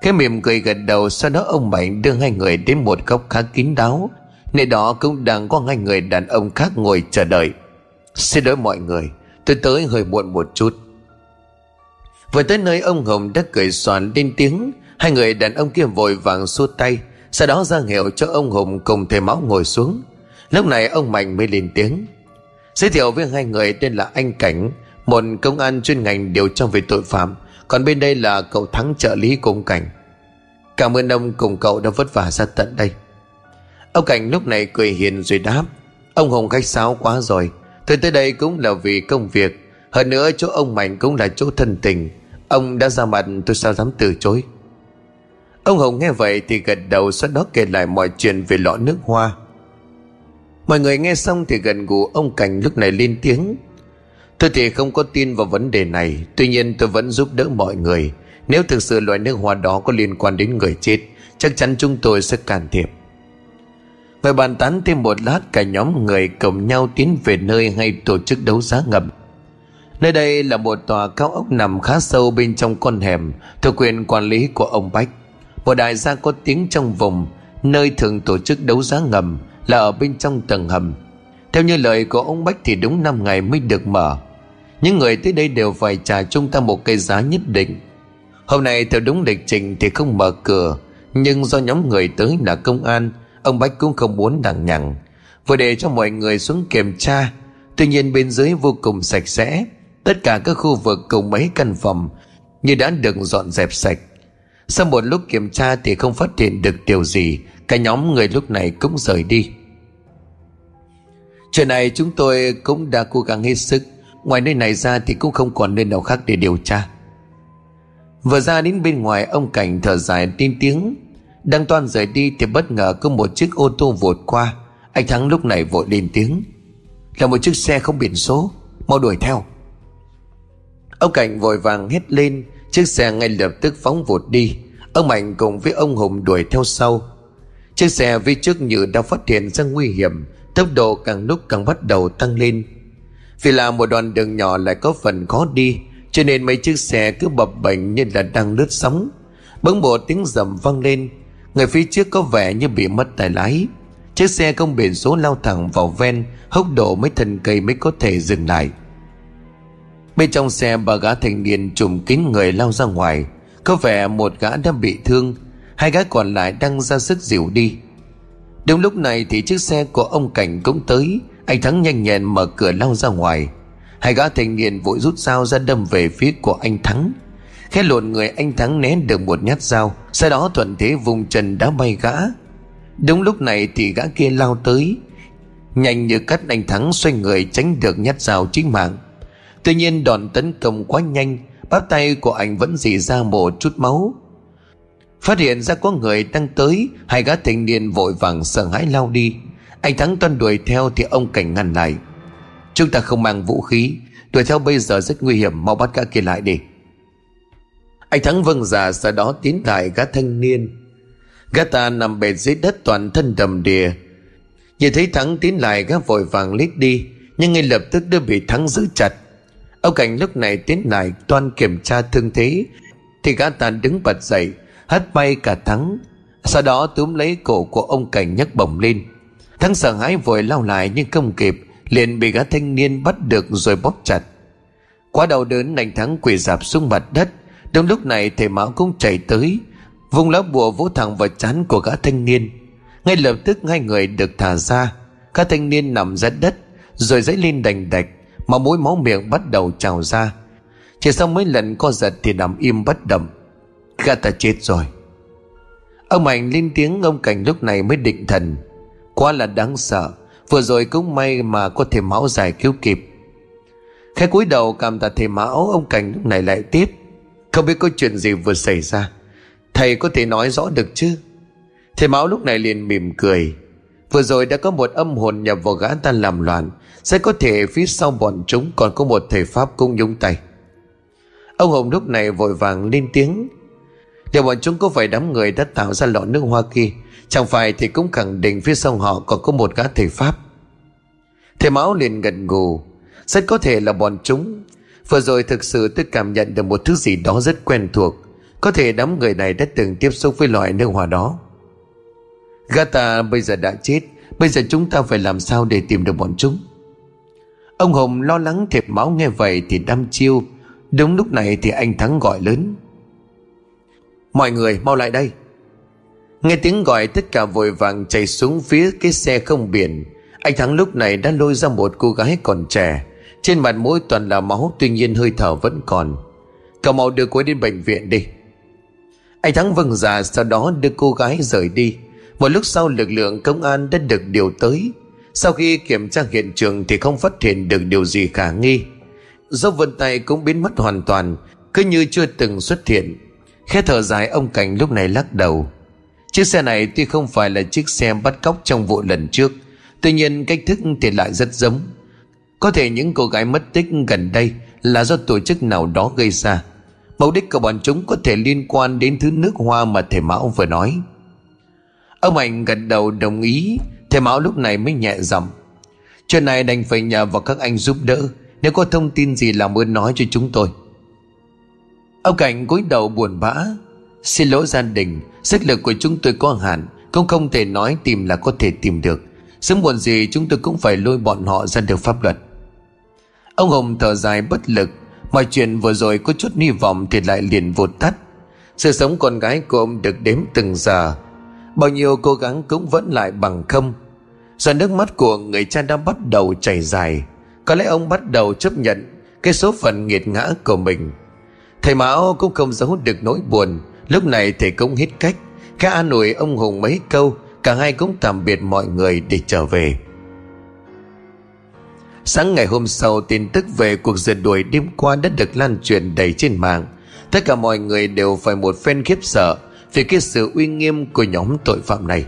Cái mỉm cười gật đầu Sau đó ông Mạnh đưa hai người đến một góc khá kín đáo. Nơi đó cũng đang có hai người đàn ông khác ngồi chờ đợi. Xin lỗi mọi người, Tôi tới hơi muộn một chút. Vừa tới nơi ông Hùng đã cười xoàn lên tiếng. Hai người đàn ông kia vội vàng xua tay, Sau đó ra hiệu cho ông Hùng cùng thầy máu ngồi xuống. Lúc này ông Mạnh mới lên tiếng. Giới thiệu với hai người tên là anh Cảnh một công an chuyên ngành điều tra về tội phạm. Còn bên đây là cậu thắng trợ lý cùng cảnh. Cảm ơn ông, cùng cậu đã vất vả ra tận đây. Ông cảnh lúc này cười hiền rồi đáp, ông hùng khách sáo quá rồi. Tôi tới đây cũng là vì công việc. Hơn nữa chỗ ông mạnh cũng là chỗ thân tình. Ông đã ra mặt, tôi sao dám từ chối? Ông hùng nghe vậy thì gật đầu, sau đó kể lại mọi chuyện về lọ nước hoa. Mọi người nghe xong thì gần gù ông cảnh lúc này lên tiếng Tôi thì không có tin vào vấn đề này, Tuy nhiên tôi vẫn giúp đỡ mọi người. Nếu thực sự loại nước hoa đó có liên quan đến người chết, Chắc chắn chúng tôi sẽ can thiệp. Người bàn tán thêm một lát, Cả nhóm người cùng nhau tiến về nơi hay tổ chức đấu giá ngầm. Nơi đây là một tòa cao ốc nằm khá sâu bên trong con hẻm, Thuộc quyền quản lý của ông Bách. Một đại gia có tiếng trong vùng, Nơi thường tổ chức đấu giá ngầm, Là ở bên trong tầng hầm. Theo như lời của ông Bách thì đúng 5 ngày mới được mở những người tới đây đều phải trả chúng ta một cái giá nhất định. Hôm nay theo đúng lịch trình thì không mở cửa, Nhưng do nhóm người tới là công an, Ông Bách cũng không muốn đằng nhằng. Vừa để cho mọi người xuống kiểm tra, Tuy nhiên bên dưới vô cùng sạch sẽ, Tất cả các khu vực cùng mấy căn phòng Như đã được dọn dẹp sạch. Sau một lúc kiểm tra thì không phát hiện được điều gì, Cả nhóm người lúc này cũng rời đi. Chuyện này chúng tôi cũng đã cố gắng hết sức. Ngoài nơi này ra thì cũng không còn nơi nào khác để điều tra. Vừa ra đến bên ngoài, ông Cảnh thở dài tin tiếng. Đang toan rời đi thì bất ngờ có một chiếc ô tô vụt qua. Anh Thắng lúc này vội lên tiếng. Là một chiếc xe không biển số, Mau đuổi theo. Ông Cảnh vội vàng hét lên. Chiếc xe ngay lập tức phóng vụt đi. Ông Mạnh cùng với ông Hùng đuổi theo sau. Chiếc xe phía trước như đã phát hiện ra nguy hiểm, Tốc độ càng lúc càng bắt đầu tăng lên vì là một đoạn đường nhỏ lại có phần khó đi, Cho nên mấy chiếc xe cứ bập bệnh như là đang lướt sóng. Bỗng bộ tiếng rầm vang lên, Người phía trước có vẻ như bị mất tay lái. Chiếc xe không biển số lao thẳng vào ven, Hốc đổ mấy thân cây mới có thể dừng lại. Bên trong xe, bà gã thanh niên trùm kín người lao ra ngoài. Có vẻ một gã đã bị thương, Hai gã còn lại đang ra sức dịu đi. Đúng lúc này thì chiếc xe của ông Cảnh cũng tới anh Thắng nhanh nhẹn mở cửa lao ra ngoài. Hai gã thanh niên vội rút dao ra đâm về phía của anh Thắng. Khẽ lộn người, anh Thắng né được một nhát dao, Sau đó thuận thế vùng chân đá bay gã. Đúng lúc này thì gã kia lao tới. Nhanh như cắt, anh Thắng xoay người tránh được nhát dao chính mạng. Tuy nhiên đòn tấn công quá nhanh, Bắp tay của anh vẫn dì ra một chút máu. Phát hiện ra có người đang tới, Hai gã thanh niên vội vàng sợ hãi lao đi anh Thắng toan đuổi theo thì ông Cảnh ngăn lại. Chúng ta không mang vũ khí, Đuổi theo bây giờ rất nguy hiểm, Mau bắt gã kia lại đi. Anh Thắng vâng giả sau đó tiến lại gã thanh niên. Gã ta nằm bệt dưới đất toàn thân đầm đìa. Nhìn thấy Thắng tiến lại, gã vội vàng lít đi, Nhưng ngay lập tức đã bị Thắng giữ chặt. Ông Cảnh lúc này tiến lại toan kiểm tra thương thế, Thì gã ta đứng bật dậy, hất bay cả thắng. Sau đó túm lấy cổ của ông cảnh nhấc bổng lên thắng sợ hãi vội lao lại nhưng không kịp, liền bị gã thanh niên bắt được rồi bóp chặt. Quá đau đớn, anh thắng quỳ dạp xuống mặt đất. Đúng lúc này, thầy mão cũng chạy tới. Vùng lá bùa vỗ thẳng vào chán của gã thanh niên. Ngay lập tức, hai người được thả ra. Gã thanh niên nằm ra đất, rồi dãy lên đành đạch, mà mũi máu miệng bắt đầu trào ra. Chỉ sau mấy lần co giật thì nằm im bất động. Gã ta chết rồi. Ông mạnh lên tiếng, ông cảnh lúc này mới định thần quá là đáng sợ. Vừa rồi cũng may mà có thể máu giải cứu kịp. Khẽ cúi đầu cảm tạ thầy mão, Ông Cảnh lúc này lại tiếp. Không biết có chuyện gì vừa xảy ra. Thầy có thể nói rõ được chứ? Thầy mão lúc này liền mỉm cười. Vừa rồi đã có một âm hồn nhập vào gã ta làm loạn. Sẽ có thể phía sau bọn chúng Còn có một thầy Pháp cung nhúng tay. Ông Hồng lúc này vội vàng lên tiếng. Liệu bọn chúng có phải đám người đã tạo ra lọ nước hoa kia? Chẳng phải thì cũng khẳng định phía sau họ còn có một gã thầy Pháp. Thầy Mão liền gật gù. Rất có thể là bọn chúng. Vừa rồi thực sự tôi cảm nhận được một thứ gì đó rất quen thuộc. Có thể đám người này đã từng tiếp xúc với loại nước hòa đó. Gata bây giờ đã chết. Bây giờ chúng ta phải làm sao để tìm được bọn chúng? Ông Hồng lo lắng thiệp máu nghe vậy thì đăm chiêu. Đúng lúc này thì anh Thắng gọi lớn. Mọi người, mau lại đây. Nghe tiếng gọi, tất cả vội vàng chạy xuống phía cái xe không biển. Anh Thắng lúc này đã lôi ra một cô gái còn trẻ. Trên mặt mũi toàn là máu, Tuy nhiên hơi thở vẫn còn. Cậu mau đưa cô ấy đến bệnh viện đi. Anh Thắng vâng già Sau đó đưa cô gái rời đi. Một lúc sau, lực lượng công an đã được điều tới. Sau khi kiểm tra hiện trường Thì không phát hiện được điều gì khả nghi. Dấu vân tay cũng biến mất hoàn toàn, Cứ như chưa từng xuất hiện. Khẽ thở dài, ông Cảnh lúc này lắc đầu. Chiếc xe này tuy không phải là chiếc xe bắt cóc trong vụ lần trước, Tuy nhiên cách thức thì lại rất giống. Có thể những cô gái mất tích gần đây Là do tổ chức nào đó gây ra. Mục đích của bọn chúng có thể liên quan đến thứ nước hoa mà thầy Mão vừa nói. Ông ảnh gật đầu đồng ý, Thầy Mão lúc này mới nhẹ giọng. Chuyện này đành phải nhờ vào các anh giúp đỡ, Nếu có thông tin gì làm ơn nói cho chúng tôi. Ông Cảnh cúi đầu buồn bã. Xin lỗi gia đình Sức lực của chúng tôi có hạn Cũng không thể nói tìm là có thể tìm được. Sớm muộn gì chúng tôi cũng phải lôi bọn họ ra được pháp luật. Ông Hồng thở dài bất lực, Mọi chuyện vừa rồi có chút hy vọng Thì lại liền vụt tắt. Sự sống con gái của ông được đếm từng giờ. Bao nhiêu cố gắng cũng vẫn lại bằng không. Giờ nước mắt của người cha đã bắt đầu chảy dài, Có lẽ ông bắt đầu chấp nhận Cái số phận nghiệt ngã của mình. Thầy Mão cũng không giấu được nỗi buồn Lúc này thầy cũng hết cách. Khá an ủi ông Hùng mấy câu, Cả hai cũng tạm biệt mọi người để trở về. Sáng ngày hôm sau, tin tức về cuộc rượt đuổi đêm qua đã được lan truyền đầy trên mạng. Tất cả mọi người đều phải một phen khiếp sợ Vì cái sự uy nghiêm của nhóm tội phạm này.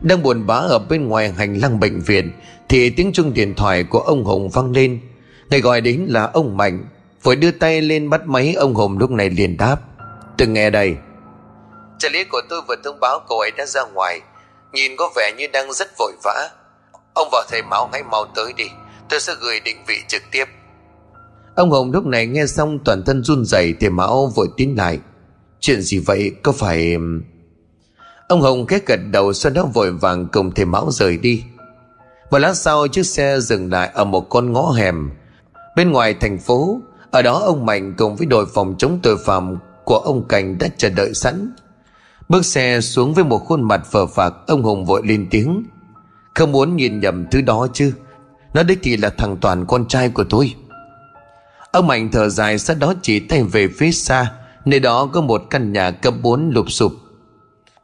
Đang buồn bã ở bên ngoài hành lang bệnh viện, Thì tiếng chuông điện thoại của ông Hùng vang lên. Người gọi đến là ông Mạnh, Vội đưa tay lên bắt máy ông Hùng lúc này liền đáp. Tôi nghe đây. Trợ lý của tôi vừa thông báo cô ấy đã ra ngoài. Nhìn có vẻ như đang rất vội vã. Ông và thầy Mão hãy mau tới đi. Tôi sẽ gửi định vị trực tiếp. Ông Hồng lúc này nghe xong toàn thân run rẩy Thầy Mão vội tiến lại. Chuyện gì vậy? Có phải Ông Hồng khét gật đầu Sau đó vội vàng cùng thầy Mão rời đi. Một lát sau chiếc xe dừng lại Ở một con ngõ hẻm. Bên ngoài thành phố Ở đó ông Mạnh cùng với đội phòng chống tội phạm của ông Cảnh đã chờ đợi sẵn. Bước xe xuống với một khuôn mặt phờ phạc, Ông Hùng vội lên tiếng. Không muốn nhìn nhầm thứ đó chứ. Nó đích thì là thằng Toàn, con trai của tôi. Ông Mạnh thở dài, Sau đó chỉ tay về phía xa. Nơi đó có một căn nhà cấp 4 lụp sụp.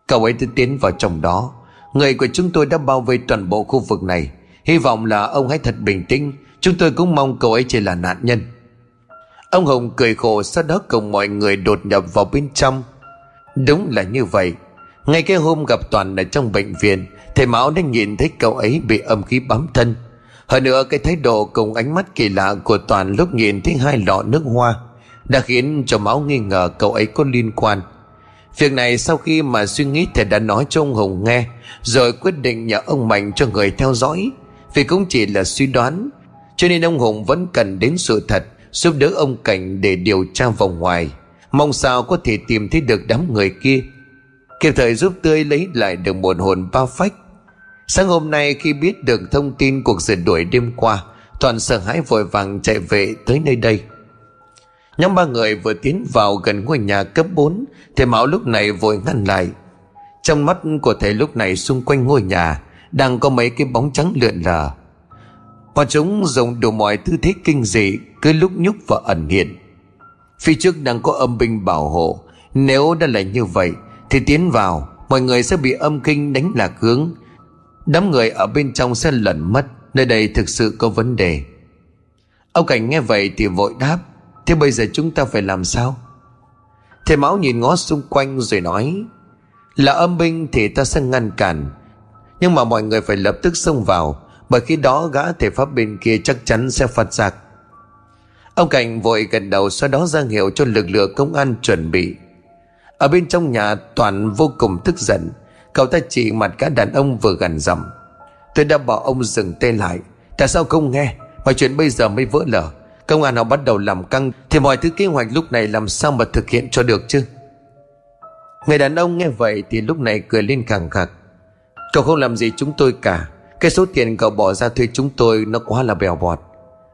Cậu ấy tiến vào trong đó. Người của chúng tôi đã bao vây toàn bộ khu vực này. Hy vọng là ông hãy thật bình tĩnh. Chúng tôi cũng mong cậu ấy chỉ là nạn nhân. Ông Hùng cười khổ Sau đó cùng mọi người đột nhập vào bên trong. Đúng là như vậy. Ngay cái hôm gặp Toàn ở trong bệnh viện, Thầy Mão đã nhìn thấy cậu ấy bị âm khí bám thân. Hơn nữa, cái thái độ cùng ánh mắt kỳ lạ của Toàn lúc nhìn thấy hai lọ nước hoa Đã khiến cho Mão nghi ngờ cậu ấy có liên quan. Việc này sau khi mà suy nghĩ, thầy đã nói cho ông Hùng nghe, Rồi quyết định nhờ ông Mạnh cho người theo dõi. Vì cũng chỉ là suy đoán, Cho nên ông Hùng vẫn cần đến sự thật. Giúp đỡ ông Cảnh để điều tra vòng ngoài. Mong sao có thể tìm thấy được đám người kia, Kịp thời giúp tươi lấy lại được một hồn bao phách. Sáng hôm nay khi biết được thông tin cuộc rượt đuổi đêm qua, Toàn sợ hãi vội vàng chạy về tới nơi đây. Nhóm ba người vừa tiến vào gần ngôi nhà cấp 4 Thì Mão lúc này vội ngăn lại. Trong mắt của thầy lúc này xung quanh ngôi nhà, Đang có mấy cái bóng trắng lượn lờ. Bọn chúng dùng đủ mọi tư thế kinh dị, Cứ lúc nhúc và ẩn hiện. Phía trước đang có âm binh bảo hộ. Nếu đã là như vậy, Thì tiến vào, Mọi người sẽ bị âm kinh đánh lạc hướng. Đám người ở bên trong sẽ lẩn mất, Nơi đây thực sự có vấn đề. Ông Cảnh nghe vậy thì vội đáp, Thế bây giờ chúng ta phải làm sao? Thầy Mão nhìn ngó xung quanh rồi nói, Là âm binh thì ta sẽ ngăn cản, Nhưng mà mọi người phải lập tức xông vào. Bởi khi đó gã thể pháp bên kia chắc chắn sẽ phát giặc Ông Cảnh vội gần đầu sau đó ra hiệu cho lực lượng công an chuẩn bị. Ở bên trong nhà, Toàn vô cùng tức giận. Cậu ta chỉ mặt cả đàn ông vừa gần dầm Tôi đã bảo ông dừng tay lại. Tại sao không nghe? Mọi chuyện bây giờ mới vỡ lở. Công an họ bắt đầu làm căng. Thì mọi thứ kế hoạch lúc này làm sao mà thực hiện cho được chứ? Người đàn ông nghe vậy thì lúc này cười lên khẳng khặc. Cậu không làm gì chúng tôi cả. Cái số tiền cậu bỏ ra thuê chúng tôi Nó quá là bèo bọt.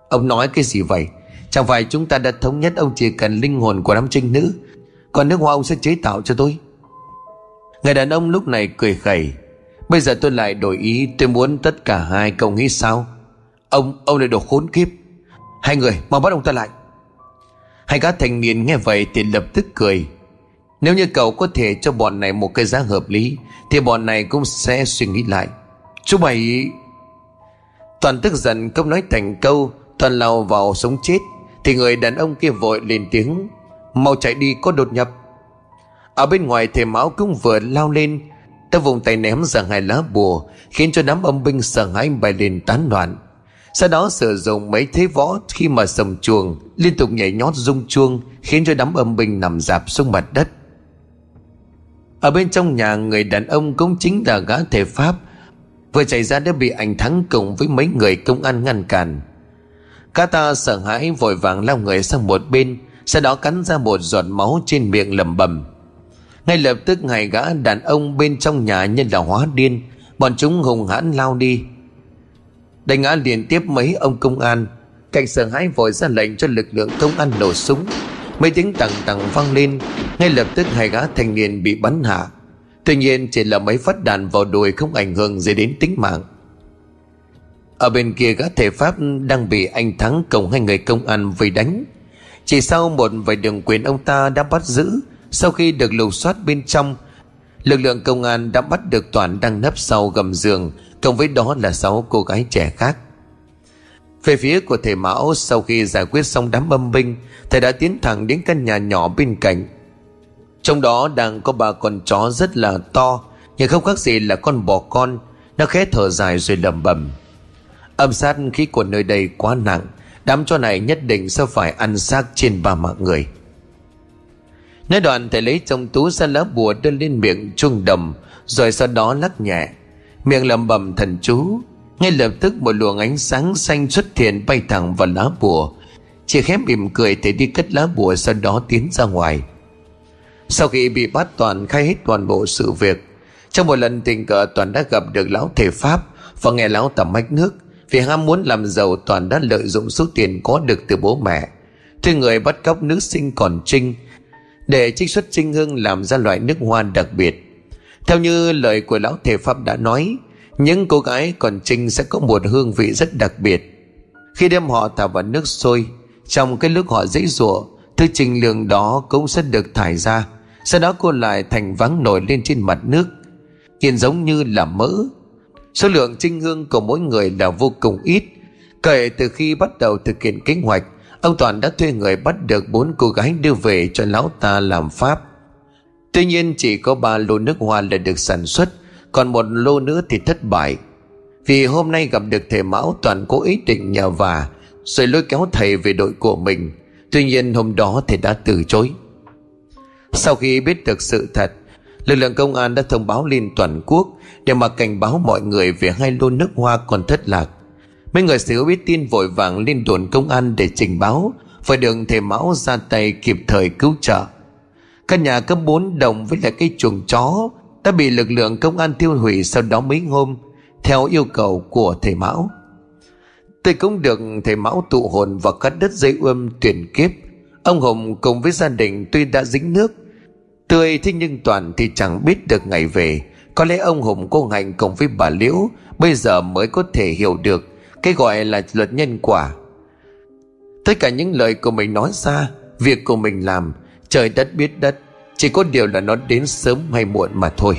Ông nói cái gì vậy? Chẳng phải chúng ta đã thống nhất ông chỉ cần linh hồn của đám trinh nữ Còn nước hoa ông sẽ chế tạo cho tôi. Người đàn ông lúc này cười khẩy. Bây giờ tôi lại đổi ý Tôi muốn tất cả hai cậu nghĩ sao? Ông, ông lại đồ khốn kiếp. Hai người mau bắt ông ta lại. Hai gã thanh niên nghe vậy thì lập tức cười. Nếu như cậu có thể cho bọn này một cái giá hợp lý Thì bọn này cũng sẽ suy nghĩ lại. Chú bảy, Toàn tức giận không nói thành câu, Toàn lao vào sống chết. Thì người đàn ông kia vội lên tiếng, Mau chạy đi, có đột nhập. Ở bên ngoài thầy máu cũng vừa lao lên, Ta vùng tay ném ra hai lá bùa, Khiến cho đám âm binh sợ hãi bay lên tán loạn. Sau đó sử dụng mấy thế võ khi mà sầm chuồng, liên tục nhảy nhót rung chuông, khiến cho đám âm binh nằm dạp xuống mặt đất. Ở bên trong nhà, người đàn ông cũng chính là gã thể pháp vừa chạy ra đã bị anh thắng cùng với mấy người công an ngăn cản. Cá ta sợ hãi vội vàng lao người sang một bên, sau đó cắn ra một giọt máu trên miệng lẩm bẩm. Ngay lập tức hai gã đàn ông bên trong nhà nhân là hóa điên, bọn chúng hùng hãn lao đi. Đánh ngã liên tiếp mấy ông công an, cảnh sợ hãi vội ra lệnh cho lực lượng công an nổ súng. Mấy tiếng tằng tằng vang lên, ngay lập tức hai gã thanh niên bị bắn hạ tuy nhiên chỉ là mấy phát đạn vào đùi không ảnh hưởng gì đến tính mạng. Ở bên kia gã thể pháp đang bị anh thắng cùng hai người công an vây đánh. Chỉ sau một vài đường quyền ông ta đã bắt giữ, sau khi được lục soát bên trong, lực lượng công an đã bắt được toàn đang nấp sau gầm giường, cộng với đó là sáu cô gái trẻ khác. Về phía của thầy mão, sau khi giải quyết xong đám âm binh, thầy đã tiến thẳng đến căn nhà nhỏ bên cạnh trong đó đang có ba con chó rất là to, nhưng không khác gì là con bò con nó khẽ thở dài rồi lẩm bẩm. Âm sát khí của nơi đây quá nặng, đám chó này nhất định sẽ phải ăn xác trên ba mạng người. Nói đoạn, thầy lấy trong túi ra lá bùa đưa lên miệng chuông đầm, rồi sau đó lắc nhẹ. Miệng lẩm bẩm, thần chú, ngay lập tức một luồng ánh sáng xanh xuất hiện bay thẳng vào lá bùa. Chỉ khép mỉm cười thì đi cất lá bùa sau đó tiến ra ngoài sau khi bị bắt toàn khai hết toàn bộ sự việc, trong một lần tình cờ toàn đã gặp được lão thể pháp và nghe lão tầm mách nước vì ham muốn làm giàu toàn đã lợi dụng số tiền có được từ bố mẹ. Thuê người bắt cóc nữ sinh còn trinh, để trích xuất trinh hương làm ra loại nước hoa đặc biệt. Theo như lời của lão thể pháp đã nói, những cô gái còn trinh sẽ có một hương vị rất đặc biệt. Khi đem họ thả vào nước sôi, trong cái lúc họ dễ dụa thứ trình lượng đó cũng sẽ được thải ra sau đó cô lại thành vắng nổi lên trên mặt nước, nhìn giống như là mỡ. Số lượng trinh hương của mỗi người là vô cùng ít. Kể từ khi bắt đầu thực hiện kế hoạch, ông toàn đã thuê người bắt được bốn cô gái đưa về cho lão ta làm pháp. Tuy nhiên, chỉ có ba lô nước hoa là được sản xuất, Còn một lô nữa thì thất bại. Vì hôm nay gặp được thầy Mão, Toàn cố ý định nhờ vả, Rồi lôi kéo thầy về đội của mình. Tuy nhiên, hôm đó thầy đã từ chối. Sau khi biết được sự thật, Lực lượng công an đã thông báo lên toàn quốc Để mà cảnh báo mọi người về hai lô nước hoa còn thất lạc. Mấy người sở biết tin vội vàng lên đồn công an để trình báo Phải được thầy Mão ra tay kịp thời cứu trợ. Căn nhà cấp 4 đồng với lại cái chuồng chó Đã bị lực lượng công an tiêu hủy sau đó mấy hôm, Theo yêu cầu của thầy Mão. Tôi cũng được thầy Mão tụ hồn vào cắt đất dây ươm tuyển kiếp. Ông Hùng cùng với gia đình tuy đã dính nước Tươi, thế nhưng Toàn thì chẳng biết được ngày về. Có lẽ ông Hùng cô Hạnh cùng với bà Liễu Bây giờ mới có thể hiểu được Cái gọi là luật nhân quả. Tất cả những lời của mình nói ra, Việc của mình làm, Trời đất biết đất, Chỉ có điều là nó đến sớm hay muộn mà thôi.